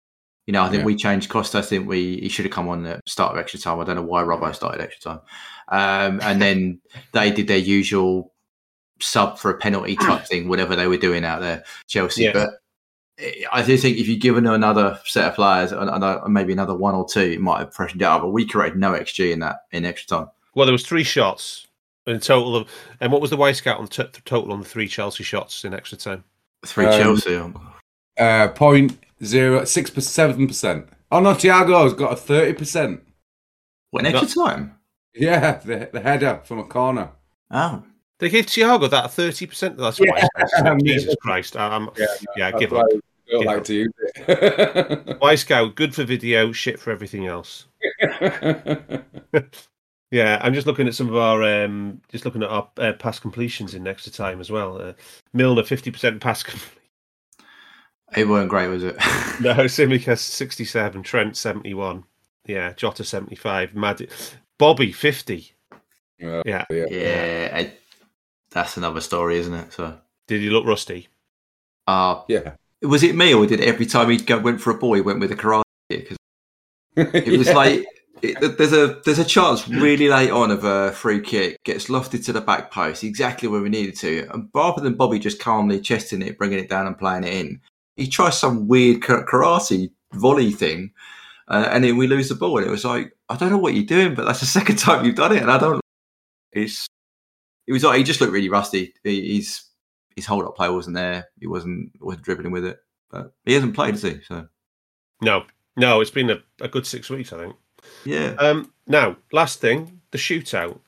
[SPEAKER 3] You know, I think
[SPEAKER 2] Yeah.
[SPEAKER 3] we changed Costas. Didn't we? He should have come on the start of extra time. I don't know why Robbo started extra time. Um, and then they did their usual sub for a penalty type thing, whatever they were doing out there, Chelsea.
[SPEAKER 1] Yeah.
[SPEAKER 3] But I do think if you give them another set of players, and and maybe another one or two, it might have freshened it up. But we created no XG in that in extra time.
[SPEAKER 1] Well, there was three shots in total of, and what was the Wyscout on t- total on the three Chelsea shots in extra time?
[SPEAKER 3] Three
[SPEAKER 2] Um,
[SPEAKER 3] Chelsea.
[SPEAKER 2] uh, point zero six per seven percent. Oh no, Thiago's got a thirty percent.
[SPEAKER 3] What in extra time?
[SPEAKER 2] Yeah, the, the header from a corner.
[SPEAKER 3] Oh,
[SPEAKER 1] They gave Thiago that thirty percent. That's
[SPEAKER 2] Yeah.
[SPEAKER 1] Wyscout. isn't it?
[SPEAKER 2] I mean-
[SPEAKER 1] Jesus Christ! I'm, yeah,
[SPEAKER 2] That's
[SPEAKER 1] give
[SPEAKER 2] why
[SPEAKER 1] up.
[SPEAKER 2] I
[SPEAKER 1] Give
[SPEAKER 2] like
[SPEAKER 1] up.
[SPEAKER 2] to use it.
[SPEAKER 1] Wyscout, good for video, shit for everything else. Yeah, I'm just looking at some of our, um, just looking at our uh, pass completions in extra time as well. Uh, Milner fifty percent pass. Com-
[SPEAKER 3] it weren't great, was it?
[SPEAKER 1] no, Tsimikas sixty seven, Trent seventy one. Yeah, Jota seventy five, Mad, Bobby fifty.
[SPEAKER 2] Yeah.
[SPEAKER 1] Yeah,
[SPEAKER 2] yeah.
[SPEAKER 3] yeah, I, that's another story, isn't it? So,
[SPEAKER 1] did he look rusty?
[SPEAKER 3] uh,
[SPEAKER 2] Yeah.
[SPEAKER 3] was it me or did every time he go, went for a ball, he went with a karate? Because it was like it, there's a there's a chance really late on of a free kick gets lofted to the back post exactly where we needed to, and rather than Bobby just calmly chesting it, bringing it down and playing it in, he tries some weird karate volley thing, uh, and then we lose the ball. And it was like I don't know what you're doing, but that's the second time you've done it, and I don't. It's it was like he just looked really rusty. He, he's his hold up play wasn't there. He wasn't wasn't dribbling with it, but he hasn't played, has he? So
[SPEAKER 1] No, no, it's been a, a good six weeks, I think.
[SPEAKER 3] yeah.
[SPEAKER 1] Um, now, last thing, the shootout.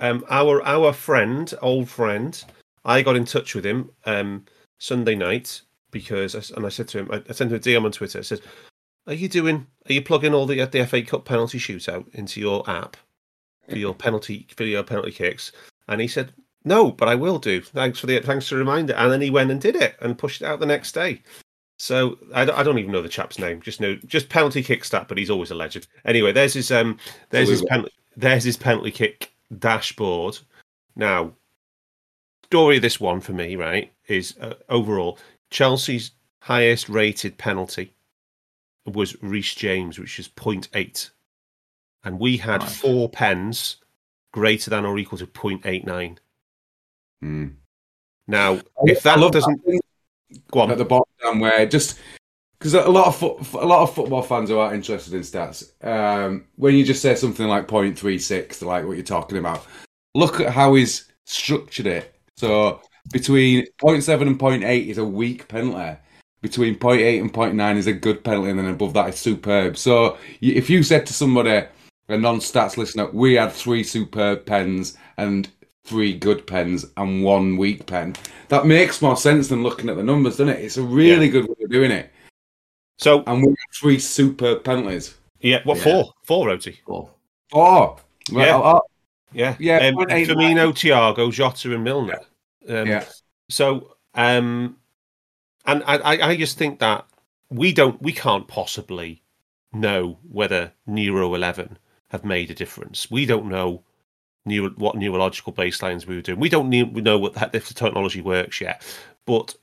[SPEAKER 1] Um, our our friend, old friend, I got in touch with him um, Sunday night because, I and I said to him, I, I sent him a DM on Twitter. I said, "Are you doing? Are you plugging all the the FA Cup penalty shootout into your app for your penalty your penalty kicks?" And he said, "No, but I will do. Thanks for the thanks for the reminder." And then he went and did it and pushed it out the next day. So I, don't- I don't even know the chap's name. Just know just penalty kick stat, but he's always a legend. Anyway, there's his um there's his penalty there's his penalty kick dashboard. Now, story of this one for me, right, is uh, overall Chelsea's highest rated penalty was Reece James, which is 0.8. And we had
[SPEAKER 3] Nice.
[SPEAKER 1] four pens greater than or equal to 0.89.
[SPEAKER 2] Mm.
[SPEAKER 1] Now, if that
[SPEAKER 2] love
[SPEAKER 1] doesn't
[SPEAKER 2] thing
[SPEAKER 1] go on,
[SPEAKER 2] at the bottom where just because a lot of foot, a lot of football fans who are interested in stats, um, when you just say something like 0.36, like what you're talking about, look at how he's structured it. So between 0.7 and 0.8 is a weak penalty. Between 0.8 and 0.9 is a good penalty, and then above that is superb. So if you said to somebody, a non-stats listener, we had three superb pens and three good pens and one weak pen. That makes more sense than looking at the numbers, doesn't it? It's a really
[SPEAKER 1] Yeah.
[SPEAKER 2] good way of doing it.
[SPEAKER 1] so
[SPEAKER 2] And we had three superb penalties.
[SPEAKER 1] yeah, what
[SPEAKER 3] Yeah.
[SPEAKER 1] four? Four, Roti.
[SPEAKER 3] Well,
[SPEAKER 2] Oh, well,
[SPEAKER 1] Yeah.
[SPEAKER 2] oh,
[SPEAKER 1] Yeah,
[SPEAKER 2] Yeah,
[SPEAKER 1] Um,
[SPEAKER 2] 0.89.
[SPEAKER 1] Firmino, Thiago, Jota, and Milner. Um,
[SPEAKER 2] yeah.
[SPEAKER 1] So, um, and I, I, just think that we don't, we can't possibly know whether Neuro Eleven have made a difference. We don't know neuro, what neurological baselines we were doing. We don't ne- we know what that, if the technology works yet. But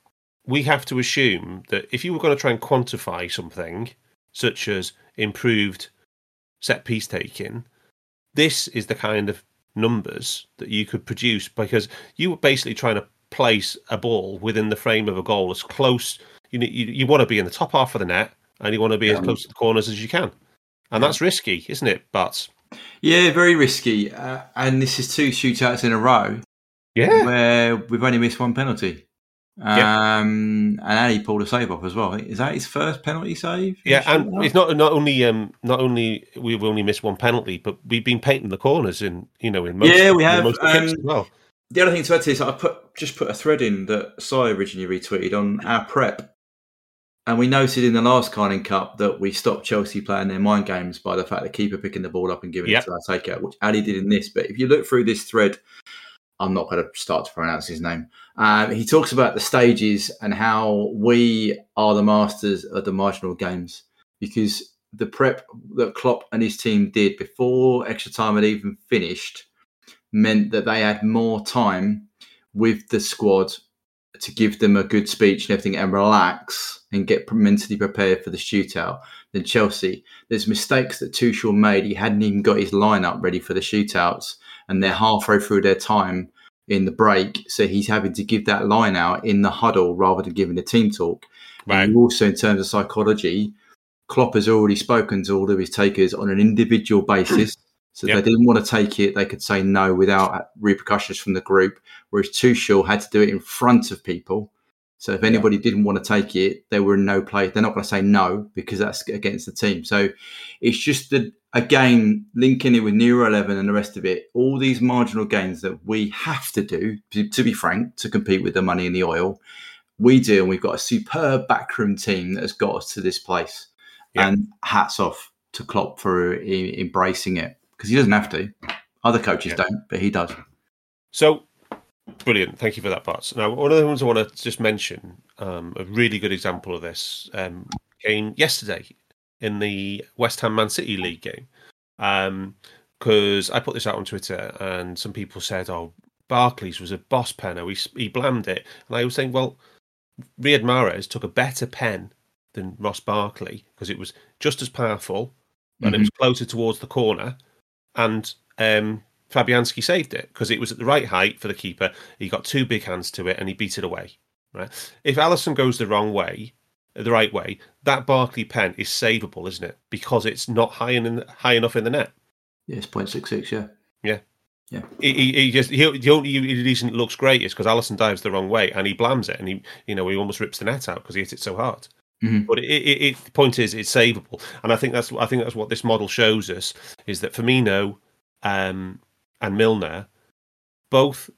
[SPEAKER 1] we have to assume that if you were going to try and quantify something, such as improved set piece taking, this is the kind of numbers that you could produce because you were basically trying to place a ball within the frame of a goal as close. You you, you want to be in the top half of the net and you want to be as close to the corners as you can, and that's risky, isn't it? But
[SPEAKER 3] yeah, very risky. Uh, and this is two shootouts in a row
[SPEAKER 1] yeah,
[SPEAKER 3] where we've only missed one penalty.
[SPEAKER 1] Yeah.
[SPEAKER 3] Um, and Ali pulled a save off as well. Is that his first penalty save?
[SPEAKER 1] yeah, and it's not not only um not only we've only missed one penalty, but we've been painting the corners in you know in most
[SPEAKER 3] Yeah, we have,
[SPEAKER 1] most the
[SPEAKER 3] um,
[SPEAKER 1] as well.
[SPEAKER 3] The other thing to add to this, I put just put a thread in that Si originally retweeted on our prep, and we noted in the last Carling Cup that we stopped Chelsea playing their mind games by the fact that keeper picking the ball up and giving
[SPEAKER 1] Yep.
[SPEAKER 3] it to our takeout, which Ali did in this. But if you look through this thread, I'm not going to start to pronounce his name. Um, he talks about the stages and how we are the masters of the marginal games because the prep that Klopp and his team did before extra time had even finished meant that they had more time with the squad to give them a good speech and everything and relax and get mentally prepared for the shootout than Chelsea. There's mistakes that Tuchel made. He hadn't even got his lineup ready for the shootouts, and they're halfway through their time in the break. So he's having to give that line out in the huddle rather than giving a team talk.
[SPEAKER 1] Right.
[SPEAKER 3] And also, in terms of psychology, Klopp has already spoken to all of his takers on an individual basis. So
[SPEAKER 1] Yep.
[SPEAKER 3] they didn't want to take it, they could say no without repercussions from the group. Whereas Tuchel had to do it in front of people. So if anybody didn't want to take it, they were in no place. They're not going to say no because that's against the team. So it's just a, again linking it with Neuro Eleven and the rest of it. All these marginal gains that we have to do, to, to be frank, to compete with the money and the oil, we do, and we've got a superb backroom team that has got us to this place.
[SPEAKER 1] Yeah.
[SPEAKER 3] And hats off to Klopp for e- embracing it because he doesn't have to. Other coaches
[SPEAKER 1] Yeah.
[SPEAKER 3] don't, but he does.
[SPEAKER 1] So brilliant. Thank you for that, Bart. Now, one of the ones I want to just mention, um, a really good example of this um, came yesterday in the West Ham Man City League game. Because I put this out on Twitter and some people said, oh, Barkley's was a boss penner. He, he blamed it. And I was saying, well, Riyad Mahrez took a better pen than Ross Barkley because it was just as powerful and it was closer towards the corner. And um, Fabianski saved it because it was at the right height for the keeper. He got two big hands to it and he beat it away. Right. If Alisson goes the wrong way, the right way, that Barkley pen is savable, isn't it? Because it's not high in high enough in the net.
[SPEAKER 3] Yeah, it's 0.66, yeah.
[SPEAKER 1] He, he, he just he, the only reason it looks great is because Alisson dives the wrong way and he blams it and he you know he almost rips the net out because he hit it so hard.
[SPEAKER 3] Mhm.
[SPEAKER 1] But it, it, it, the point is, it's savable, and I think that's I think that's what this model shows us is that Firmino um, and Milner both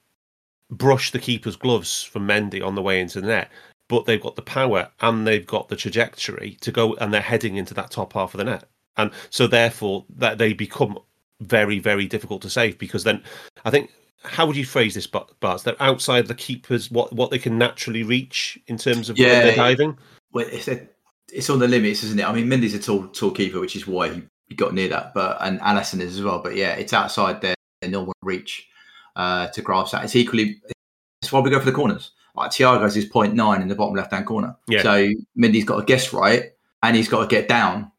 [SPEAKER 1] brush the keeper's gloves from Mendy on the way into the net, but they've got the power and they've got the trajectory to go, and they're heading into that top half of the net, and so therefore that they become very very difficult to save because then I think how would you phrase this? Bart? They're outside the keepers what what they can naturally reach in terms of
[SPEAKER 3] Yeah.
[SPEAKER 1] they're diving.
[SPEAKER 3] Well, it's, a, it's on the limits, isn't it? I mean, Mendy's a tall, tall keeper, which is why he, he got near that, but and Alisson is as well. But yeah, it's outside their, their normal reach. uh, to grasp that. It's equally. That's why we go for the corners. Like Thiago's is 0.9 in the bottom left hand corner.
[SPEAKER 1] Yeah.
[SPEAKER 3] So Mendy's got to guess right, and he's got to get down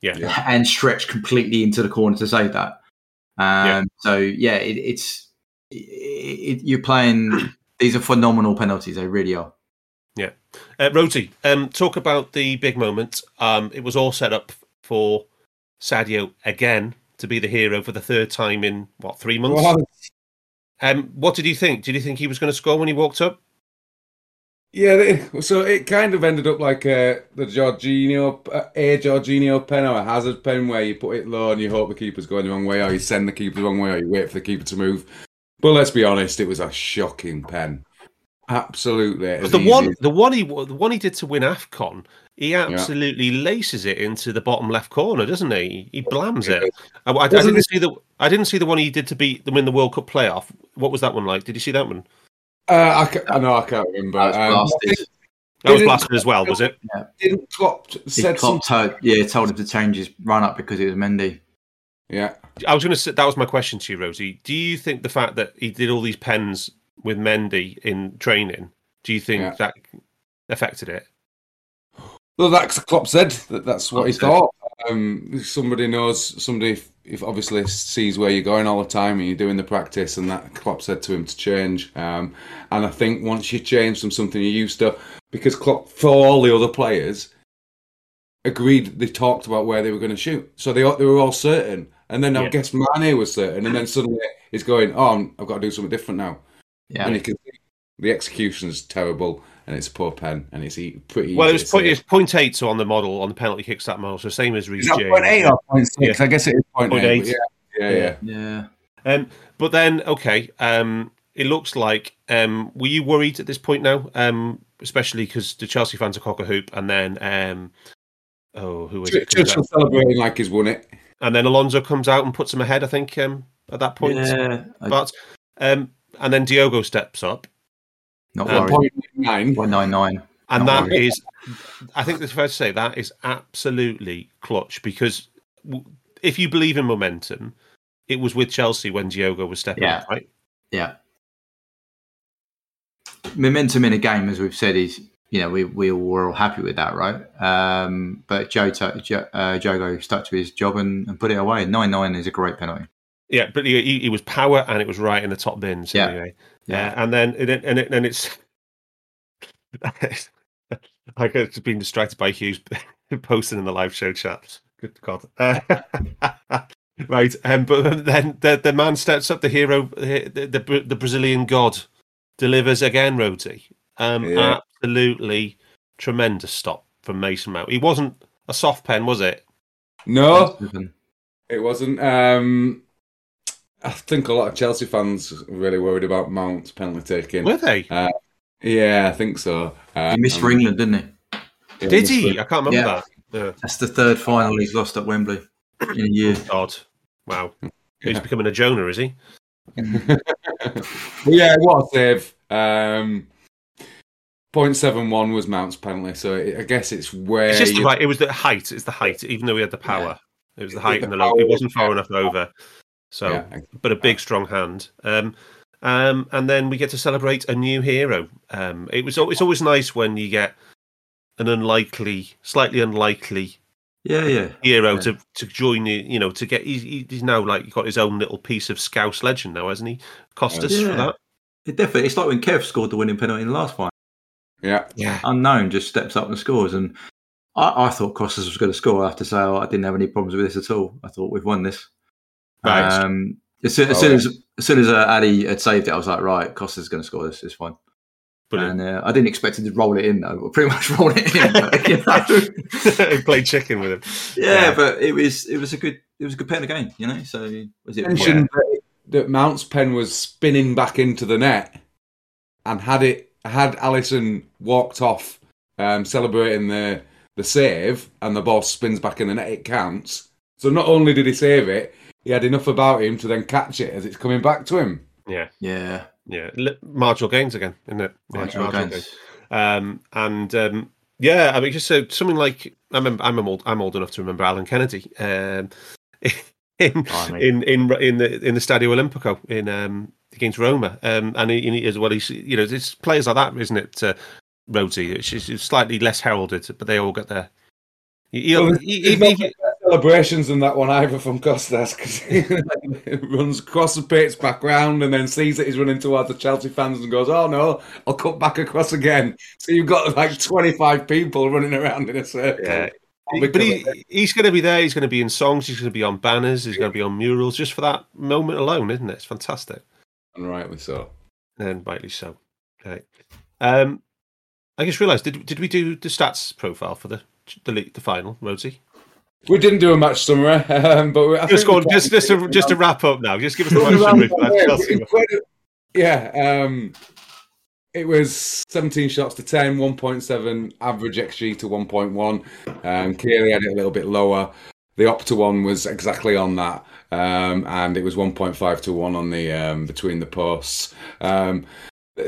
[SPEAKER 1] Yeah.
[SPEAKER 2] Yeah.
[SPEAKER 3] and stretch completely into the corner to save that. Um,
[SPEAKER 1] Yeah.
[SPEAKER 3] So yeah, it, it's it, it, you're playing. These are phenomenal penalties. They really are.
[SPEAKER 1] Yeah, uh, Roti, um, talk about the big moment. Um, it was all set up for Sadio again to be the hero for the third time in what three months.
[SPEAKER 2] Well,
[SPEAKER 1] Um, what did you think? Did you think he was going to score when he walked up?
[SPEAKER 2] Yeah, they- so it kind of ended up like uh, the Jorginho, uh, a Jorginho pen or a Hazard pen, where you put it low and you hope the keeper's going the wrong way, or you send the keeper the wrong way, or you wait for the keeper to move. But let's be honest, it was a shocking pen. Absolutely,
[SPEAKER 1] the
[SPEAKER 2] easy
[SPEAKER 1] one, the one he, the one he did to win Afcon, he absolutely laces it into the bottom left corner, doesn't he? He blams it. I, I- I didn't see the, I didn't see the one he did to beat them in the World Cup playoff. What was that one like? Did you see that one?
[SPEAKER 2] Uh, I, ca- I know I can't remember.
[SPEAKER 3] That was
[SPEAKER 2] Um,
[SPEAKER 3] blasted.
[SPEAKER 2] think
[SPEAKER 1] That was blasted as well, was it?
[SPEAKER 2] didn't Klopp said
[SPEAKER 3] Klopp
[SPEAKER 2] something?
[SPEAKER 3] told, yeah, told him to change his run up because it was Mendy.
[SPEAKER 2] Yeah,
[SPEAKER 1] I was going to say that was my question to you, Rhodesy. Do you think the fact that he did all these pens with Mendy in training, do you think
[SPEAKER 2] Yeah.
[SPEAKER 1] that affected it?
[SPEAKER 2] Well, that's Klopp said that that's what he
[SPEAKER 3] Klopp
[SPEAKER 2] thought. Um, somebody knows, somebody if, if obviously sees where you're going all the time and you're doing the practice, and that Klopp said to him to change. Um, and I think once you change from something you're used to, because Klopp, for all the other players, agreed they talked about where they were going to shoot, so they they were all certain. And then I guess Mane was certain, and then suddenly he's going, "Oh, I've got to do something different now."
[SPEAKER 3] Yeah,
[SPEAKER 2] And you can see the execution's terrible, and it's a poor pen, and it's e- pretty.
[SPEAKER 1] Well, it was
[SPEAKER 2] to
[SPEAKER 1] point,
[SPEAKER 2] say.
[SPEAKER 1] it's point eight on the model on the penalty kicks that model, so same as Reece
[SPEAKER 2] Is that
[SPEAKER 1] James.
[SPEAKER 2] point eight or point six? I guess it is point,
[SPEAKER 1] Point
[SPEAKER 2] eight.
[SPEAKER 1] eight.
[SPEAKER 2] Yeah, yeah, yeah.
[SPEAKER 3] yeah.
[SPEAKER 1] Um, but then, okay, um, it looks like. Um, were you worried at this point now? Um, especially because the Chelsea fans are cock a hoop, and then um, oh, who was
[SPEAKER 2] Ch-
[SPEAKER 1] it? comes
[SPEAKER 2] Churchill celebrating like he's won it.
[SPEAKER 1] And then Alonso comes out and puts him ahead. I think um, at that point.
[SPEAKER 3] yeah. I-
[SPEAKER 1] But um, and then Diogo steps up,
[SPEAKER 3] not
[SPEAKER 1] um,
[SPEAKER 3] worried.
[SPEAKER 2] Point nine.
[SPEAKER 3] Point nine nine.
[SPEAKER 1] and
[SPEAKER 3] Not
[SPEAKER 1] that
[SPEAKER 3] worried.
[SPEAKER 1] is, I think it's fair to say that is absolutely clutch because if you believe in momentum, it was with Chelsea when Diogo was stepping
[SPEAKER 3] Yeah.
[SPEAKER 1] up, right?
[SPEAKER 3] Yeah. Momentum in a game, as we've said, is you know we we were all happy with that, right? Um, but Joe, to, jo, uh, Jogo stuck to his job and, and put it away. Nine nine is a great penalty.
[SPEAKER 1] Yeah, but he, he- he was power and it was right in the top bins
[SPEAKER 3] Yeah.
[SPEAKER 1] anyway.
[SPEAKER 3] Yeah.
[SPEAKER 1] Yeah, and then and it, and, it, and it's I could have been distracted by Hughes posting in the live show chat. Good God. Uh, right, um, but then the the man steps up, the hero, the the, the Brazilian god, delivers again. Roti, um,
[SPEAKER 2] Yeah.
[SPEAKER 1] absolutely tremendous stop from Mason Mount. He wasn't a soft pen, was it?
[SPEAKER 2] No, it wasn't. Um, I think a lot of Chelsea fans are really worried about Mount's penalty taking.
[SPEAKER 1] Were they?
[SPEAKER 2] Yeah, I think so. Uh,
[SPEAKER 3] He missed for England, didn't he?
[SPEAKER 2] yeah,
[SPEAKER 1] Did he?
[SPEAKER 2] for-
[SPEAKER 1] I can't remember
[SPEAKER 3] Yeah.
[SPEAKER 1] that. Yeah.
[SPEAKER 3] That's the third final he's lost at Wembley in a year.
[SPEAKER 1] God. Wow. He's becoming a Jonah, is he?
[SPEAKER 2] Yeah, what a save. Um, 0.71 was Mount's penalty, so it, I guess it's where
[SPEAKER 1] It's just the
[SPEAKER 2] you-
[SPEAKER 1] height. It was the height. It's the height. Even though he had the power, it was the height
[SPEAKER 2] The
[SPEAKER 1] and the low. It wasn't far enough over. So,
[SPEAKER 2] Yeah.
[SPEAKER 1] but a big, strong hand. Um, um, and then we get to celebrate a new hero. Um, it was. It's always nice when you get an unlikely, slightly unlikely
[SPEAKER 3] Yeah, yeah.
[SPEAKER 1] hero
[SPEAKER 3] Yeah.
[SPEAKER 1] to to join you. You know, to get. He's, he's now like got his own little piece of Scouse legend now, hasn't he? Costas
[SPEAKER 3] Yeah.
[SPEAKER 1] for that.
[SPEAKER 3] It definitely. It's like when Kev scored the winning penalty in the last fight.
[SPEAKER 2] Yeah.
[SPEAKER 1] Yeah.
[SPEAKER 3] Unknown just steps up and scores. And I, I thought Costas was going to score. I have to say, I didn't have any problems with this at all. I thought we've won this.
[SPEAKER 1] Right.
[SPEAKER 3] Um, as soon, as,
[SPEAKER 2] Oh,
[SPEAKER 3] soon
[SPEAKER 2] yeah.
[SPEAKER 3] as as soon as uh, Addy had saved it, I was like, right, Costas is going to score this. It's fine.
[SPEAKER 1] Brilliant.
[SPEAKER 3] And uh, I didn't expect him to roll it in though. But pretty much roll it in. but, you know.
[SPEAKER 1] he played chicken with him.
[SPEAKER 3] yeah,
[SPEAKER 1] Yeah.
[SPEAKER 3] but it was it was a good it was a good pen of game. You know. So was it?
[SPEAKER 2] mentioned that, that Mount's pen was spinning back into the net, and had it had Alisson walked off, um, celebrating the the save, and the ball spins back in the net, it counts. So not only did he save it, he had enough about him to then catch it as it's coming back to him.
[SPEAKER 1] Yeah.
[SPEAKER 3] Yeah.
[SPEAKER 1] Yeah, li- marginal gains again, isn't it? Yeah,
[SPEAKER 3] Marginal gains.
[SPEAKER 1] Um, and um, yeah, I mean, just so something like I remember, I'm old, I'm old enough to remember Alan Kennedy um, in
[SPEAKER 3] Blimey.
[SPEAKER 1] in in in the in the Stadio Olimpico in um, against Roma, um, and he, he, as well. He's you know it's players like that, isn't it? Uh, Rhodesy, it's, it's slightly less heralded, but they all get there. He,
[SPEAKER 2] Well,
[SPEAKER 1] he,
[SPEAKER 2] there's
[SPEAKER 1] he-
[SPEAKER 2] not
[SPEAKER 1] he-
[SPEAKER 2] celebrations in that one either from Costas because he runs across the pitch back round and then sees that he's running towards the Chelsea fans and goes, "Oh no, I'll cut back across again." So you've got like twenty five people running around in a circle.
[SPEAKER 1] Yeah. But he, he's going to be there. He's going to be in songs. He's going to be on banners. He's going to be on murals just for that moment alone, isn't it? It's fantastic.
[SPEAKER 2] and rightly so.
[SPEAKER 1] And rightly so. Okay. Um, I just realised did did we do the stats profile for the the, league, the final, Rhodesy?
[SPEAKER 2] We didn't do a match summary, um, but we, I
[SPEAKER 1] Just go just just to, just to wrap up now. Just give us a match summary for that Chelsea. one.
[SPEAKER 2] Yeah, um, it was 17 shots to 10, 1.7 average XG to 1.1. Um, clearly had it a little bit lower. The Opta one was exactly on that, um, and it was 1.5 to 1 on the um, between the posts. Um,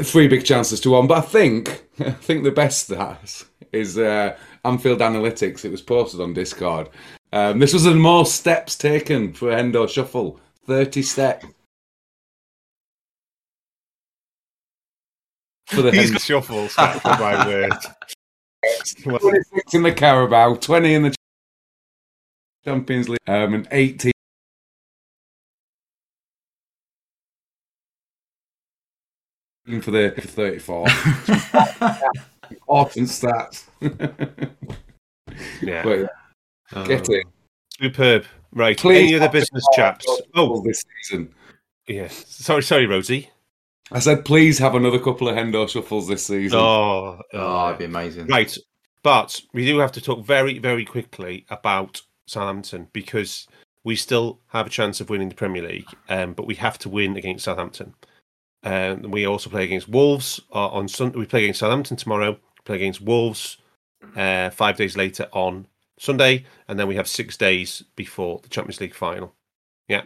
[SPEAKER 2] three big chances to one, but I think I think the best that is is uh, Anfield Analytics. It was posted on Discord. Um, this was the most steps taken for Hendo Shuffle, 30 steps. For the
[SPEAKER 1] He's
[SPEAKER 2] Hendo
[SPEAKER 1] got shuffles. Oh my word.
[SPEAKER 2] 26 in the Carabao, 20 in the Champions League, um, and 18 for the 34. Important stats.
[SPEAKER 1] Yeah.
[SPEAKER 2] But yeah,
[SPEAKER 1] Oh,
[SPEAKER 2] get it.
[SPEAKER 1] Superb. Right.
[SPEAKER 2] Please
[SPEAKER 1] Any other business chaps?
[SPEAKER 2] Oh,
[SPEAKER 1] Oh,
[SPEAKER 2] this season.
[SPEAKER 1] yeah. Sorry, sorry, Rhodesy.
[SPEAKER 2] I said, please have another couple of Hendo shuffles this season.
[SPEAKER 1] Oh,
[SPEAKER 3] Oh, it'd be amazing.
[SPEAKER 1] Right, but we do have to talk very, very quickly about Southampton because we still have a chance of winning the Premier League, um, but we have to win against Southampton. Um, we also play against Wolves uh, on Sunday. We play against Southampton tomorrow. Play against Wolves uh, five days later on Sunday, and then we have six days before the Champions League final. Yeah.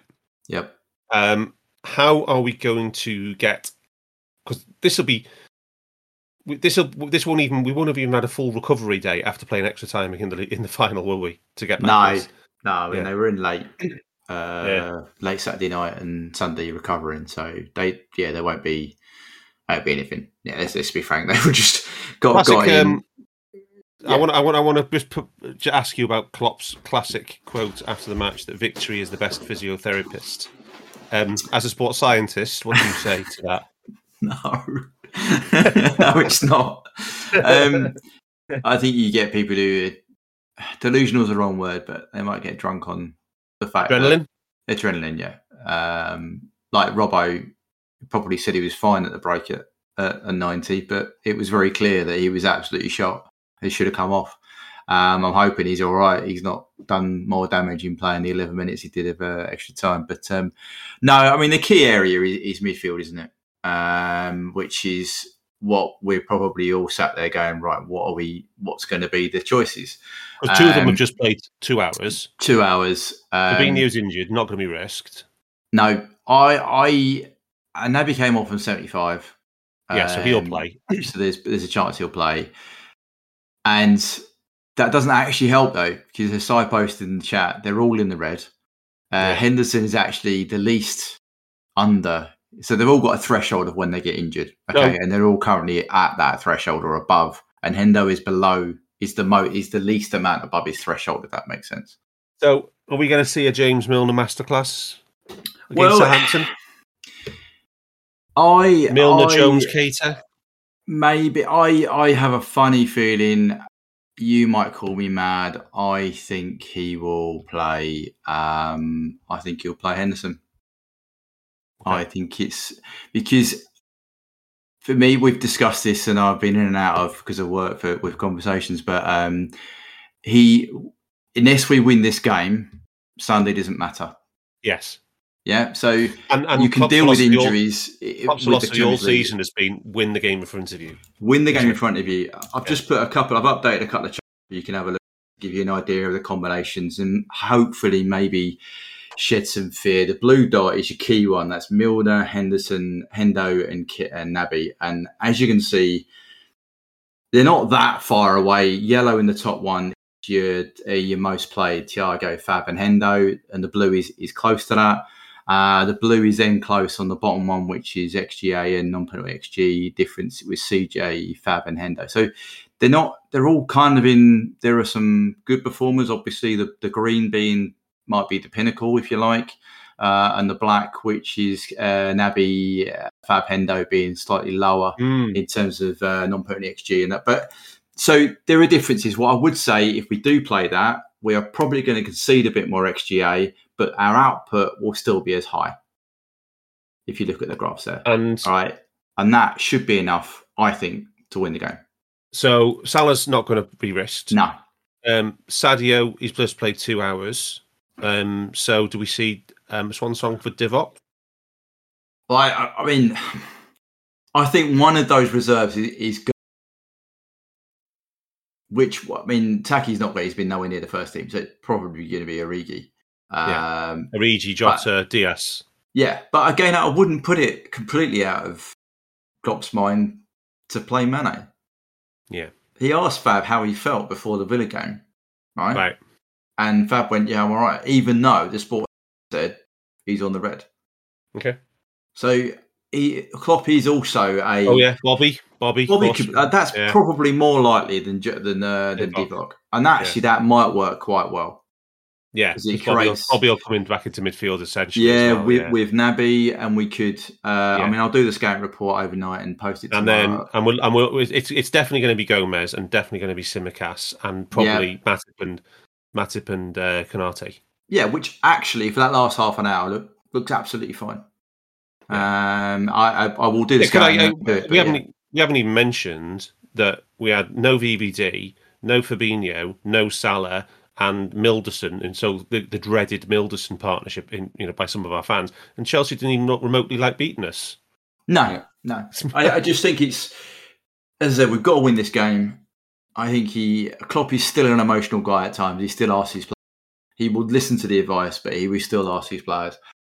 [SPEAKER 3] Yep.
[SPEAKER 1] Um, how are we going to get? Because this will be this will this won't even we won't have even had a full recovery day after playing extra time in the in the final, will we? To get back
[SPEAKER 3] No,
[SPEAKER 1] this?
[SPEAKER 3] no. I mean,
[SPEAKER 1] Yeah.
[SPEAKER 3] they were in late, uh,
[SPEAKER 1] Yeah.
[SPEAKER 3] late Saturday night and Sunday recovering. So they, yeah, there won't be, won't be anything. Yeah, let's, let's be frank. They were just got
[SPEAKER 1] Classic,
[SPEAKER 3] got in.
[SPEAKER 1] um, I want I want I want to just put, to ask you about Klopp's classic quote after the match that victory is the best physiotherapist. Um, as a sports scientist, what do you say to that?
[SPEAKER 3] No, no, it's not. Um, I think you get people who delusional is the wrong word, but they might get drunk on the fact that-
[SPEAKER 1] Adrenaline.
[SPEAKER 3] adrenaline, yeah. Um, like Robbo probably said he was fine at the break at, at, at 90, but it was very clear that he was absolutely shot. He should have come off. Um, I'm hoping he's all right. He's not done more damage in playing the 11 minutes he did of uh, extra time. But um, no, I mean, the key area is, is midfield, isn't it? Um, which is what we're probably all sat there going, right, what are we, what's going to be the choices?
[SPEAKER 1] 'Cause two of them
[SPEAKER 3] Um,
[SPEAKER 1] have just played two hours.
[SPEAKER 3] Two hours. Um,
[SPEAKER 1] Fabinho's injured, not going to be risked.
[SPEAKER 3] No, I, I, and Naby came off from seventy-five.
[SPEAKER 1] Yeah, so he'll
[SPEAKER 3] Um,
[SPEAKER 1] play.
[SPEAKER 3] So there's there's a chance he'll play, and that doesn't actually help though because as I posted in the chat, they're all in the red. Uh,
[SPEAKER 1] Yeah.
[SPEAKER 3] Henderson is actually the least under, so they've all got a threshold of when they get injured. Okay,
[SPEAKER 1] No.
[SPEAKER 3] and they're all currently at that threshold or above, and Hendo is below. Is the mo is the least amount above his threshold if that makes sense.
[SPEAKER 1] So, are we going to see a James Milner masterclass against
[SPEAKER 3] Well,
[SPEAKER 1] Southampton?
[SPEAKER 3] I
[SPEAKER 1] Milner,
[SPEAKER 3] I-
[SPEAKER 1] Jones, Keita.
[SPEAKER 3] Maybe I I have a funny feeling. You might call me mad. I think he will play. Um, I think he'll play Henderson. I think it's because for me, we've discussed this, and I've been in and out of because of work for with conversations. But um, he, unless we win this game, Sunday doesn't matter.
[SPEAKER 1] Yes,
[SPEAKER 3] Yeah, so
[SPEAKER 1] and, and
[SPEAKER 3] you can deal with injuries. i-
[SPEAKER 1] Klopp's
[SPEAKER 3] with the
[SPEAKER 1] all season has been win the game in front of you.
[SPEAKER 3] win the game in front of you. I've just put a couple. I've updated a couple of. Charts you can have a look, give you an idea of the combinations, and hopefully maybe shed some fear. The blue dot is your key one. That's Milner, Henderson, Hendo, and Ki- and Naby. And as you can see, they're not that far away. Yellow in the top one. Your uh, your most played Thiago, Fab, and Hendo, and the blue is is close to that. Uh, the blue is then close on the bottom one, which is XGA and non-penalty XG difference with CJ, Fab, and Hendo. So they're not. They're all kind of in. There are some good performers. Obviously, the the green being might be the pinnacle, if you like, uh, and the black, which is uh, Naby, uh, Fab, Hendo, being slightly lower
[SPEAKER 1] Mm.
[SPEAKER 3] in terms of uh, non-penalty XG and that. But so there are differences. What I would say, if we do play that, we are probably going to concede a bit more XGA, but our output will still be as high. If you look at the graphs there,
[SPEAKER 1] And
[SPEAKER 3] all right, and that should be enough, I think, to win the game.
[SPEAKER 1] so Salah's not going to be risked.
[SPEAKER 3] No,
[SPEAKER 1] Um, Sadio, he's just played two hours. Um, so do we see um, a swan song for Divock?
[SPEAKER 3] well, I, I- mean, I think one of those reserves is, is good. Which I mean, Taki's not there. He's been nowhere near the first team, so it's probably going to be Origi.
[SPEAKER 1] Yeah.
[SPEAKER 3] Um,
[SPEAKER 1] Origi, Jota, Diaz.
[SPEAKER 3] Yeah, but again, I wouldn't put it completely out of Klopp's mind to play Mane.
[SPEAKER 1] Yeah.
[SPEAKER 3] He asked Fab how he felt before the Villa game, right?
[SPEAKER 1] Right.
[SPEAKER 3] And Fab went, "Yeah, I'm all right," even though the sport said he's on the red.
[SPEAKER 1] Okay.
[SPEAKER 3] So he, Klopp is also a.
[SPEAKER 1] Oh yeah, Bobby. Bobby.
[SPEAKER 3] Bobby could, uh, that's
[SPEAKER 1] Yeah.
[SPEAKER 3] probably more likely than than uh, than
[SPEAKER 1] Divock.
[SPEAKER 3] And actually that might work quite well.
[SPEAKER 1] Yeah,
[SPEAKER 3] he
[SPEAKER 1] 'cause Bobby, will,
[SPEAKER 3] creates-
[SPEAKER 1] Bobby will come in back into midfield essentially.
[SPEAKER 3] Yeah,
[SPEAKER 1] well,
[SPEAKER 3] with
[SPEAKER 1] yeah.
[SPEAKER 3] with Naby, and we could. Uh,
[SPEAKER 1] Yeah.
[SPEAKER 3] I mean, I'll do the scouting report overnight and post it.
[SPEAKER 1] and
[SPEAKER 3] tomorrow.
[SPEAKER 1] then and we'll, and we'll, it's it's definitely going to be Gomez and definitely going to be Tsimikas and probably Matip and Matip and uh, Konate.
[SPEAKER 3] Yeah, which actually for that last half an hour look, looks absolutely fine. Um, I, I I will do this.
[SPEAKER 1] Yeah, I-
[SPEAKER 3] it,
[SPEAKER 1] we haven't
[SPEAKER 3] yeah.
[SPEAKER 1] we haven't even mentioned that we had no VVD, no Fabinho, no Salah, and Milderson, and so the, the dreaded Milderson partnership in you know by some of our fans, and Chelsea didn't even look remotely like beating us.
[SPEAKER 3] No, no. I, I just think it's as I said, we've got to win this game. I think he Klopp is still an emotional guy at times. He still asks his players. He would listen to the advice, but he will still ask his players.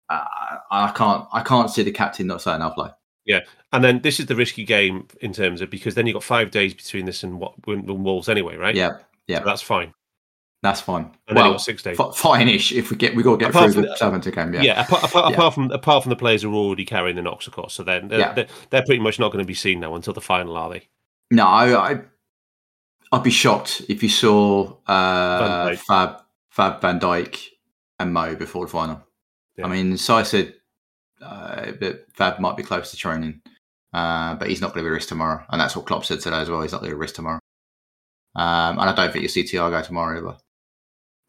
[SPEAKER 3] Uh, I can't. I can't see the captain not saying I'll play.
[SPEAKER 1] Yeah, and then this is the risky game in terms of because then you've got five days between this and what and Wolves anyway, right?
[SPEAKER 3] Yeah, yeah,
[SPEAKER 1] So that's fine.
[SPEAKER 3] that's fine.
[SPEAKER 1] And
[SPEAKER 3] well,
[SPEAKER 1] six days.
[SPEAKER 3] f- fine-ish if we get we got to get
[SPEAKER 1] Apart
[SPEAKER 3] through the Southampton game. Yeah,
[SPEAKER 1] Yeah, apart, apart,
[SPEAKER 3] Yeah.
[SPEAKER 1] apart from apart from the players who are already carrying the knocks, of course. So then they're,
[SPEAKER 3] Yeah.
[SPEAKER 1] they're, they're pretty much not going to be seen now until the final, are they?
[SPEAKER 3] No, I, I I'd be shocked if you saw uh,
[SPEAKER 1] Van
[SPEAKER 3] Fab Fab Van Dijk and Mo before the final.
[SPEAKER 1] Yeah.
[SPEAKER 3] I mean, Si said uh, that Fab might be close to training, uh, but he's not going to be risked tomorrow, and that's what Klopp said today as well. He's not going to risk tomorrow, um, and I don't think you'll see Thiago tomorrow either.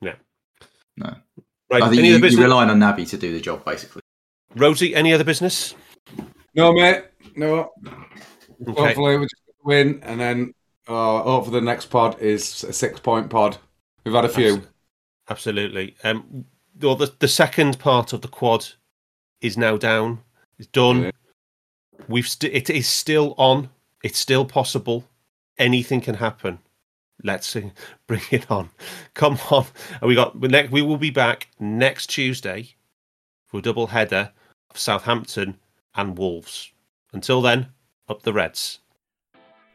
[SPEAKER 3] Yeah, no.
[SPEAKER 1] Right.
[SPEAKER 3] I think
[SPEAKER 1] Any
[SPEAKER 3] you,
[SPEAKER 1] other
[SPEAKER 3] you're relying on Naby to do the job, basically.
[SPEAKER 1] Rhodesy, any other business?
[SPEAKER 2] No, mate. No.
[SPEAKER 1] Okay.
[SPEAKER 2] Hopefully we just win, and then uh, hopefully the next pod is a six-point pod. We've had a few.
[SPEAKER 1] Absolutely. Um, well, the the second part of the quad is now down. It's done.
[SPEAKER 2] Yeah.
[SPEAKER 1] We've st- it is still on. It's still possible. Anything can happen. Let's see. bring it on. Come on. And we got. We will be back next Tuesday for a double header of Southampton and Wolves. Until then, up the Reds.